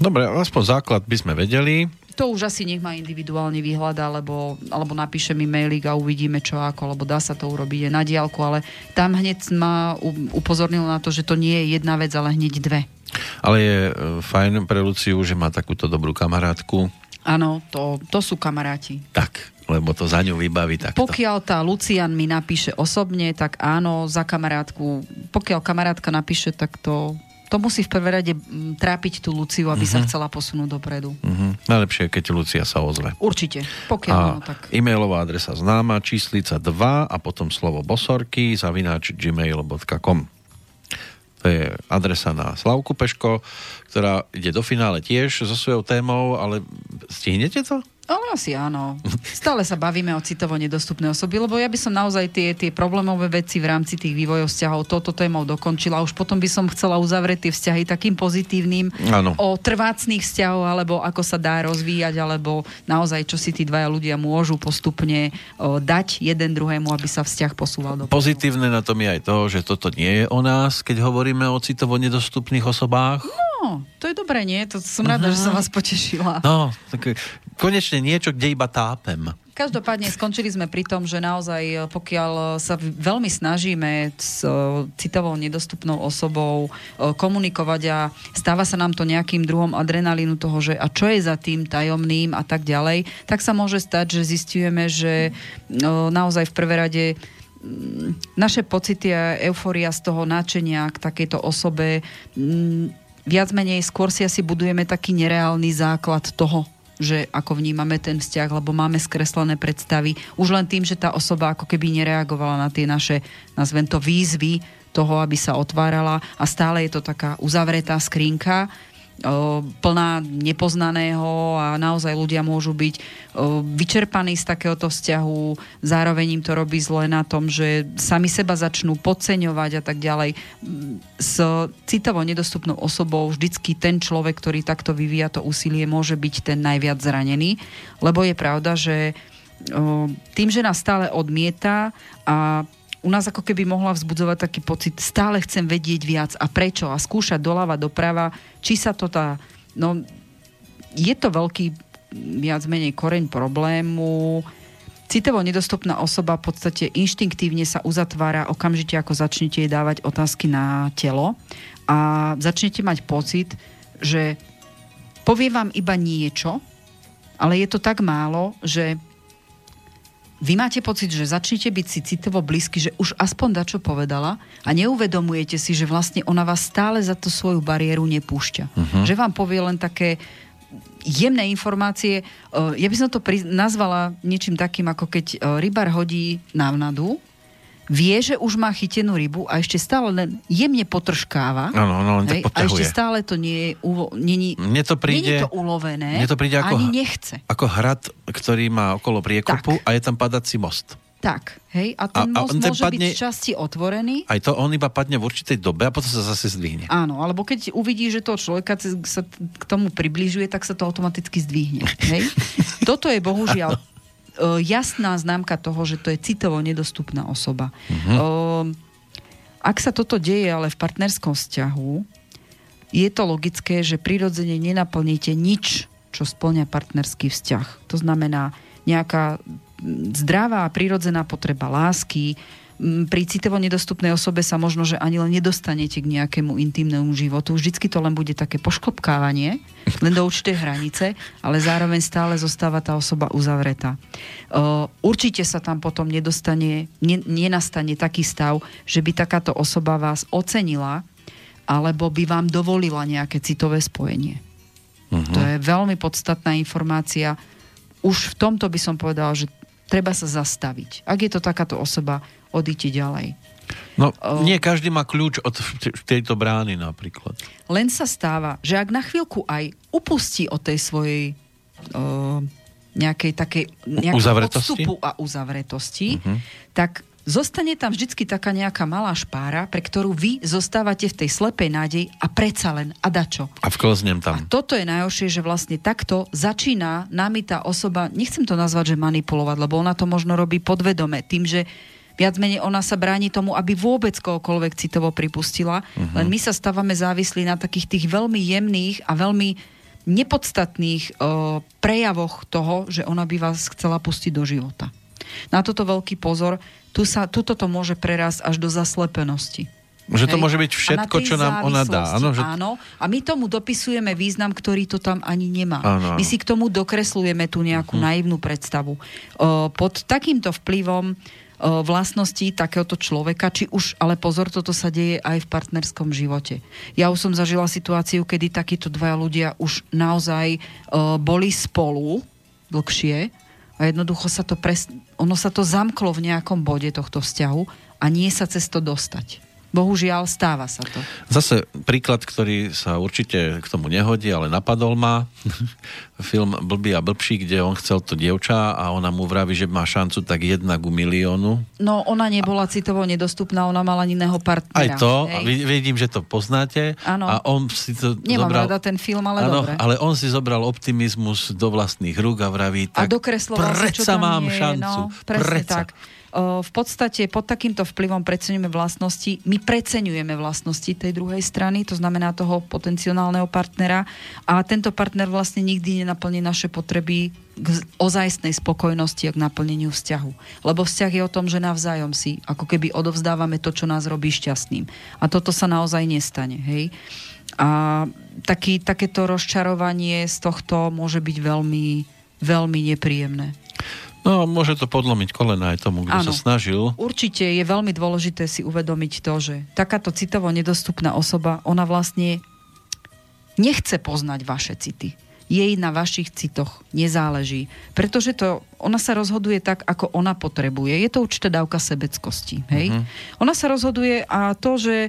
Speaker 1: Dobre, aspoň základ by sme vedeli.
Speaker 2: To už asi nech ma individuálne vyhľadá, alebo, alebo napíše mi mailik a uvidíme čo ako, lebo dá sa to urobiť na diálku, ale tam hneď ma upozornil na to, že to nie je jedna vec, ale hneď dve.
Speaker 1: Ale je e, fajn pre Luciu, že má takúto dobrú kamarátku.
Speaker 2: Áno, to, to sú kamaráti.
Speaker 1: Tak, lebo to za ňu vybaví takto.
Speaker 2: Pokiaľ tá Lucian mi napíše osobne, tak áno, za kamarátku. Pokiaľ kamarátka napíše, tak to, to musí v prvej rade mm, trápiť tú Luciu, aby sa chcela posunúť dopredu.
Speaker 1: Mhm. Najlepšie je, keď Lucia sa ozve.
Speaker 2: Určite. Pokiaľ
Speaker 1: A
Speaker 2: áno, tak...
Speaker 1: e-mailová adresa známa, číslica 2 a potom slovo bosorky zavináč gmail.com To je adresa na Slavku Peško, ktorá ide do finále tiež so svojou témou, ale stihnete to?
Speaker 2: Ale asi áno. Stále sa bavíme o citovo nedostupné osoby, lebo ja by som naozaj tie, tie problémové veci v rámci tých vývojov vzťahov touto témou dokončila. Už potom by som chcela uzavrieť tie vzťahy takým pozitívnym
Speaker 1: Áno.
Speaker 2: o trvácných vzťahov, alebo ako sa dá rozvíjať, alebo naozaj, čo si tí dvaja ľudia môžu postupne o, dať jeden druhému, aby sa vzťah posúval do
Speaker 1: Pozitívne na tom je aj to, že toto nie je o nás, keď hovoríme o citovo nedostupných osobách.
Speaker 2: No, to je dobré, nie? To som rada, že som vás potešila.
Speaker 1: No, tak konečne niečo, kde iba tápem.
Speaker 2: Každopádne skončili sme pri tom, že naozaj e, pokiaľ sa v- veľmi snažíme s citovou nedostupnou osobou komunikovať a stáva sa nám to nejakým druhom adrenalínu toho, že a čo je za tým tajomným a tak ďalej, tak sa môže stať, že zistujeme, že naozaj v prvé rade mm, naše pocity a euforia z toho náčenia k takejto osobe mm, viac menej skôr si asi budujeme taký nereálny základ toho, že ako vnímame ten vzťah, lebo máme skreslené predstavy. Už len tým, že tá osoba ako keby nereagovala na tie naše, nazvem to, výzvy toho, aby sa otvárala a stále je to taká uzavretá skrinka, plná nepoznaného a naozaj ľudia môžu byť vyčerpaní z takéhoto vzťahu, zároveň im to robí zle na tom, že sami seba začnú podceňovať a tak ďalej. S citovo nedostupnou osobou vždycky ten človek, ktorý takto vyvíja to úsilie, môže byť ten najviac zranený, lebo je pravda, že tým, že nás stále odmieta a u nás ako keby mohla vzbudzovať taký pocit, stále chcem vedieť viac a prečo a skúšať doľava, doprava, či sa to tá... No, je to veľký viac menej koreň problému. Citovo nedostupná osoba v podstate inštinktívne sa uzatvára okamžite, ako začnete jej dávať otázky na telo a začnete mať pocit, že povie vám iba niečo, ale je to tak málo, že vy máte pocit, že začnete byť si citovo blízky, že už aspoň dačo povedala a neuvedomujete si, že vlastne ona vás stále za tú svoju bariéru nepúšťa. Uh-huh. Že vám povie len také jemné informácie. Uh, Ja by som to nazvala niečím takým, ako keď uh, rybar hodí návnadu, vie, že už má chytenú rybu a ešte stále len jemne potrškáva.
Speaker 1: Áno, áno, len tak
Speaker 2: Hej, a ešte stále to nie je, uvo- není,
Speaker 1: Mne to príde-
Speaker 2: není to ulovené,
Speaker 1: mne to príde ako-
Speaker 2: ani nechce.
Speaker 1: Ako hrad, ktorý má okolo priekopu a je tam padací most.
Speaker 2: Tak, hej, a ten
Speaker 1: A- a
Speaker 2: most
Speaker 1: on ten
Speaker 2: môže
Speaker 1: padne-
Speaker 2: byť z časti otvorený.
Speaker 1: Aj to on iba padne v určitej dobe a potom sa zase zdvihne.
Speaker 2: Áno, alebo keď uvidí, že toho človeka sa k tomu približuje, tak sa to automaticky zdvihne. Hej? Toto je bohužiaľ jasná známka toho, že to je citovo nedostupná osoba. E, ak sa toto deje ale v partnerskom vzťahu, je to logické, že prirodzene nenaplníte nič, čo splňa partnerský vzťah. To znamená nejaká mm, zdravá a prirodzená potreba lásky. Pri citovo nedostupnej osobe sa možno, že ani len nedostanete k nejakému intimnému životu. Vždycky to len bude také pošklopkávanie, len do určitej hranice, ale zároveň stále zostáva tá osoba uzavretá. Určite sa tam potom nedostane, ne, nenastane taký stav, že by takáto osoba vás ocenila, alebo by vám dovolila nejaké citové spojenie. Uh-huh. To je veľmi podstatná informácia. Už v tomto by som povedala, že treba sa zastaviť. Ak je to takáto osoba, odíte ďalej.
Speaker 1: No, nie každý má kľúč od tejto brány napríklad.
Speaker 2: Len sa stáva, že ak na chvíľku aj upustí od tej svojej o, nejakej takej odstupu a uzavretosti, uh-huh. tak zostane tam vždycky taká nejaká malá špára, pre ktorú vy zostávate v tej slepej nádej a predsa len a dačo.
Speaker 1: A vklznem
Speaker 2: A
Speaker 1: tam.
Speaker 2: toto je najhoršie, že vlastne takto začína nami tá osoba, nechcem to nazvať, že manipulovať, lebo ona to možno robí podvedome, tým, že viac menej ona sa bráni tomu, aby vôbec kohokoľvek citovo pripustila, uh-huh. len my sa stávame závislí na takých tých veľmi jemných a veľmi nepodstatných o, prejavoch toho, že ona by vás chcela pustiť do života. Na toto veľký pozor, tu sa, tuto to môže prerásť až do zaslepenosti.
Speaker 1: Že to
Speaker 2: Hej.
Speaker 1: môže byť všetko, čo nám ona dá. Áno, že...
Speaker 2: áno. A my tomu dopisujeme význam, ktorý to tam ani nemá.
Speaker 1: Áno, áno.
Speaker 2: My si k tomu dokreslujeme tú nejakú uh-huh. naivnú predstavu. O, pod takýmto vplyvom o, vlastností takéhoto človeka, či už, ale pozor, toto sa deje aj v partnerskom živote. Ja už som zažila situáciu, kedy takíto dvaja ľudia už naozaj boli spolu dlhšie a jednoducho sa to pres... ono sa to zamklo v nejakom bode tohto vzťahu a nie sa cez to dostať. Bohužiaľ, stáva sa to.
Speaker 1: Zase príklad, ktorý sa určite k tomu nehodí, ale napadol ma. Film Blbý a blbší, kde on chcel to dievča a ona mu vraví, že má šancu tak jedna ku miliónu.
Speaker 2: No, ona nebola citovo nedostupná, ona mala iného partnera.
Speaker 1: Aj to, a
Speaker 2: hej.
Speaker 1: vid- vidím, že to poznáte.
Speaker 2: Áno.
Speaker 1: A on si to
Speaker 2: Nemám
Speaker 1: zobral...
Speaker 2: rada ten film, ale
Speaker 1: Áno,
Speaker 2: dobre.
Speaker 1: ale on si zobral optimizmus do vlastných rúk a vraví,
Speaker 2: A
Speaker 1: tak
Speaker 2: dokresloval čo
Speaker 1: predsa
Speaker 2: tam
Speaker 1: mám
Speaker 2: je,
Speaker 1: šancu.
Speaker 2: no, presne
Speaker 1: predsa.
Speaker 2: tak. V podstate pod takýmto vplyvom preceňujeme vlastnosti, my preceňujeme vlastnosti tej druhej strany, to znamená toho potenciálneho partnera a tento partner vlastne nikdy nenaplní naše potreby k ozajstnej spokojnosti a k naplneniu vzťahu. Lebo vzťah je o tom, že navzájom si ako keby odovzdávame to, čo nás robí šťastným. A toto sa naozaj nestane. Hej? A taký, takéto rozčarovanie z tohto môže byť veľmi, veľmi nepríjemné.
Speaker 1: No, môže to podlomiť kolena aj tomu, kto
Speaker 2: Áno.
Speaker 1: sa snažil.
Speaker 2: Určite je veľmi dôležité si uvedomiť to, že takáto citovo nedostupná osoba, ona vlastne nechce poznať vaše city. Jej na vašich citoch nezáleží. Pretože to, ona sa rozhoduje tak, ako ona potrebuje. Je to určitá dávka sebeckosti. Hej? Ona sa rozhoduje a to, že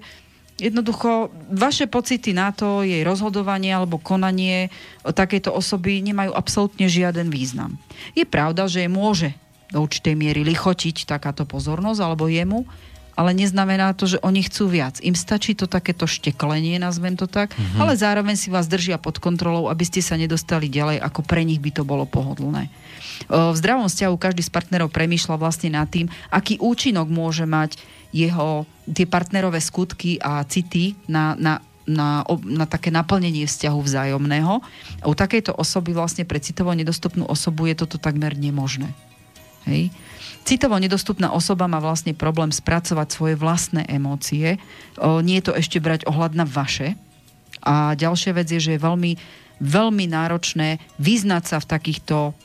Speaker 2: jednoducho vaše pocity na to, jej rozhodovanie alebo konanie takejto osoby nemajú absolútne žiaden význam. Je pravda, že môže do určitej miery lichotiť takáto pozornosť alebo jemu, ale neznamená to, že oni chcú viac. Im stačí to takéto šteklenie, nazvem to tak, mm-hmm. ale zároveň si vás držia pod kontrolou, aby ste sa nedostali ďalej, ako pre nich by to bolo pohodlné. V zdravom vzťahu každý z partnerov premýšľa vlastne nad tým, aký účinok môže mať jeho tie partnerové skutky a city na, na na, na také naplnenie vzťahu vzájomného. U takejto osoby vlastne pre citovo nedostupnú osobu je toto takmer nemožné. Hej. Citovo nedostupná osoba má vlastne problém spracovať svoje vlastné emócie. O, nie je to ešte brať ohľad na vaše. A ďalšia vec je, že je veľmi, veľmi náročné vyznať sa v takýchto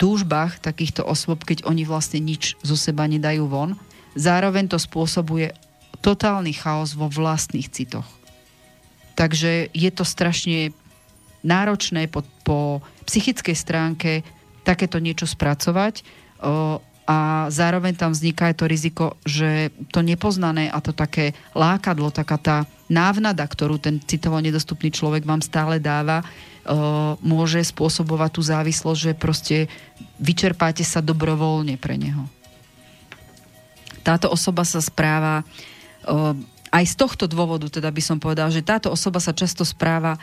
Speaker 2: túžbách takýchto osôb, keď oni vlastne nič zo seba nedajú von. Zároveň to spôsobuje totálny chaos vo vlastných citoch. Takže je to strašne náročné po, po psychickej stránke takéto niečo spracovať o, a zároveň tam vzniká aj to riziko, že to nepoznané a to také lákadlo, taká tá návnada, ktorú ten citovo nedostupný človek vám stále dáva, o, môže spôsobovať tú závislosť, že proste vyčerpáte sa dobrovoľne pre neho. Táto osoba sa správa aj z tohto dôvodu, teda by som povedal, že táto osoba sa často správa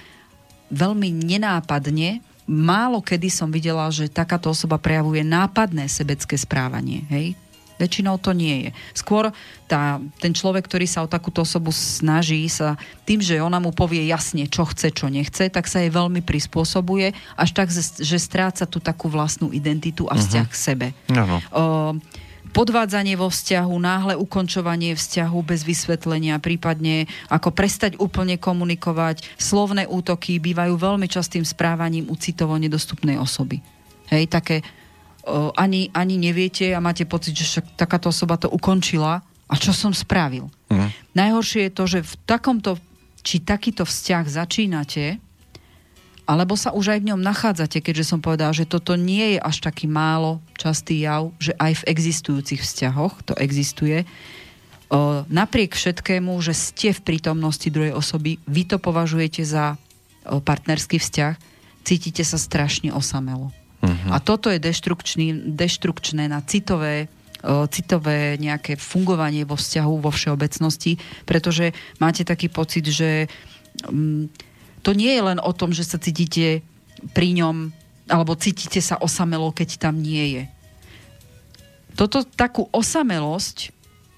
Speaker 2: veľmi nenápadne. Málo kedy som videla, že takáto osoba prejavuje nápadné sebecké správanie. Hej? Väčšinou to nie je. Skôr tá, ten človek, ktorý sa o takúto osobu snaží sa tým, že ona mu povie jasne, čo chce, čo nechce, tak sa jej veľmi prispôsobuje, až tak, že stráca tú takú vlastnú identitu a vzťah uh-huh. k sebe.
Speaker 1: Áno.
Speaker 2: O, podvádzanie vo vzťahu, náhle ukončovanie vzťahu bez vysvetlenia, prípadne ako prestať úplne komunikovať. Slovné útoky bývajú veľmi častým správaním u citovo nedostupnej osoby. Hej, také o, ani, ani neviete a máte pocit, že však takáto osoba to ukončila a čo som spravil.
Speaker 1: Mhm.
Speaker 2: Najhoršie je to, že v takomto, či takýto vzťah začínate, alebo sa už aj v ňom nachádzate, keďže som povedala, že toto nie je až taký málo častý jav, že aj v existujúcich vzťahoch to existuje. O, napriek všetkému, že ste v prítomnosti druhej osoby, vy to považujete za o, partnerský vzťah, cítite sa strašne osamelo.
Speaker 1: Mhm.
Speaker 2: A toto je deštrukčné na citové citové nejaké fungovanie vo vzťahu vo všeobecnosti, pretože máte taký pocit, že mm, to nie je len o tom, že sa cítite pri ňom alebo cítite sa osamelo, keď tam nie je. Toto takú osamelosť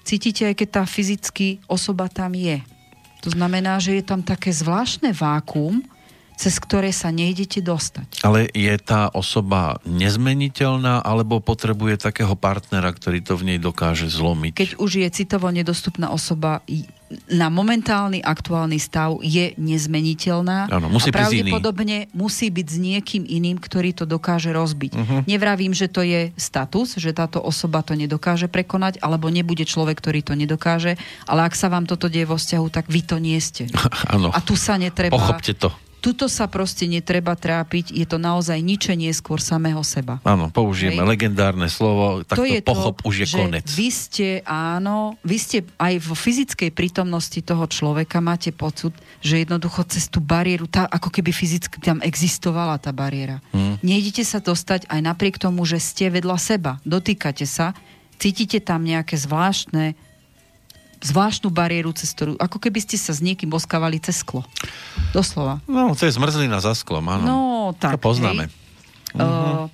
Speaker 2: cítite aj keď tá fyzicky osoba tam je. To znamená, že je tam také zvláštne vákuum, cez ktoré sa nejdete dostať.
Speaker 1: Ale je tá osoba nezmeniteľná, alebo potrebuje takého partnera, ktorý to v nej dokáže zlomiť?
Speaker 2: Keď už je citovo nedostupná osoba, na momentálny aktuálny stav je nezmeniteľná
Speaker 1: Áno, musí
Speaker 2: a
Speaker 1: byť
Speaker 2: pravdepodobne musí byť s niekým iným, ktorý to dokáže rozbiť. Uh-huh. Nevravím, že to je status, že táto osoba to nedokáže prekonať, alebo nebude človek, ktorý to nedokáže, ale ak sa vám toto deje vo vzťahu, tak vy to nie ste.
Speaker 1: Áno,
Speaker 2: A tu sa netreba...
Speaker 1: pochopte to.
Speaker 2: Tuto sa proste netreba trápiť, je to naozaj ničenie skôr samého seba.
Speaker 1: Áno, použijeme
Speaker 2: Hej.
Speaker 1: legendárne slovo, tak to,
Speaker 2: je
Speaker 1: pochop už je
Speaker 2: že
Speaker 1: konec.
Speaker 2: Vy ste, áno, vy ste aj vo fyzickej prítomnosti toho človeka máte pocit, že jednoducho cez tú bariéru, tá, ako keby fyzicky tam existovala tá bariéra. Hmm. Nejdete sa dostať aj napriek tomu, že ste vedľa seba, dotýkate sa, cítite tam nejaké zvláštne zvláštnu bariéru, cez ktorú, ako keby ste sa s niekým boskávali cez sklo. Doslova.
Speaker 1: No, to je zmrzlina za sklom, áno.
Speaker 2: No, tak.
Speaker 1: To poznáme.
Speaker 2: Hej. Uh,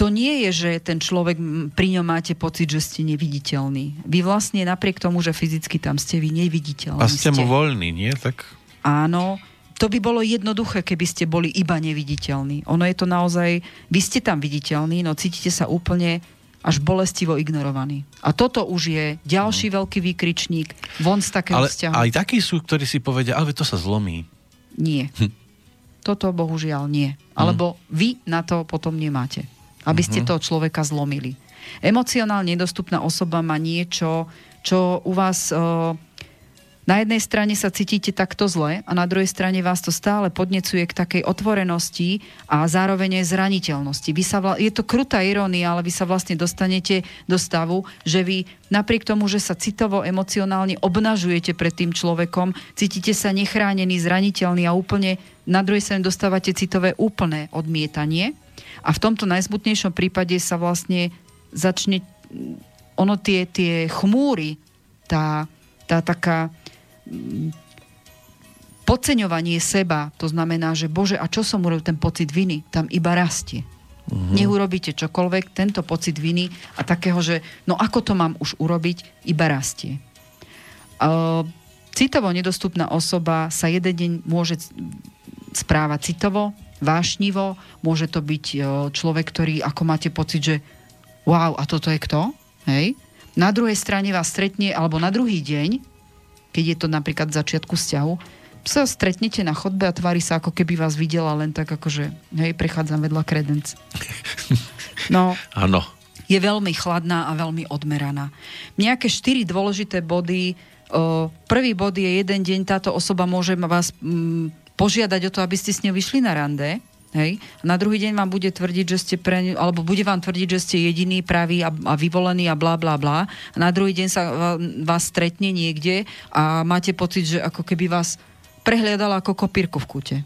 Speaker 2: to nie je, že ten človek, pri ňom máte pocit, že ste neviditeľný. Vy vlastne napriek tomu, že fyzicky tam ste, vy neviditeľní
Speaker 1: A ste mu voľní, nie? Tak...
Speaker 2: Áno, to by bolo jednoduché, keby ste boli iba neviditeľní. Ono je to naozaj, vy ste tam viditeľní, no cítite sa úplne až bolestivo ignorovaný. A toto už je ďalší no. veľký výkričník von z takého
Speaker 1: ale
Speaker 2: vzťahu.
Speaker 1: aj takí sú, ktorí si povedia, ale to sa zlomí.
Speaker 2: Nie. Hm. Toto bohužiaľ nie. Alebo hm. vy na to potom nemáte aby ste mhm. toho človeka zlomili. Emocionálne nedostupná osoba má niečo, čo u vás... Uh, na jednej strane sa cítite takto zle a na druhej strane vás to stále podnecuje k takej otvorenosti a zároveň aj zraniteľnosti. Vy sa vla... Je to krutá irónia, ale vy sa vlastne dostanete do stavu, že vy napriek tomu, že sa citovo, emocionálne obnažujete pred tým človekom, cítite sa nechránený, zraniteľný a úplne na druhej strane dostávate citové úplné odmietanie a v tomto najsmutnejšom prípade sa vlastne začne ono tie, tie chmúry, tá, tá taká podceňovanie seba, to znamená, že bože, a čo som urobil, ten pocit viny, tam iba rastie. Uh-huh. Nech urobíte čokoľvek, tento pocit viny a takého, že no ako to mám už urobiť, iba rastie. Uh, citovo nedostupná osoba sa jeden deň môže správať citovo, vášnivo, môže to byť e, človek, ktorý ako máte pocit, že wow, a toto je kto? Hej? Na druhej strane vás stretne, alebo na druhý deň, keď je to napríklad v začiatku vzťahu, sa stretnete na chodbe a tvári sa, ako keby vás videla len tak, akože, hej, prechádzam vedľa kredenc. No,
Speaker 1: Áno.
Speaker 2: je veľmi chladná a veľmi odmeraná. Nejaké štyri dôležité body. Prvý bod je jeden deň, táto osoba môže vás mm, požiadať o to, aby ste s ňou vyšli na rande, Hej. Na druhý deň vám bude tvrdiť, že ste pre alebo bude vám tvrdiť, že ste jediný, pravý a, a vyvolený a bla bla bla. A na druhý deň sa vás stretne niekde a máte pocit, že ako keby vás prehliadala ako kopírku v kúte.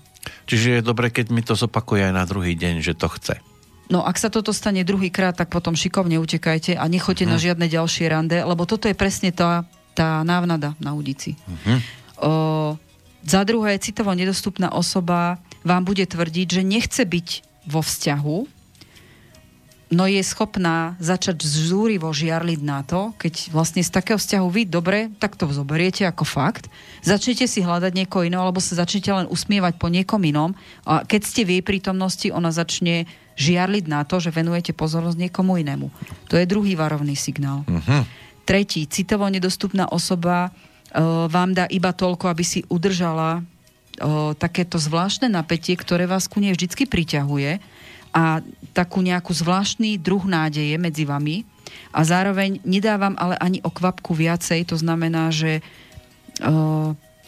Speaker 1: Čiže je dobre, keď mi to zopakuje aj na druhý deň, že to chce.
Speaker 2: No ak sa toto stane druhýkrát, tak potom šikovne utekajte a nechoďte uh-huh. na mhm. žiadne ďalšie rande, lebo toto je presne tá, tá návnada na udici. Uh-huh. O, za druhé, citovo nedostupná osoba vám bude tvrdiť, že nechce byť vo vzťahu, no je schopná začať zúrivo žiarliť na to, keď vlastne z takého vzťahu vy dobre, tak to zoberiete ako fakt, začnete si hľadať niekoho iného, alebo sa začnete len usmievať po niekom inom a keď ste v jej prítomnosti, ona začne žiarliť na to, že venujete pozornosť niekomu inému. To je druhý varovný signál. Uh-huh. Tretí, citovo nedostupná osoba vám dá iba toľko, aby si udržala takéto zvláštne napätie, ktoré vás ku nej vždy priťahuje a takú nejakú zvláštny druh nádeje medzi vami a zároveň nedávam ale ani o kvapku viacej, to znamená, že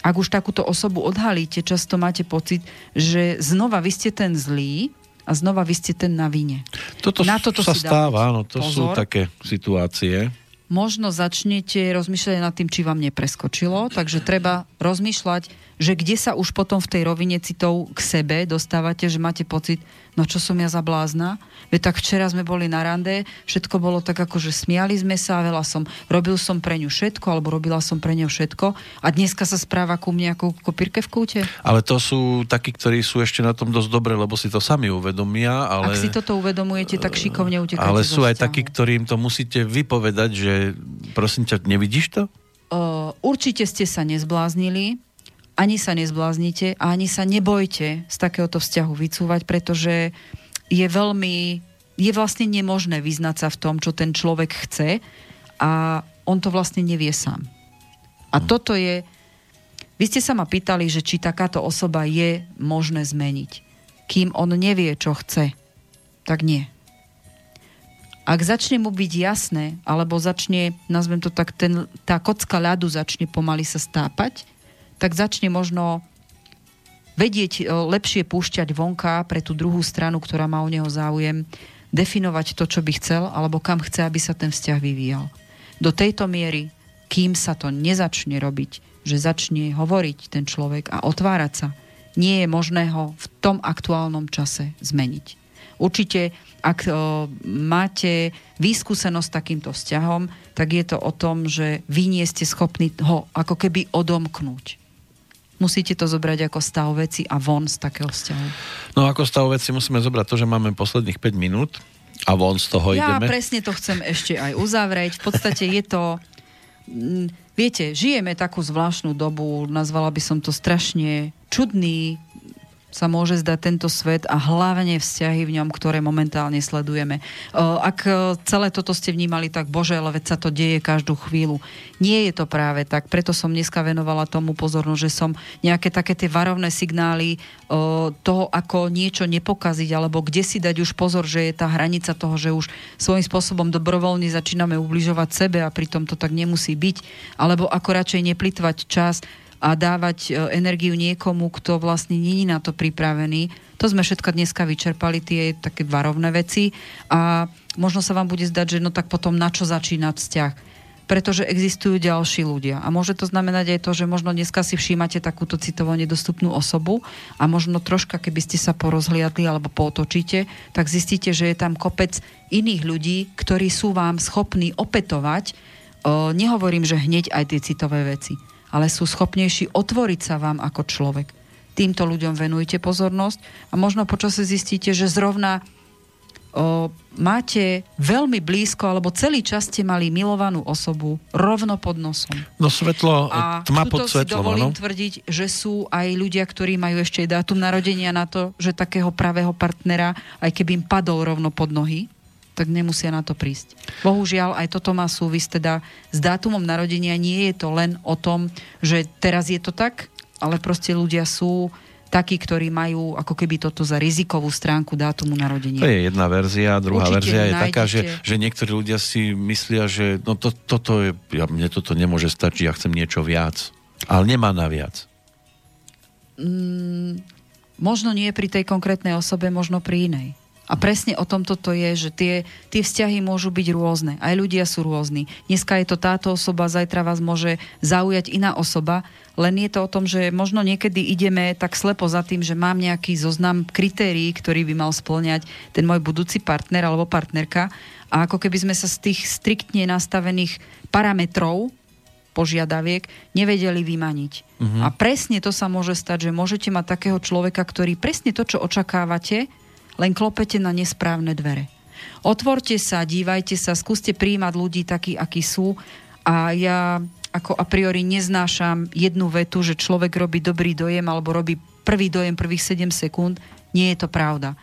Speaker 2: ak už takúto osobu odhalíte, často máte pocit, že znova vy ste ten zlý a znova vy ste ten na vine.
Speaker 1: Toto na toto sa stáva, áno, to pozor. sú také situácie
Speaker 2: možno začnete rozmýšľať nad tým, či vám nepreskočilo, takže treba rozmýšľať, že kde sa už potom v tej rovine citov k sebe dostávate, že máte pocit, no čo som ja za blázna? Veď tak včera sme boli na rande, všetko bolo tak ako, že smiali sme sa, veľa som, robil som pre ňu všetko, alebo robila som pre ňu všetko a dneska sa správa ku mne ako kopírke v kúte.
Speaker 1: Ale to sú takí, ktorí sú ešte na tom dosť dobre, lebo si to sami uvedomia. Ale...
Speaker 2: Ak si toto uvedomujete, tak šikovne utekajte
Speaker 1: Ale sú aj takí, ktorým to musíte vypovedať, že prosím ťa, nevidíš to?
Speaker 2: Uh, určite ste sa nezbláznili, ani sa nezbláznite a ani sa nebojte z takéhoto vzťahu vycúvať, pretože je veľmi, je vlastne nemožné vyznať sa v tom, čo ten človek chce a on to vlastne nevie sám. A hmm. toto je, vy ste sa ma pýtali, že či takáto osoba je možné zmeniť. Kým on nevie, čo chce, tak nie. Ak začne mu byť jasné, alebo začne, nazvem to tak, ten, tá kocka ľadu začne pomaly sa stápať, tak začne možno vedieť e, lepšie púšťať vonka pre tú druhú stranu, ktorá má o neho záujem, definovať to, čo by chcel, alebo kam chce, aby sa ten vzťah vyvíjal. Do tejto miery, kým sa to nezačne robiť, že začne hovoriť ten človek a otvárať sa, nie je možné ho v tom aktuálnom čase zmeniť. Určite, ak o, máte výskúsenosť s takýmto vzťahom, tak je to o tom, že vy nie ste schopní ho ako keby odomknúť musíte to zobrať ako stav veci a von z takého vzťahu.
Speaker 1: No ako stav veci musíme zobrať to, že máme posledných 5 minút A von z toho
Speaker 2: Ja
Speaker 1: ideme?
Speaker 2: presne to chcem ešte aj uzavrieť. V podstate je to... mm, Viete, žijeme takú zvláštnu dobu, nazvala by som to strašne čudný, sa môže zdať tento svet a hlavne vzťahy v ňom, ktoré momentálne sledujeme. O, Ak e, celé toto ste vnímali tak, bože, ale veď sa to deje každú chvíľu. Nie je to práve tak, preto som dneska venovala tomu pozornosť, že som nejaké také tie varovné signály o, toho, ako niečo nepokaziť, alebo kde si dať už pozor, že je tá hranica toho, že už svojím spôsobom dobrovoľne začíname ubližovať sebe a pritom to tak nemusí byť, alebo ako radšej neplitvať čas, a dávať e, energiu niekomu, kto vlastne není na to pripravený. To sme všetko dneska vyčerpali, tie také varovné veci a možno sa vám bude zdať, že no tak potom na čo začínať vzťah pretože existujú ďalší ľudia. A môže to znamenať aj to, že možno dneska si všímate takúto citovo nedostupnú osobu a možno troška, keby ste sa porozhliadli alebo pootočíte, tak zistíte, že je tam kopec iných ľudí, ktorí sú vám schopní opetovať, o, nehovorím, že hneď aj tie citové veci, ale sú schopnejší otvoriť sa vám ako človek. Týmto ľuďom venujte pozornosť a možno počasie zistíte, že zrovna o, máte veľmi blízko, alebo celý čas ste mali milovanú osobu rovno pod nosom.
Speaker 1: No svetlo,
Speaker 2: A
Speaker 1: tma pod
Speaker 2: si
Speaker 1: svetlom,
Speaker 2: dovolím
Speaker 1: áno?
Speaker 2: tvrdiť, že sú aj ľudia, ktorí majú ešte dátum narodenia na to, že takého pravého partnera, aj keby im padol rovno pod nohy, tak nemusia na to prísť. Bohužiaľ, aj toto má súvis teda s dátumom narodenia. Nie je to len o tom, že teraz je to tak, ale proste ľudia sú takí, ktorí majú ako keby toto za rizikovú stránku dátumu narodenia.
Speaker 1: To je jedna verzia, druhá
Speaker 2: Určite
Speaker 1: verzia je taká, že, že niektorí ľudia si myslia, že no to, toto je, ja, mne toto nemôže stačiť, ja chcem niečo viac. Ale nemá na viac.
Speaker 2: možno nie pri tej konkrétnej osobe, možno pri inej. A presne o tom toto je, že tie, tie vzťahy môžu byť rôzne. Aj ľudia sú rôzni. Dneska je to táto osoba, zajtra vás môže zaujať iná osoba, len je to o tom, že možno niekedy ideme tak slepo za tým, že mám nejaký zoznam kritérií, ktorý by mal splňať ten môj budúci partner alebo partnerka a ako keby sme sa z tých striktne nastavených parametrov požiadaviek nevedeli vymaniť. Uh-huh. A presne to sa môže stať, že môžete mať takého človeka, ktorý presne to, čo očakávate, len klopete na nesprávne dvere. Otvorte sa, dívajte sa, skúste príjmať ľudí takí, akí sú a ja ako a priori neznášam jednu vetu, že človek robí dobrý dojem alebo robí prvý dojem prvých 7 sekúnd. Nie je to pravda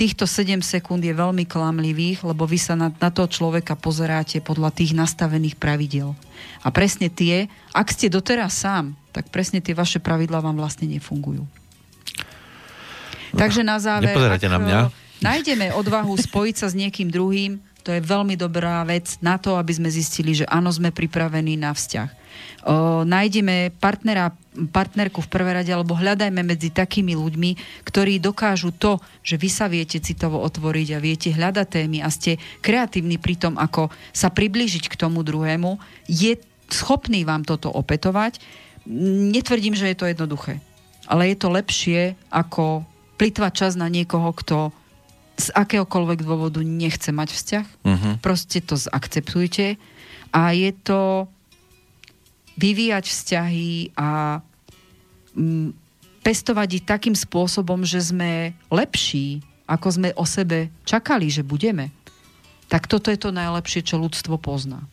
Speaker 2: týchto 7 sekúnd je veľmi klamlivých, lebo vy sa na, na toho človeka pozeráte podľa tých nastavených pravidel. A presne tie, ak ste doteraz sám, tak presne tie vaše pravidlá vám vlastne nefungujú. Takže na záver,
Speaker 1: Nepozerajte na mňa.
Speaker 2: e, nájdeme odvahu spojiť sa s niekým druhým, to je veľmi dobrá vec na to, aby sme zistili, že áno, sme pripravení na vzťah. O, nájdeme partnera, partnerku v prvé rade, alebo hľadajme medzi takými ľuďmi, ktorí dokážu to, že vy sa viete citovo otvoriť a viete hľadať témy a ste kreatívni pri tom, ako sa priblížiť k tomu druhému, je schopný vám toto opetovať. Netvrdím, že je to jednoduché, ale je to lepšie, ako plitvať čas na niekoho, kto z akéhokoľvek dôvodu nechce mať vzťah.
Speaker 1: Mhm.
Speaker 2: Proste to zakceptujte a je to vyvíjať vzťahy a mm, pestovať ich takým spôsobom, že sme lepší, ako sme o sebe čakali, že budeme. Tak toto je to najlepšie, čo ľudstvo pozná.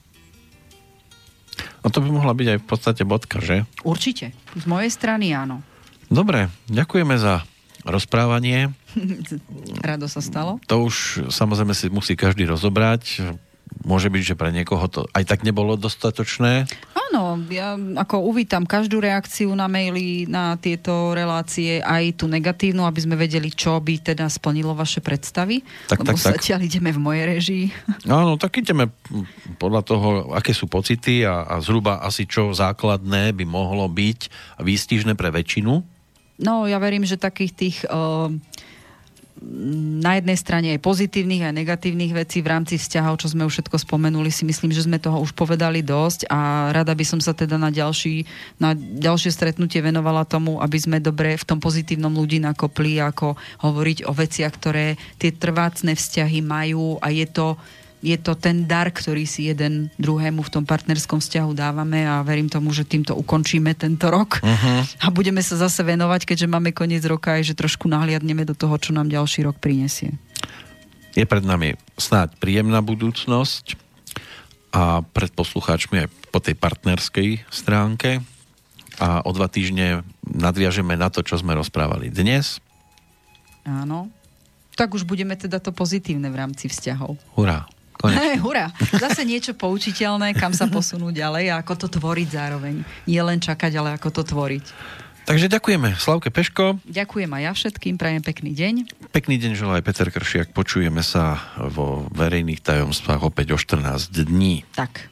Speaker 1: No to by mohla byť aj v podstate bodka, že?
Speaker 2: Určite. Z mojej strany áno.
Speaker 1: Dobre, ďakujeme za rozprávanie.
Speaker 2: Rado sa stalo.
Speaker 1: To už samozrejme si musí každý rozobrať. Môže byť, že pre niekoho to aj tak nebolo dostatočné.
Speaker 2: Áno, ja ako uvítam každú reakciu na maily na tieto relácie, aj tú negatívnu, aby sme vedeli, čo by teda splnilo vaše predstavy.
Speaker 1: Tak,
Speaker 2: lebo
Speaker 1: tak, tak.
Speaker 2: zatiaľ ideme v mojej režii.
Speaker 1: Áno, tak ideme podľa toho, aké sú pocity a, a zhruba asi čo základné by mohlo byť výstižné pre väčšinu.
Speaker 2: No, ja verím, že takých tých uh, na jednej strane aj pozitívnych, aj negatívnych vecí v rámci vzťahov, čo sme už všetko spomenuli, si myslím, že sme toho už povedali dosť a rada by som sa teda na, ďalší, na ďalšie stretnutie venovala tomu, aby sme dobre v tom pozitívnom ľudí nakopli, ako hovoriť o veciach, ktoré tie trvácne vzťahy majú a je to je to ten dar, ktorý si jeden druhému v tom partnerskom vzťahu dávame a verím tomu, že týmto ukončíme tento rok uh-huh. a budeme sa zase venovať, keďže máme koniec roka aj, že trošku nahliadneme do toho, čo nám ďalší rok prinesie.
Speaker 1: Je pred nami snáď príjemná budúcnosť a pred poslucháčmi aj po tej partnerskej stránke a o dva týždne nadviažeme na to, čo sme rozprávali dnes.
Speaker 2: Áno. Tak už budeme teda to pozitívne v rámci vzťahov.
Speaker 1: Hurá.
Speaker 2: Hey, hurá. Zase niečo poučiteľné, kam sa posunúť ďalej a ako to tvoriť zároveň. Nie len čakať, ale ako to tvoriť.
Speaker 1: Takže ďakujeme Slavke Peško.
Speaker 2: Ďakujem aj ja všetkým, prajem pekný deň.
Speaker 1: Pekný deň želá aj Peter Kršiak. Počujeme sa vo verejných tajomstvách opäť o 14 dní.
Speaker 2: Tak.